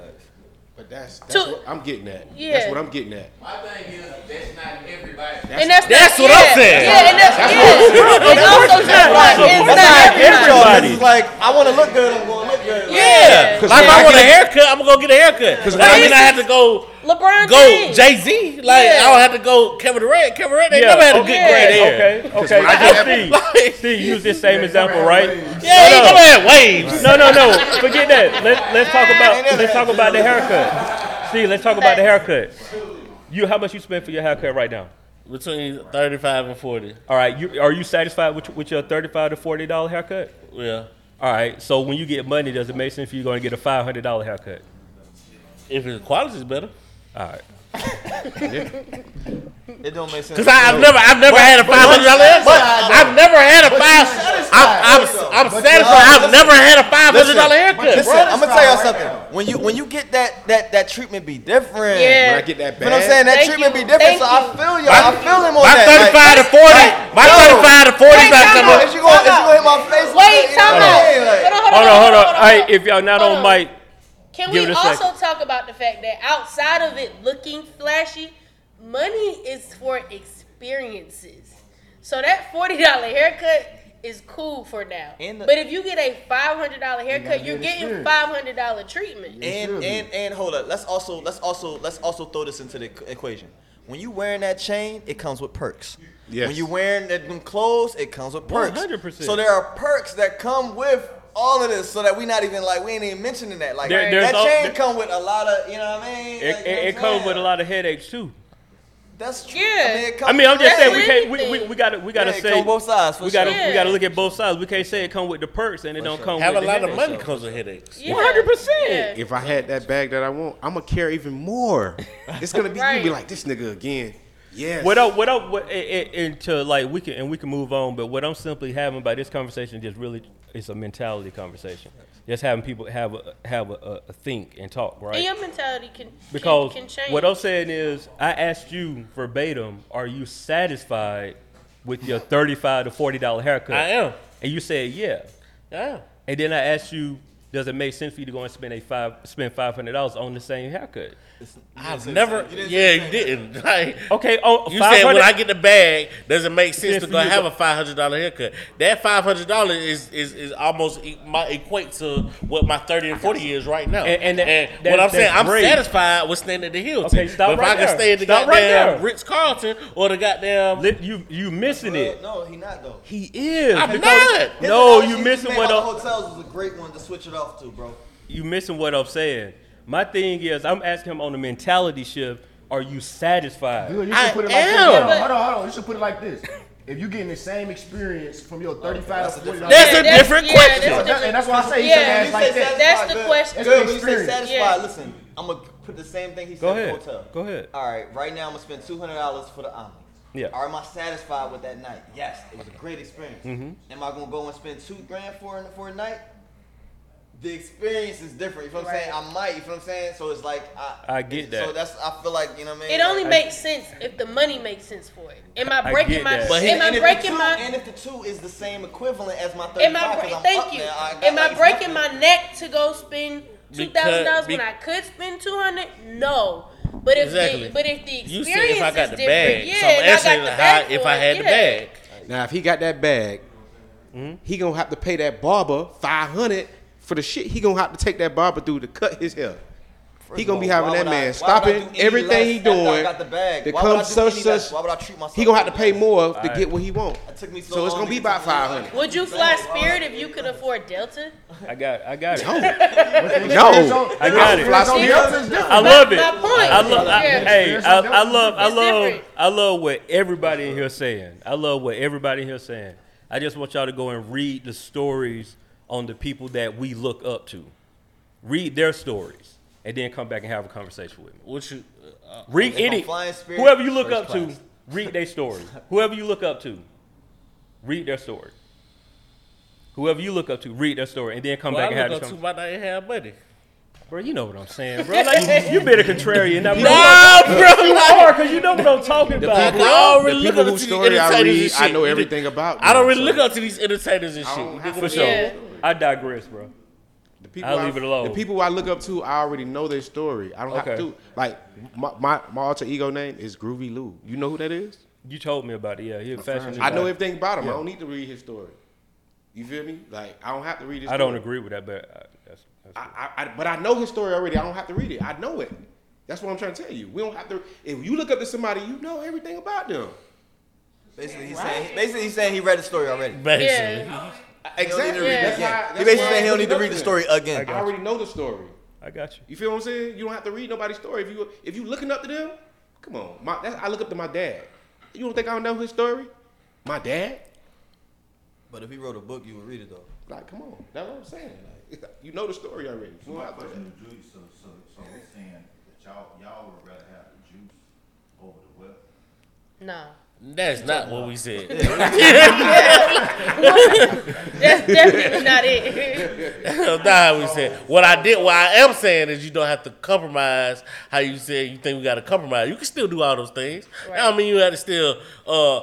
But that's that's
To-
what I'm getting at.
Yeah.
That's what I'm getting at.
My thing is, that's not everybody.
And that's,
That's
not,
what I'm saying.
Yeah, and that's, yeah. It's also just like it's
That's
not
not
everybody.
everybody.
It's like I want to look good. I'm going to look good.
Yeah.
Yeah.
Like if I want a haircut, I'm gonna go get a haircut. Cause I mean, I have to go
LeBron
go Jay Z. Like
Yeah.
I don't have to go Kevin Durant. Kevin Durant, they
Yeah,
never had a
okay,
good great hair.
Okay, okay.
I
I
get-
see. See, use this same example, right?
Yeah, he
No,
never had waves.
No, no, no. Forget that. Let, let's talk about let's talk about the haircut. See, let's talk about the haircut. You, how much you spend for your haircut right now?
Between 35 and 40.
All right, you are you satisfied with, with your thirty-five to forty dollar haircut?
Yeah.
All right, so when you get money, does it make sense for you're going to get a five hundred dollar haircut?
If the quality is better.
All right.
It don't make sense.
Cause I, I've never, I've never had a five hundred dollar haircut. I've never had a five. I'm, I'm, I'm satisfied. I've never had a five hundred dollar haircut,
Listen,
bro.
I'm gonna tell y'all something. When you when you get that that that treatment be different.
Yeah.
When I get that
You know what I'm saying? That
Thank
treatment
you.
be different.
Thank
so I feel y'all. I feel him on
My
that.
thirty-five to
Like,
forty. My
yo.
thirty-five to forty
Wait,
not
time
coming.
out.
Is you gonna you gonna hit my face? with
Wait,
that? You
time
know what
out.
I'm saying? Like,
Hold on, hold on. All right, if y'all not on
on.
mic,
Can
Give
we also
second.
talk about the fact that outside of it looking flashy, money is for experiences. So that forty dollar haircut is cool for now.
And the-
but if you get a five hundred dollar haircut, you're getting five hundred dollar treatment.
And and and hold up. Let's also let's also let's also throw this into the equation. When you wearing that chain, it comes with perks.
Yes.
When you wearing that, them clothes, it comes with perks.
100%.
So there are perks that come with all of this, so that we not even like we ain't even mentioning that. Like
There-
that
al-
chain
there-
come with a lot of you know what I mean.
it,
Like,
it,
you
it comes with a lot of headaches too.
That's true.
Yeah.
I mean, it
I
comes
mean, I'm just saying we can't. We,
anything.
we, we gotta we gotta
Yeah,
say
come both sides, for
we gotta
sure.
we gotta look at both sides. We can't say it come with the perks and it don't come
Have a
with the
lot of money comes with headaches.
100%.
If I had that bag that I want, I'm gonna care even more. It's gonna be you be like this nigga again. Yes.
What up? What up? What, and, and, and to like we can and we can move on. But what I'm simply having by this conversation just really it's a mentality conversation. Just having people have a have a, a, a think and talk, right?
And your mentality can
Because
can, can change.
what I'm saying is, I asked you verbatim, are you satisfied with your thirty-five to forty dollar haircut?
I am.
And you said yeah.
Yeah.
And then I asked you, does it make sense for you to go and spend a five spend five hundred dollars on the same haircut?
I've never. Yeah, you didn't. Like,
Okay, oh,
You said when I get the bag, does it make sense to go have a five hundred dollar haircut? That five hundred dollars is, is is almost e- my equate to what my thirty and forty is right now.
And- and that-
what
that-
I'm saying,
that's
I'm
great.
satisfied with staying at the Hilton.
Okay, stop
but if
right
I can
there.
stay at the
Stop right
goddamn
there.
Ritz Carlton or the goddamn,
Li- you you missing it.
No, he not though.
He is.
I'm
because-
not.
No, you
he
missing what
the hotels was a great one to switch it off to, bro.
you missing what I'm saying. My thing is, I'm asking him on the mentality shift. Are you satisfied?
Good, you
I
should put it like this.
am.
Hold on, hold on, hold on. You should put it like this. If you're getting the same experience from your 35 to 40
That's a
that's-
different
yeah,
question.
that's a
That- and that's why I say he
Yeah.
should ask like that.
That's the question.
Good. When you say
experience.
satisfied,
Yeah.
listen, I'm gonna put the same thing he said
Go
for
ahead.
hotel.
Go ahead.
All right, right now I'm gonna spend two hundred dollars for the Omni.
Yeah.
Am I satisfied with that night? Yes, it was a great experience.
Mm-hmm.
Am I gonna go and spend two grand for for a night? The experience is different. You know what I'm saying? I might. You know what I'm saying? So it's like I.
I get that.
So that's I feel like you know what I mean.
It only
Like-
makes sense if the money makes sense for it. Am I
I
breaking
get
my?
that.
But
am I
and if the
breaking
two,
my?
And if the two is the same equivalent as my
Am I?
35,
Bre- thank you.
there, I got
Am I breaking my neck to go spend two thousand dollars when I could spend two hundred? No. But if
Exactly.
the but if the
you
experience
said if I got
is
the
different,
bag,
yeah,
so I'm
and I got
asking
the
how
bag
if
for
I
it,
had the
yeah.
bag.
Now, if he got that bag, mm-hmm. he gonna have to pay that barber five hundred for the shit. He gonna have to take that barber through to cut his hair.
First
he gonna
all,
be having that
would I-
man
why would I
stopping
do any
everything
less
he
after I
doing.
got the bag?
To
Why would I
come
do
such such.
Why would I treat myself
He gonna have to pay
less?
more to get what he want.
It took me so,
So it's gonna
to
be about 500.
Would you fly Spirit if you could afford Delta?
I got, I got it.
No,
No,
I got it.
Fly Spirit.
I love it.
My point.
I love. I, hey, I, I love. I love. I love what everybody in here saying. I love what everybody in here saying. I just want y'all to go and read the stories on the people that we look up to. Read their stories, and then come back and have a conversation with me.
What you? Uh,
Read
If
any
Spirit,
whoever you look up to. Read their story. whoever you look up to, read their story. Whoever you look up to, read their story, and then come
well,
back and
I
have
look up to
conversation.
have money.
Bro, you know what I'm saying, bro. Like, you been a contrarian. Now, bro,
Nah, bro.
you are, cause you know what I'm talking
The
about.
people,
I don't really
the
look
people
up
whose
to these
I
entertainers
read,
and
I know everything about.
I don't
them,
really
so
look up to these entertainers and
I
shit.
have
For
to
sure.
Yeah.
I digress, bro.
The people
I'll
I-
leave it alone.
The people I look up to, I already know their story. I don't have to. Like my, my my alter ego name is Groovy Lou. You know who that is?
You told me about it. Yeah, he a fashion.
I know
designer.
everything about him. I don't need to read his story. You feel me? Like I don't have to read his.
I don't
story.
agree with that, but uh,
I, I, I, but I know his story already. I don't have to read it. I know it. That's what I'm trying to tell you. We don't have to. If you look up to somebody, you know everything about them.
Basically, he's saying basically he's saying he read the story already.
Basically.
Yeah.
Exactly.
Yeah.
That's
Yeah.
how-
He basically
why
saying he
I
don't need to
look
read
up
the
to
story
them.
again.
I already know the story.
I got you.
You feel what I'm saying? You don't have to read nobody's story. If you if you looking up to them, come on. My, that's, I look up to my dad. You don't think I don't know his story? My dad?
But if he wrote a book, you would read it though.
Like, come on. That's what I'm saying. Like, you know the story already.
So
You don't
my
have to-
question to Judy, so, so, so we're saying that y'all, y'all would rather have the juice over the whip?
No.
That's not what we said.
That's definitely not it.
That's not how we said. What I did, what I am saying is, you don't have to compromise. How you said you think we got to compromise? You can still do all those things.
Right.
I mean, you have to still. uh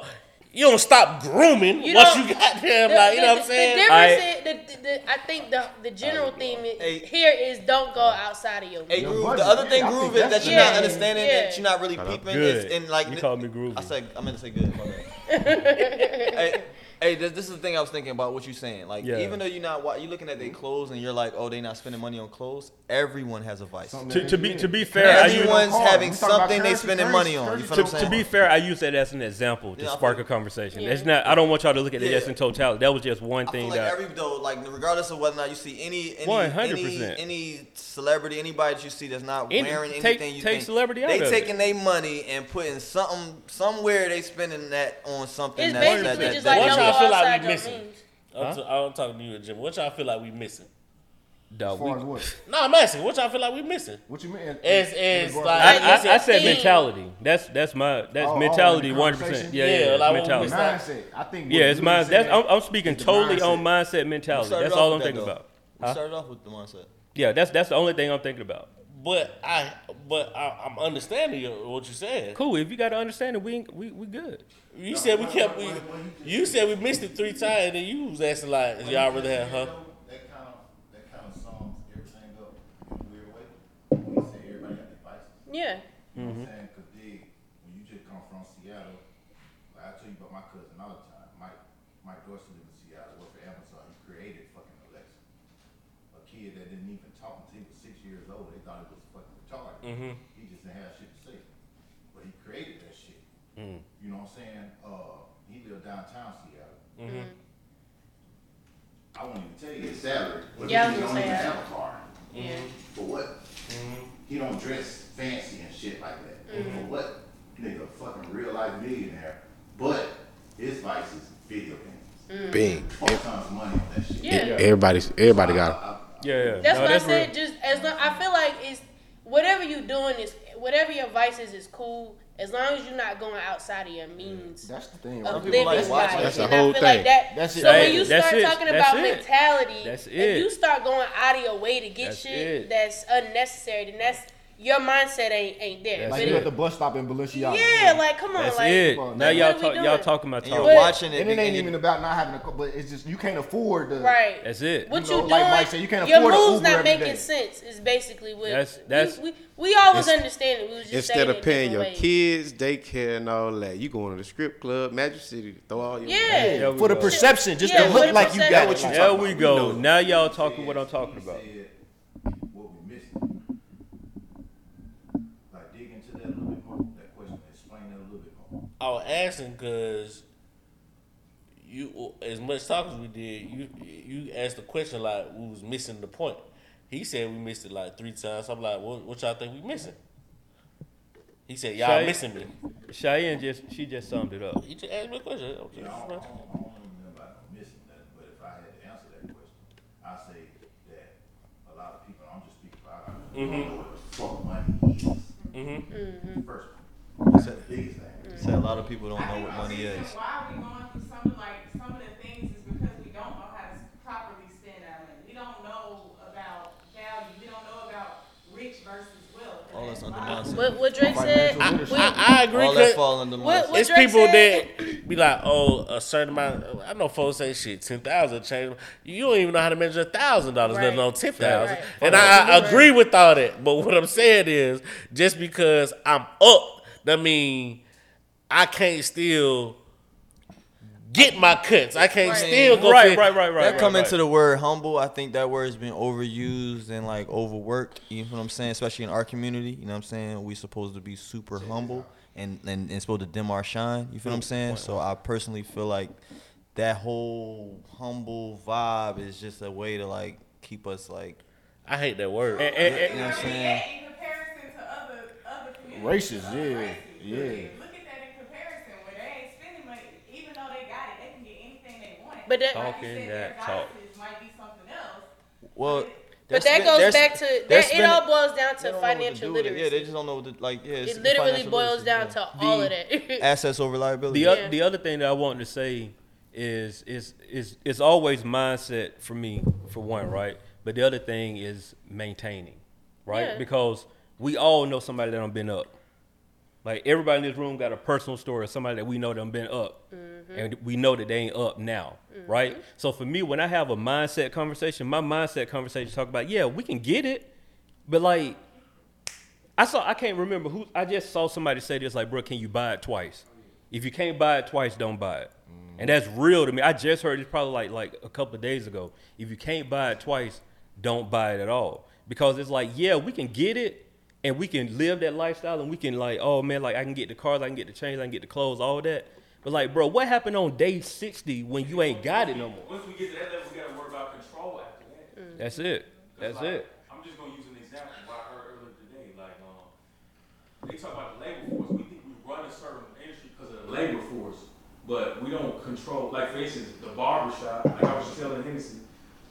You don't stop grooming
You
once you got them.
The,
Like you know what I'm saying?
The
I-
is, the, the, the, I think the, the general oh, theme i-
Hey.
here is don't go outside of your
Hey,
means.
Groove.
budget.
The other thing,
I
Groove, is that you're
the-
not understanding
Yeah.
that you're not really peeping.
Good.
It's in like
You called me groovy.
I said I meant to say good. My bad. hey, hey, this, this is the thing I was thinking about what you're saying. Like,
Yeah.
even though you're not wa- you looking at their clothes and you're like, oh, they're not spending money on clothes. Everyone has a vice.
To, to be to be fair,
Everyone's
car.
having
We talking about
something they
currency,
spending money on. You
currency.
feel
to,
what I'm
to be fair, I use that as an example to
Yeah, I
spark a conversation.
Yeah.
It's not. I don't want y'all to look at it
Yeah.
just in totality. That was just one
I
thing
feel like
that.
every though, like regardless of whether or not you see any any
100%.
any, any celebrity, anybody that you see that's not
Any-
wearing
take-
anything you
take
think
celebrity out
they
of
taking their money and putting something somewhere they spending that on something
It's
that,
basically
that, that,
just
that
like
What
don't
y'all
go
feel like we
your
missing?
means.
I'm, t- I'm talking to you, and Jim. What y'all feel like we missing?
Dog,
As far
we-
as what?
No, I'm asking. What y'all feel like we missing?
What you mean?
It's- it's like-
I, I, I said mentality. That's that's my that's
Oh, oh,
mentality.
in
One hundred percent. Yeah,
Yeah,
yeah,
like
yeah
when we
mentality.
mindset. I think.
Yeah, it's mine. That's I'm, I'm speaking
the
totally on
mindset.
mindset mentality. That's all I'm thinking
though.
about.
We started off with the mindset.
Yeah, that's that's the only thing I'm thinking about.
But I, but I, I'm understanding you, what you're saying.
Cool. If you got to understand it, we ain't- we we good.
You said we kept. We, you said we missed it three times, and then you was asking like, is y'all really have her?
That kind of, that kind of sums everything up in a weird way. When you say everybody got devices.
Yeah.
You know what I'm saying? Cause dig, when you just come from Seattle, like I tell you about my cousin all the time. Mike, Mike Dorsey lived in Seattle, worked for Amazon. He created fucking Alexa. A kid that didn't even talk until he was six years old. They thought it was fucking retarded. He just didn't have shit to say. But he created that shit. Mm. You know what I'm saying? Uh, he lived downtown Seattle. Mm-hmm. Mm-hmm. I won't even tell you his salary. But
Yeah, I
he don't even have a car.
Yeah.
For what? He don't dress fancy and shit like that. For what? Nigga, fucking real life millionaire. But his vice is video games.
Bing.
All tons of money on that shit.
Yeah.
Everybody's everybody got.
I- I-
Yeah, yeah.
That's
No,
what I
real.
said. Just as long, I feel like it's whatever you doing is whatever your vices is cool. As long as you're not going outside of your means
That's the thing.
of
right?
people
living
like watching
life.
That's the
And I
whole thing.
Like that,
That's it.
so when
Hey,
you
that's
start
it.
talking
That's
about
it.
mentality,
That's
if you start going out of your way to get.
That's
shit
it.
that's unnecessary, then that's your mindset ain't ain't there.
That's
Like
But
you
it-
at the bus stop in Balenciaga.
yeah, like come on,
That's
like
it.
Well,
Now y'all
what are we
talk, y'all talking about
And you're watching it.
And it ain't even about not having a, co- but it's just you can't afford the.
Right.
That's it.
What
You
you,
know,
doing?
like Mike said, you can't
your
afford a
moves not making
day.
sense. Is basically what
That's- that's-
we, we, we always understand it. We was just
Instead of paying your
ways.
kids daycare and all that, you going to the strip club, Magic City, throw all your
Yeah.
money.
For the perception, just
Yeah,
to look like you got what you
There we go. Now y'all talking what I'm talking about.
Said What we missing. Like dig into that a little bit more. That question. Explain that a little bit more.
I was asking because you, as much talk as we did, you you asked the question like we was missing the point. He said we missed it like three times. I'm like, what, what y'all think we missing? He said y'all
Shay-
missing me.
Chiane just she just summed it up.
He just asked me a question. I'm
Yeah, I don't, I don't, I don't know about no missing nothing, but if I had to answer that question, I say that a lot of people, I'm just speaking for I don't know what the fuck money is.
Mm-hmm.
First, that's the biggest thing.
Say a lot of people don't know what money
reason
is.
Why are we going through some of like some of the things is because we don't know how to properly spend our money. We don't know about value. We don't know about rich versus wealth.
All that's under
a lot of-
mindset.
What, what Drake said?
Financial
we-
literacy.
I, I agree.
All that
'cause
fall under
What-
mindset.
what-
it's
Drake
people
said?
that be like, oh, a certain amount. I know folks say shit, ten thousand change. You don't even know how to measure a thousand dollars, let
Right.
alone ten thousand.
Right.
And I, I agree with all that. But what I'm saying is, just because I'm up, that mean I can't still get my cuts. I can't
Right.
still go.
Right,
pay-
right, right, right.
that
right,
come
right.
into the word humble. I think that word's been overused and like overworked. You know what I'm saying? Especially in our community. You know what I'm saying? We supposed to be super humble and, and, and supposed to dim our shine. You feel what I'm saying? So I personally feel like that whole humble vibe is just a way to like keep us like
I hate that word.
And- and- and-
you know what I'm saying?
In comparison to other other communities,
Racist,
other
yeah,
races,
yeah.
Look at that in comparison, where they ain't spending money, even though they got it, they can get anything they want.
But that-
Talking that talk.
might be something else.
Well,
But that goes back to that. It all boils down to financial literacy.
Yeah, they just don't know what to, like. Yeah, it's
it literally boils
literacy,
down
yeah.
to all of that.
assets over liability.
The
Yeah.
oth- the other thing that I wanted to say is is is it's always mindset for me for one, right? But the other thing is maintaining, right?
Yeah.
Because we all know somebody that done been up. Like everybody in this room got a personal story of somebody that we know done been up, mm. Mm-hmm. and we know that they ain't up now, mm-hmm. right? So for me, when I have a mindset conversation, my mindset conversation talk about yeah, we can get it, but like I saw I can't remember who I just saw somebody say this like, bro, can you buy it twice? If you can't buy it twice, don't buy it. Mm-hmm. And that's real to me. I just heard this probably like like a couple of days ago. If you can't buy it twice, don't buy it at all. Because it's like, yeah, we can get it and we can live that lifestyle and we can like, oh man, like I can get the cars, I can get the chains, I can get the clothes, all that. But like, bro, what happened on day 60 when you ain't got it no more?
Once we get to that level, we gotta worry about control after that.
That's it. That's
like,
it.
I'm just gonna use an example what I heard earlier today. Like, um, they talk about the labor force. We think we run a certain industry because of the labor force, but we don't control. Like, for instance, the barbershop. Like I was just telling Hennessy,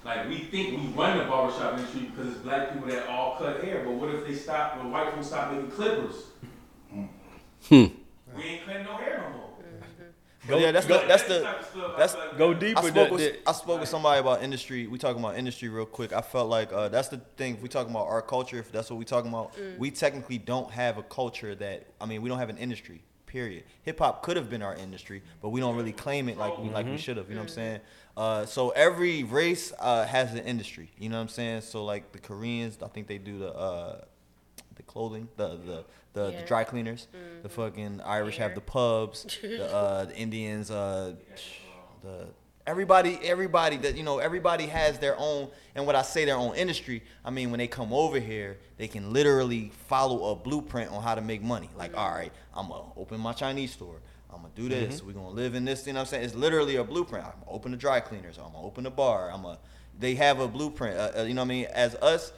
like we think we run the barbershop industry because it's black people that all cut hair. But what if they stop? When white people stop making clippers? Hmm. We ain't cutting no hair no more.
But yeah, that's
go-
the that's the
type of stuff, I
that's-
Go deeper.
I
the-
spoke with
the-
I spoke with somebody about industry. We talking about industry real quick. I felt like uh, that's the thing. If we talking about our culture, if that's what we talking about, we technically don't have a culture that. I mean, we don't have an industry. Period. Hip hop could have been our industry, but we don't really claim it like we like we should have. You know what I'm saying? Uh, so every race uh, has an industry. You know what I'm saying? So like the Koreans, I think they do the uh, the clothing, the the the,
Yeah.
the dry cleaners. The fucking Irish have the pubs. the, uh, the Indians, uh, the everybody, everybody that you know, everybody has their own. And what I say their own industry, I mean when they come over here, they can literally follow a blueprint on how to make money. Like, all right, I'm gonna open my Chinese store. I'm gonna do this. We're gonna live in this. You know what I'm saying? It's literally a blueprint. I'm gonna open the dry cleaners. I'm gonna open the bar. I'm gonna. They have a blueprint. Uh, uh, you know what I mean? As us,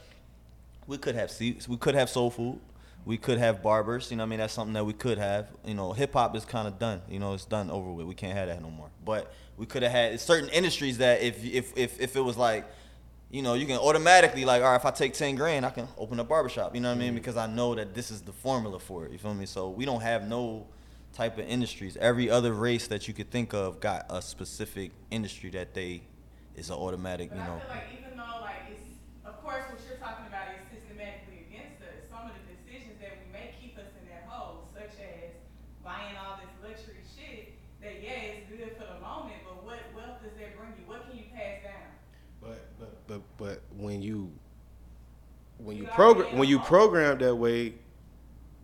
we could have seats. We could have soul food. We could have barbers. You know what I mean? That's something that we could have. You know, hip hop is kind of done. You know, it's done over with. We can't have that no more. But we could have had certain industries that if if if if it was like. You know, you can automatically like, all right, if I take ten grand, I can open a barbershop. You know what I mean? Mm-hmm. Because I know that this is the formula for it. You feel me? So we don't have no type of industries. Every other race that you could think of got a specific industry that they is an automatic.
But
You
I
know,
feel like even though like it's of course what you're talking about is systematically against us, some of the
you when you program when you program that way,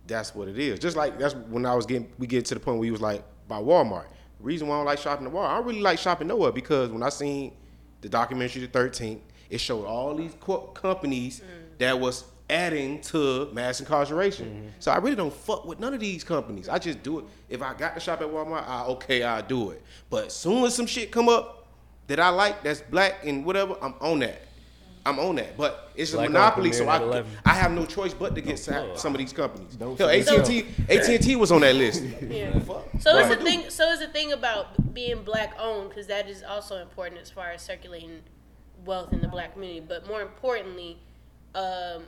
that's what it is. Just like that's when I was getting we get to the point where he was like by Walmart. The reason why I don't like shopping at Walmart, I don't really like shopping nowhere because when I seen the documentary The Thirteenth, it showed all these co- companies that was adding to mass incarceration. Mm-hmm. So I really don't fuck with none of these companies. I just do it. If I got to shop at Walmart, I okay, I do it. But soon as some shit come up that I like, that's black and whatever, I'm on that. I'm on that, but it's a
Black
monopoly, so I, I have no choice but to get sa- some of these companies.
Don't
Hell, AT&T, AT&T was on that list.
Yeah. So it's the thing. So it's a thing about being black owned because that is also important as far as circulating wealth in the black community. But more importantly, um,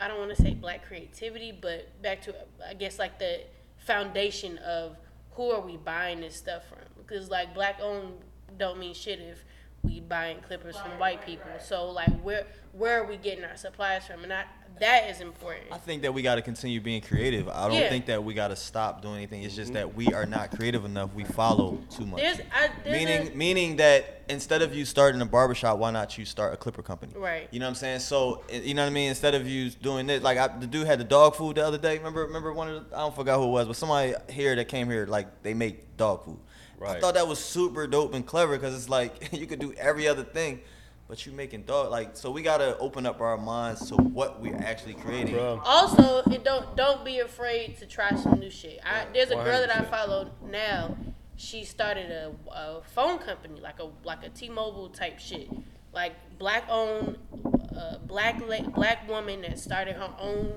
I don't want to say black creativity, but back to I guess like the foundation of who are we buying this stuff from? Because like black owned don't mean shit if we buying clippers from white people. So like where where are we getting our supplies from? And I, that is important.
I think that we got to continue being creative. I don't
Yeah.
think that we got to stop doing anything. It's just mm-hmm. that we are not creative enough. We follow too much.
There's, I, there's
meaning,
a,
meaning that instead of you starting a barbershop, why not you start a clipper company?
Right.
You know what I'm saying? So you know what I mean. Instead of you doing this, like I, the dude had the dog food the other day. Remember, remember one of the, I don't forgot who it was, but somebody here that came here like they make dog food. I thought that was super dope and clever because it's like you could do every other thing, but you making dog like. So we gotta open up our minds to what we're actually creating.
Bro.
Also, it don't don't be afraid to try some new shit. I, there's a girl that I follow now. She started a, a phone company, like a like a T-Mobile type shit, like black owned, uh, black black woman that started her own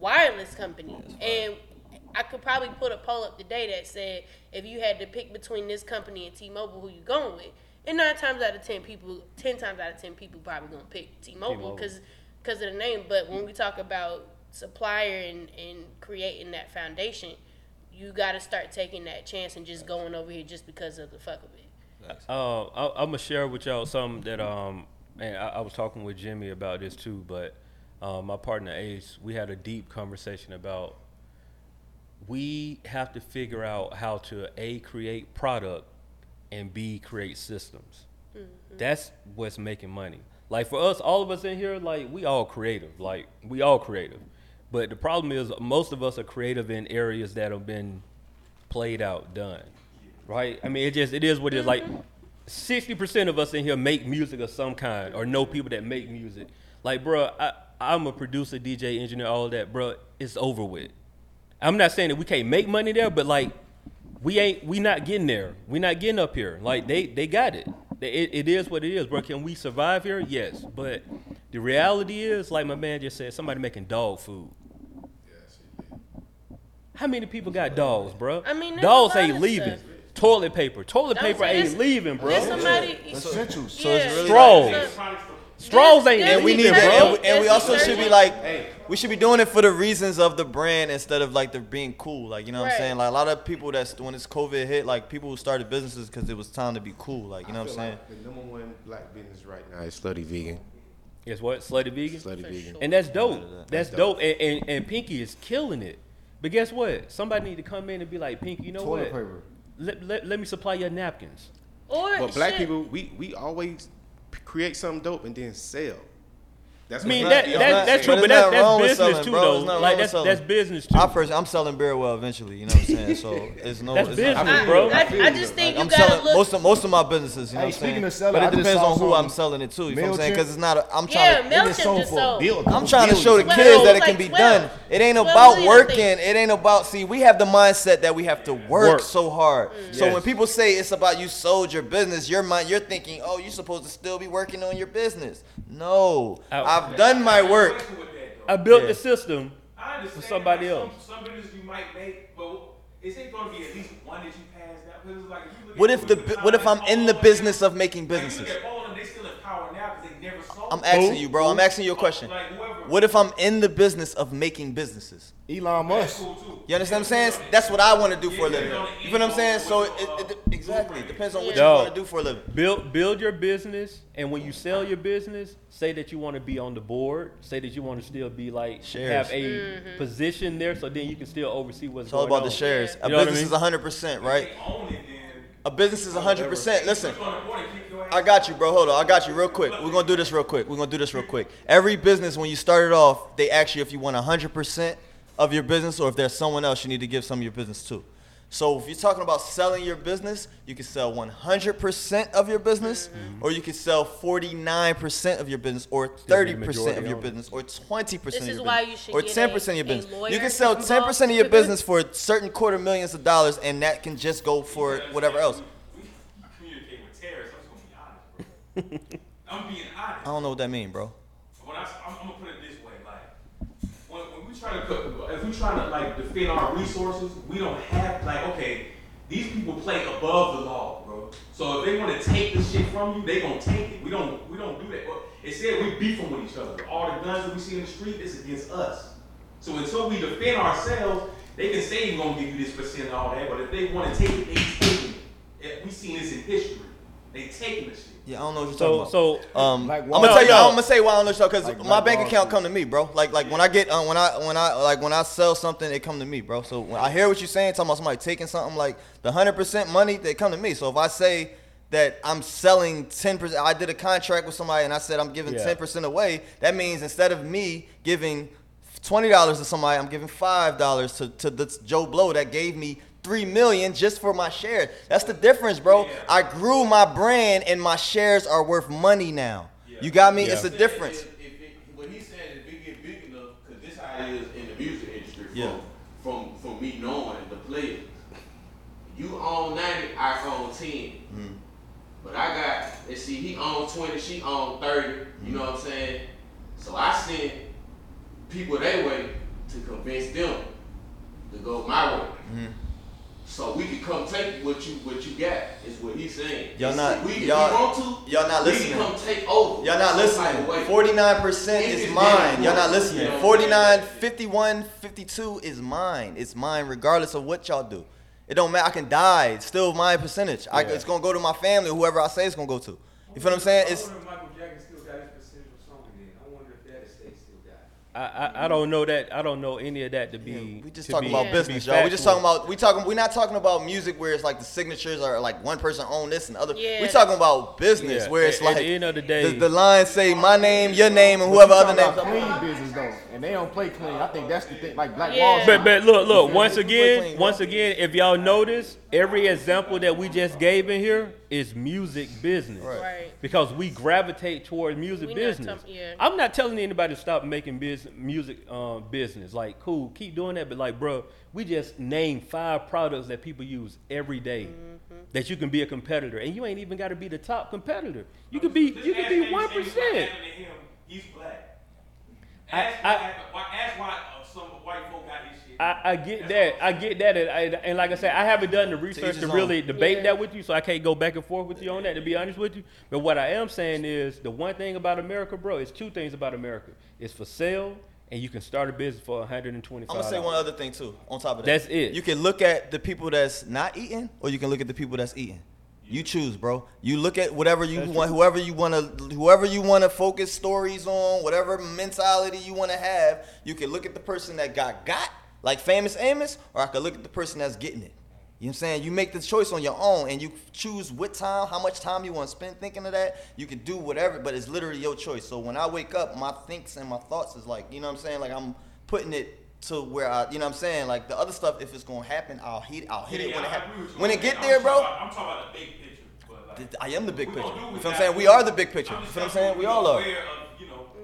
wireless company. And I could probably put a poll up today that said if you had to pick between this company and T-Mobile, who you going with? And nine times out of ten people, ten times out of ten people probably gonna pick T-Mobile
T-Mobile.
because because of the name. But when we talk about supplier and, and creating that foundation, you got to start taking that chance and just going over here just because of the fuck of it.
Uh, I, I'm gonna share with y'all something that um, man, I, I was talking with Jimmy about this too, but um, my partner Ace, we had a deep conversation about we have to figure out how to a create product and b create systems. Mm-hmm. That's what's making money. Like for us, all of us in here, like we all creative. Like we all creative. But the problem is most of us are creative in areas that have been played out, done. Right? I mean it just it is what it is. Like mm-hmm. sixty percent of us in here make music of some kind or know people that make music. Like, bro, I, I'm a producer, DJ, engineer, all that, bro. It's over with. I'm not saying that we can't make money there, but like we ain't we not getting there. We not getting up here. Like they they got it. It, it is what it is, bro. Can we survive here? Yes, but the reality is, like my man just said, somebody making dog food. How many people got dogs, bro?
I mean,
dogs ain't leaving.
stuff.
Toilet paper, toilet
Don't
paper ain't leaving, bro.
There's somebody.
Essentials.
So it's really
Straws.
Like-
Straws ain't
There's-
and we need
leaving,
to, and we, and we also should be
detergent.
like, we should be doing it for the reasons of the brand instead of like the being cool. Like you know what I'm saying? Like a lot of people that's when this COVID hit, like people who started businesses because it was time to be cool. Like you know what I'm saying?
the number one black business right now is Slutty Vegan.
Guess what? Slutty vegan.
Slutty Vegan.
And that's dope. That's,
That's
dope. And, and and Pinky is killing it. But guess what? Somebody need to come in and be like, Pinky, you know
Toilet
what?
paper.
Let, let, let me supply your napkins.
Or
But black
shit.
people, we we always p- create something dope and then sell. That's
I mean,
what
that,
black
that, that's true,
but
but
it's
that's,
not wrong with
that's business
selling,
too,
bro.
though.
It's not wrong
Like that's
selling.
that's business too.
I personally, I'm selling BeardWell eventually. You know what I'm saying? So it's no.
That's
it's
business,
not,
I,
bro.
I, I just think you
I'm
gotta
selling
look.
most of most of my businesses. You know
Hey,
what I'm
speaking
saying?
of selling,
but it
just
depends on who I'm selling it to. You know what I'm saying? Because it's not. A, I'm
yeah,
trying to.
It sold
just
for
sold.
bill-
I'm trying to show the kids that it can be done. It ain't about working. It ain't about see. We have the mindset that we have to work,
Work.
so hard. So when people say it's about you sold your business, your mind, you're thinking, oh, you're supposed to still be working on your business. No,
Out.
I've done my work.
I built
Yeah.
the system. For somebody
like,
else.
Some, some business you might make, but is it going to be at least one that you pass down? Because it's like if you
What if the
Louis
what if I'm in the business of making businesses?
look at all of them, they still in power now because they never sold.
I'm asking
Who?
you, bro. I'm asking you a question.
Like whoever.
What if I'm in the business of making businesses?
Elon Musk.
You understand what I'm saying? That's what I want to do for a living. You feel what I'm saying? So it, it, it- exactly it depends on what you want to do for a living.
Build build your business, and when you sell your business, say that you want to be on the board. Say that you want to still be like
Shares.
have a mm-hmm. position there, so then you can still oversee what's
It's all
going
about
on.
the shares. A
You know what I
business
mean?
is 100%, right? A business is 100%. Listen,
going to
I got you, bro. Hold on. I got you real quick. We're gonna do this real quick. We're gonna do this real quick. Every business, when you start it off, they ask you if you want 100% of your business or if there's someone else you need to give some of your business to. So if you're talking about selling your business, you can sell 100% mm-hmm. of your business, or you can sell 49% of your business, or 30% of your business, or 20%
This
of
is
your
why
business,
you should
or
get
10%
a-
of your
a
business. You can sell 10% of your business for certain quarter millions of dollars, and that can just go for whatever else.
We, we communicate with terrorists. I'm gonna be honest. I'm being honest.
I don't know what that means, bro.
When I, am I'm gonna put it this way, like when, when we try to if we trying to like defend our resources, we don't have like okay, these people play above the law, bro. So if they want to take the shit from you, they gonna take it. We don't we don't do that. But said we beefing with each other. All the guns that we see in the street is against us. So until we defend ourselves, they can say we're gonna give you this percent and all that. But if they want to take it, they taking it. We seen this in history. They taking the shit.
Yeah, I don't know what you're
So
talking about.
so
Um,
Like
I'm gonna tell you.
Street.
I'm gonna say why I don't know because
Like
my
Black
bank account
Street.
come to me, bro. Like like when I get uh, when I when I like when I sell something, it come to me, bro. So when I hear what you're saying, talking about somebody taking something like the hundred percent money, they come to me. So if I say that I'm selling ten percent, I did a contract with somebody and I said I'm giving
Yeah.
ten percent away. That means instead of me giving twenty dollars to somebody, I'm giving five dollars to to this Joe Blow that gave me three million just for my shares. That's the difference, bro. I grew my brand and my shares are worth money now. You got me?
Yeah.
It's a difference.
If, if it, what he said is, if it get big enough, because this how it is in the music industry. From,
Yeah.
From from me knowing the players, you own ninety, I own ten.
Mm-hmm.
But I got, let's see, he owned twenty, she owned thirty. You know what I'm saying? So I sent people their way to convince them to go my way.
Mm-hmm.
So we can come take what you what you got is what he's saying.
Y'all not-
we,
y'all-
we want to,
y'all not
we
listening.
can come take over.
Y'all not
some type of
listening. Forty-nine percent is mine. Y'all not listening.
you know what I'm
Forty-nine,
saying?
fifty-one, fifty-two is mine. It's mine regardless of what y'all do. It don't matter. I can die. It's still my percentage. I, it's gonna go to my family, whoever I say it's gonna go to. You feel what I'm saying? It's
I wonder if Michael Jackson still got his percentage of Sony then. I wonder if that estate still got it.
I, I I don't know that I don't know any of that to be.
we just talking
be-
about business, y'all. We just talking about we talking. We're not talking about music where it's like the signatures are like one person own this and other.
Yeah,
we talking about business
Yeah,
where it's
at-
like
at the end of the day-
the, the lines say my name, your name, and whoever other name.
Clean business though, and they don't play clean. I think that's the thing. Like Black
Yeah.
Wall
But but look look once again once again if y'all notice every example that we just gave in here is music business.
Right.
Right.
Because we gravitate toward music
We not
business.
yeah.
I'm not telling anybody to stop making business, music um, business. Like, cool, keep doing that. But like, bro, we just name five products that people use every day
Mm-hmm.
that you can be a competitor, and you ain't even got to be the top competitor. You could be, you could be one
Amy what
percent.
happened to him. He's black. Ask,
I-
why, why, ask why uh, some white folk got his shit.
I, I get that. I get that. And, I, and like I said, I haven't done the research
each
to really
own.
debate
Yeah.
that with you, so I can't go back and forth with you on that, to be honest with you. But what I am saying is the one thing about America, bro, is two things about America. It's for sale, and you can start a business for 125
I'm gonna say one other thing too. On top of that,
That's it.
You can look at the people that's not eating, or you can look at the people that's eating. You choose, bro. You look at whatever you
That's
want,
true.
whoever you want to, whoever you want to focus stories on, whatever mentality you want to have. You can look at the person that got got, like famous Amos, or I could look at the person that's getting it. You know what I'm saying? You make the choice on your own, and you choose what time, how much time you want to spend thinking of that. You can do whatever, but it's literally your choice. So when I wake up, my thinks and my thoughts is like, you know what I'm saying? Like I'm putting it to where I, you know what I'm saying? Like the other stuff, if it's gonna happen, I'll hit, I'll hit it
Yeah,
when it happens.
agree with you
When it get
I'm
there, bro.
about- I'm talking about the big picture. But like,
I am the big picture. You feel what I'm saying? We are the big picture. You feel what I'm saying? We all are.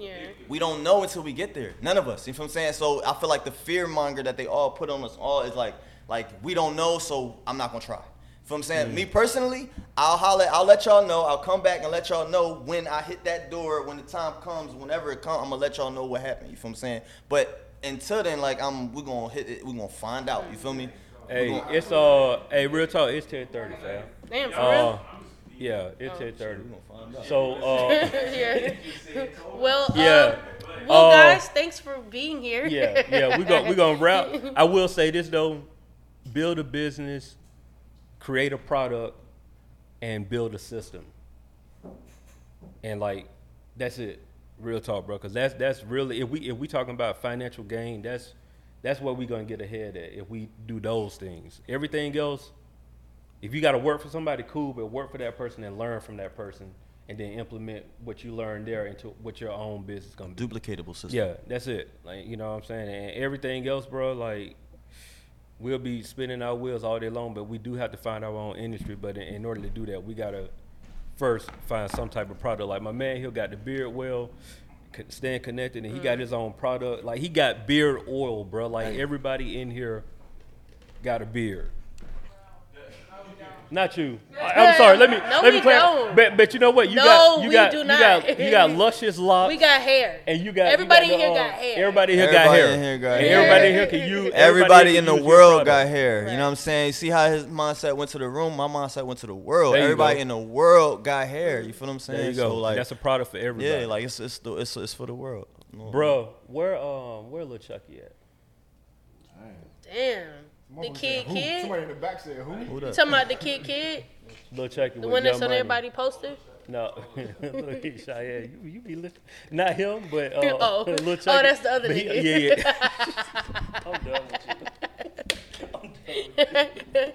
Yeah.
We don't know until we get there. None of us. You feel what I'm saying? So I feel like the fear monger that they all put on us all is like, like we don't know, so I'm not gonna try. Feel what I'm saying? Me personally, I'll holler, I'll let y'all know. I'll come back and let y'all know when I hit that door, when the time comes, whenever it comes, I'm gonna let y'all know what happened. You feel what I'm saying? But until then, like I'm, we're gonna hit it. We're gonna find out. You feel me? We
Hey,
gonna-
it's uh, hey, real talk. It's 10:30, fam.
Damn, for
Uh,
real?
Yeah, it's 10:30.
we gonna find out.
So uh,
yeah. Well,
Yeah.
Um, well,
Uh,
guys, thanks for being here.
yeah, yeah, we go we gonna wrap. I will say this though: build a business, create a product, and build a system. And like, that's it. Real talk, bro. Because that's that's really if we if we talking about financial gain, that's that's where we gonna get ahead at if we do those things. Everything else, If you got to work for somebody, cool, but work for that person and learn from that person, and then implement what you learned there into what your own business gonna be.
Duplicatable system.
Yeah, that's it. Like you know what I'm saying, and everything else, bro. Like we'll be spinning our wheels all day long, but we do have to find our own industry. But in, in order to do that, we gotta first find some type of product. Like my man, he got the BeardWell, co- staying connected, and he got mm. his own product. Like he got beard oil, bro. Like everybody in here got a beard. Not you. I, am sorry. Let me
No,
let me
we
clar-
don't.
But but you know what? You
No,
got you
we
got
do
you
not.
got you got luscious locks.
We got hair.
And you got you
Everybody
got
in here
the,
got
uh,
hair.
Everybody here got hair.
in here got hair.
Everybody in here can use.
Everybody
here
in the
can use your
world got hair. You know what I'm saying? See how his mindset went to the room? My mindset went to the world. Everybody
go.
in the world got hair. You feel what I'm saying?
There you go.
So like,
That's a product for everybody.
yeah, like it's it's the, it's it's for the world.
Bro, where um where Lil Chuckee at?
Damn. The kid
said, who?
kid.
Somebody in the back said who?
Who
You
that?
talking about the kid kid?
Lil Chuckee.
The
with
one that's
Young
on
Money.
everybody poster?
No, Look, Chiane, you, you be listening. Not him, but uh,
Oh.
Lil
Oh,
Chuckee.
that's the other
But he-
nigga.
Yeah, yeah. I'm done with you. I'm done.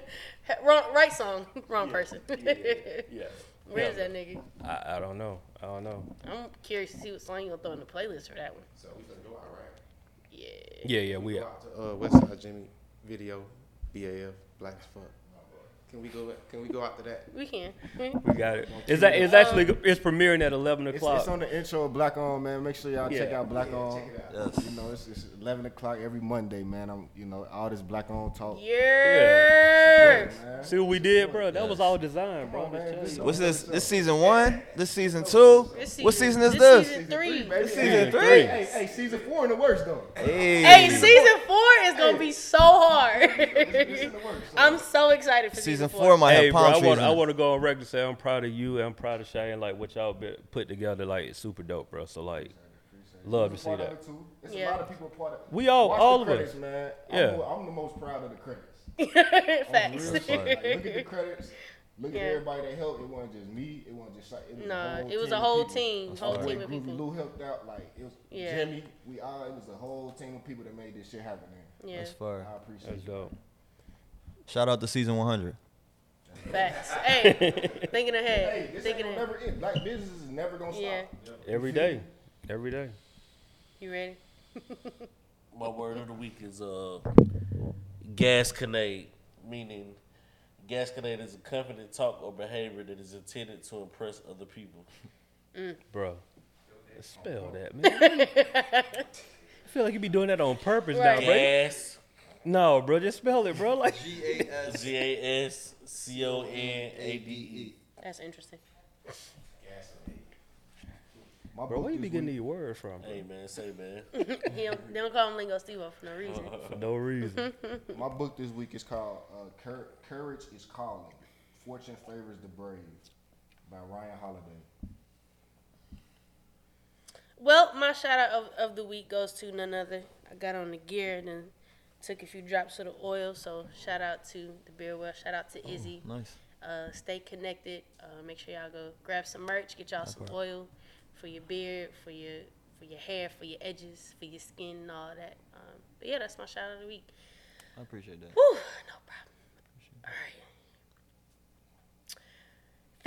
Wrong, right song, wrong person.
Yeah.
Where's that nigga?
I, I don't know. I don't know.
I'm curious to see what song you gonna throw in the playlist for that one.
So we gonna go out right.
Yeah.
Yeah, yeah, we
Go
are.
out to uh, Westside Jimmy video, BAF, Black as Fuck. Can we go? Can we go out to that?
We can.
We got it. It's, a, it's actually uh, it's premiering at 11 o'clock.
it's on the intro of Black On, man. Make sure y'all check out Black On. Out.
Yes.
You know, it's, it's 11 o'clock every Monday, man. I'm, you know, all this Black On talk.
Yeah.
Man.
See what we did, bro? That was all designed, bro.
On, man. This-
telling.
What's this? This season one? This season two?
This season,
What season is
this
this?
Season three.
baby.
This season three?
Hey, hey, season four in the works though.
Hey.
Hey, season four is gonna be so hard.
It's in the works. so-
I'm so excited for
Season
season,
four might
Hey,
have
bro,
palm
I
trees.
want, I want to go on record and say I'm proud of you and I'm proud of Chiane, like what y'all been put together, like it's super dope, bro. So like, love to see
part of
that.
it too. It's
Yeah.
a lot of people part of
We all-
Watch
all
the
of us.
man.
Yeah.
I'm, I'm the most proud of the credits.
Facts.
Like, look at the credits. Look
Yeah.
at everybody that helped. It wasn't just me. It wasn't just. It was
Nah,
a whole
it was
team
a whole team,
That's
whole
the way
team of
Groovy
people.
Lou helped out. Like it was
Yeah.
Jimmy. We all. It was a whole team of people that made this shit happen. Man.
Yeah,
That's fire.
I appreciate
That's
it.
dope.
Shout out to season 100.
Facts. Hey, thinking
Hey,
ahead,
this
thinking
ain't gonna
ahead.
never end. Black business is never gonna stop.
Yeah.
Every day, every day.
You ready?
My word of the week is uh, gasconade, meaning gasconade is a confident talk or behavior that is intended to impress other people.
Bro, spell that, man. I feel like you be doing that on purpose now, bro.
Gas,
No, bro, just spell it, bro. Like,
G A S C O N A D E.
That's interesting.
My
bro, where you
this
be getting these words from?
Hey man, say man.
He don't, they don't call him Lingo Steve for no reason.
For no reason.
My book this week is called uh, Cour- "Courage Is Calling." Fortune favors the brave by Ryan Holiday.
Well, my shout out of, of the week goes to none other. I got on the gear and then took a few drops of the oil. So shout out to the BeardWell. Shout out to Izzy.
Nice.
Uh, stay connected. Uh, make sure y'all go grab some merch. Get y'all some oil for your beard, for your for your hair, for your edges, for your skin, and all that. Um, but yeah, that's my shout out of the week.
I appreciate that.
Whew, no problem. All right.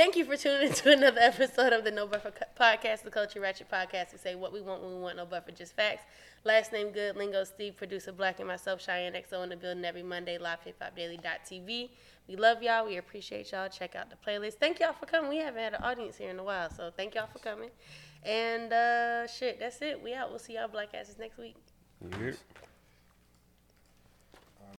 Thank you for tuning into another episode of the No Buffer Podcast, the Culture Ratchet Podcast. We say what we want when we want, no buffer, just facts. Last name good, Lingo Steve, producer Black, and myself, Chiane XO, in the building every Monday, live hip hop daily.tv. We love y'all. We appreciate y'all. Check out the playlist. Thank y'all for coming. We haven't had an audience here in a while, so thank y'all for coming. And uh, shit, that's it. We out. We'll see y'all black asses next week.
Yep.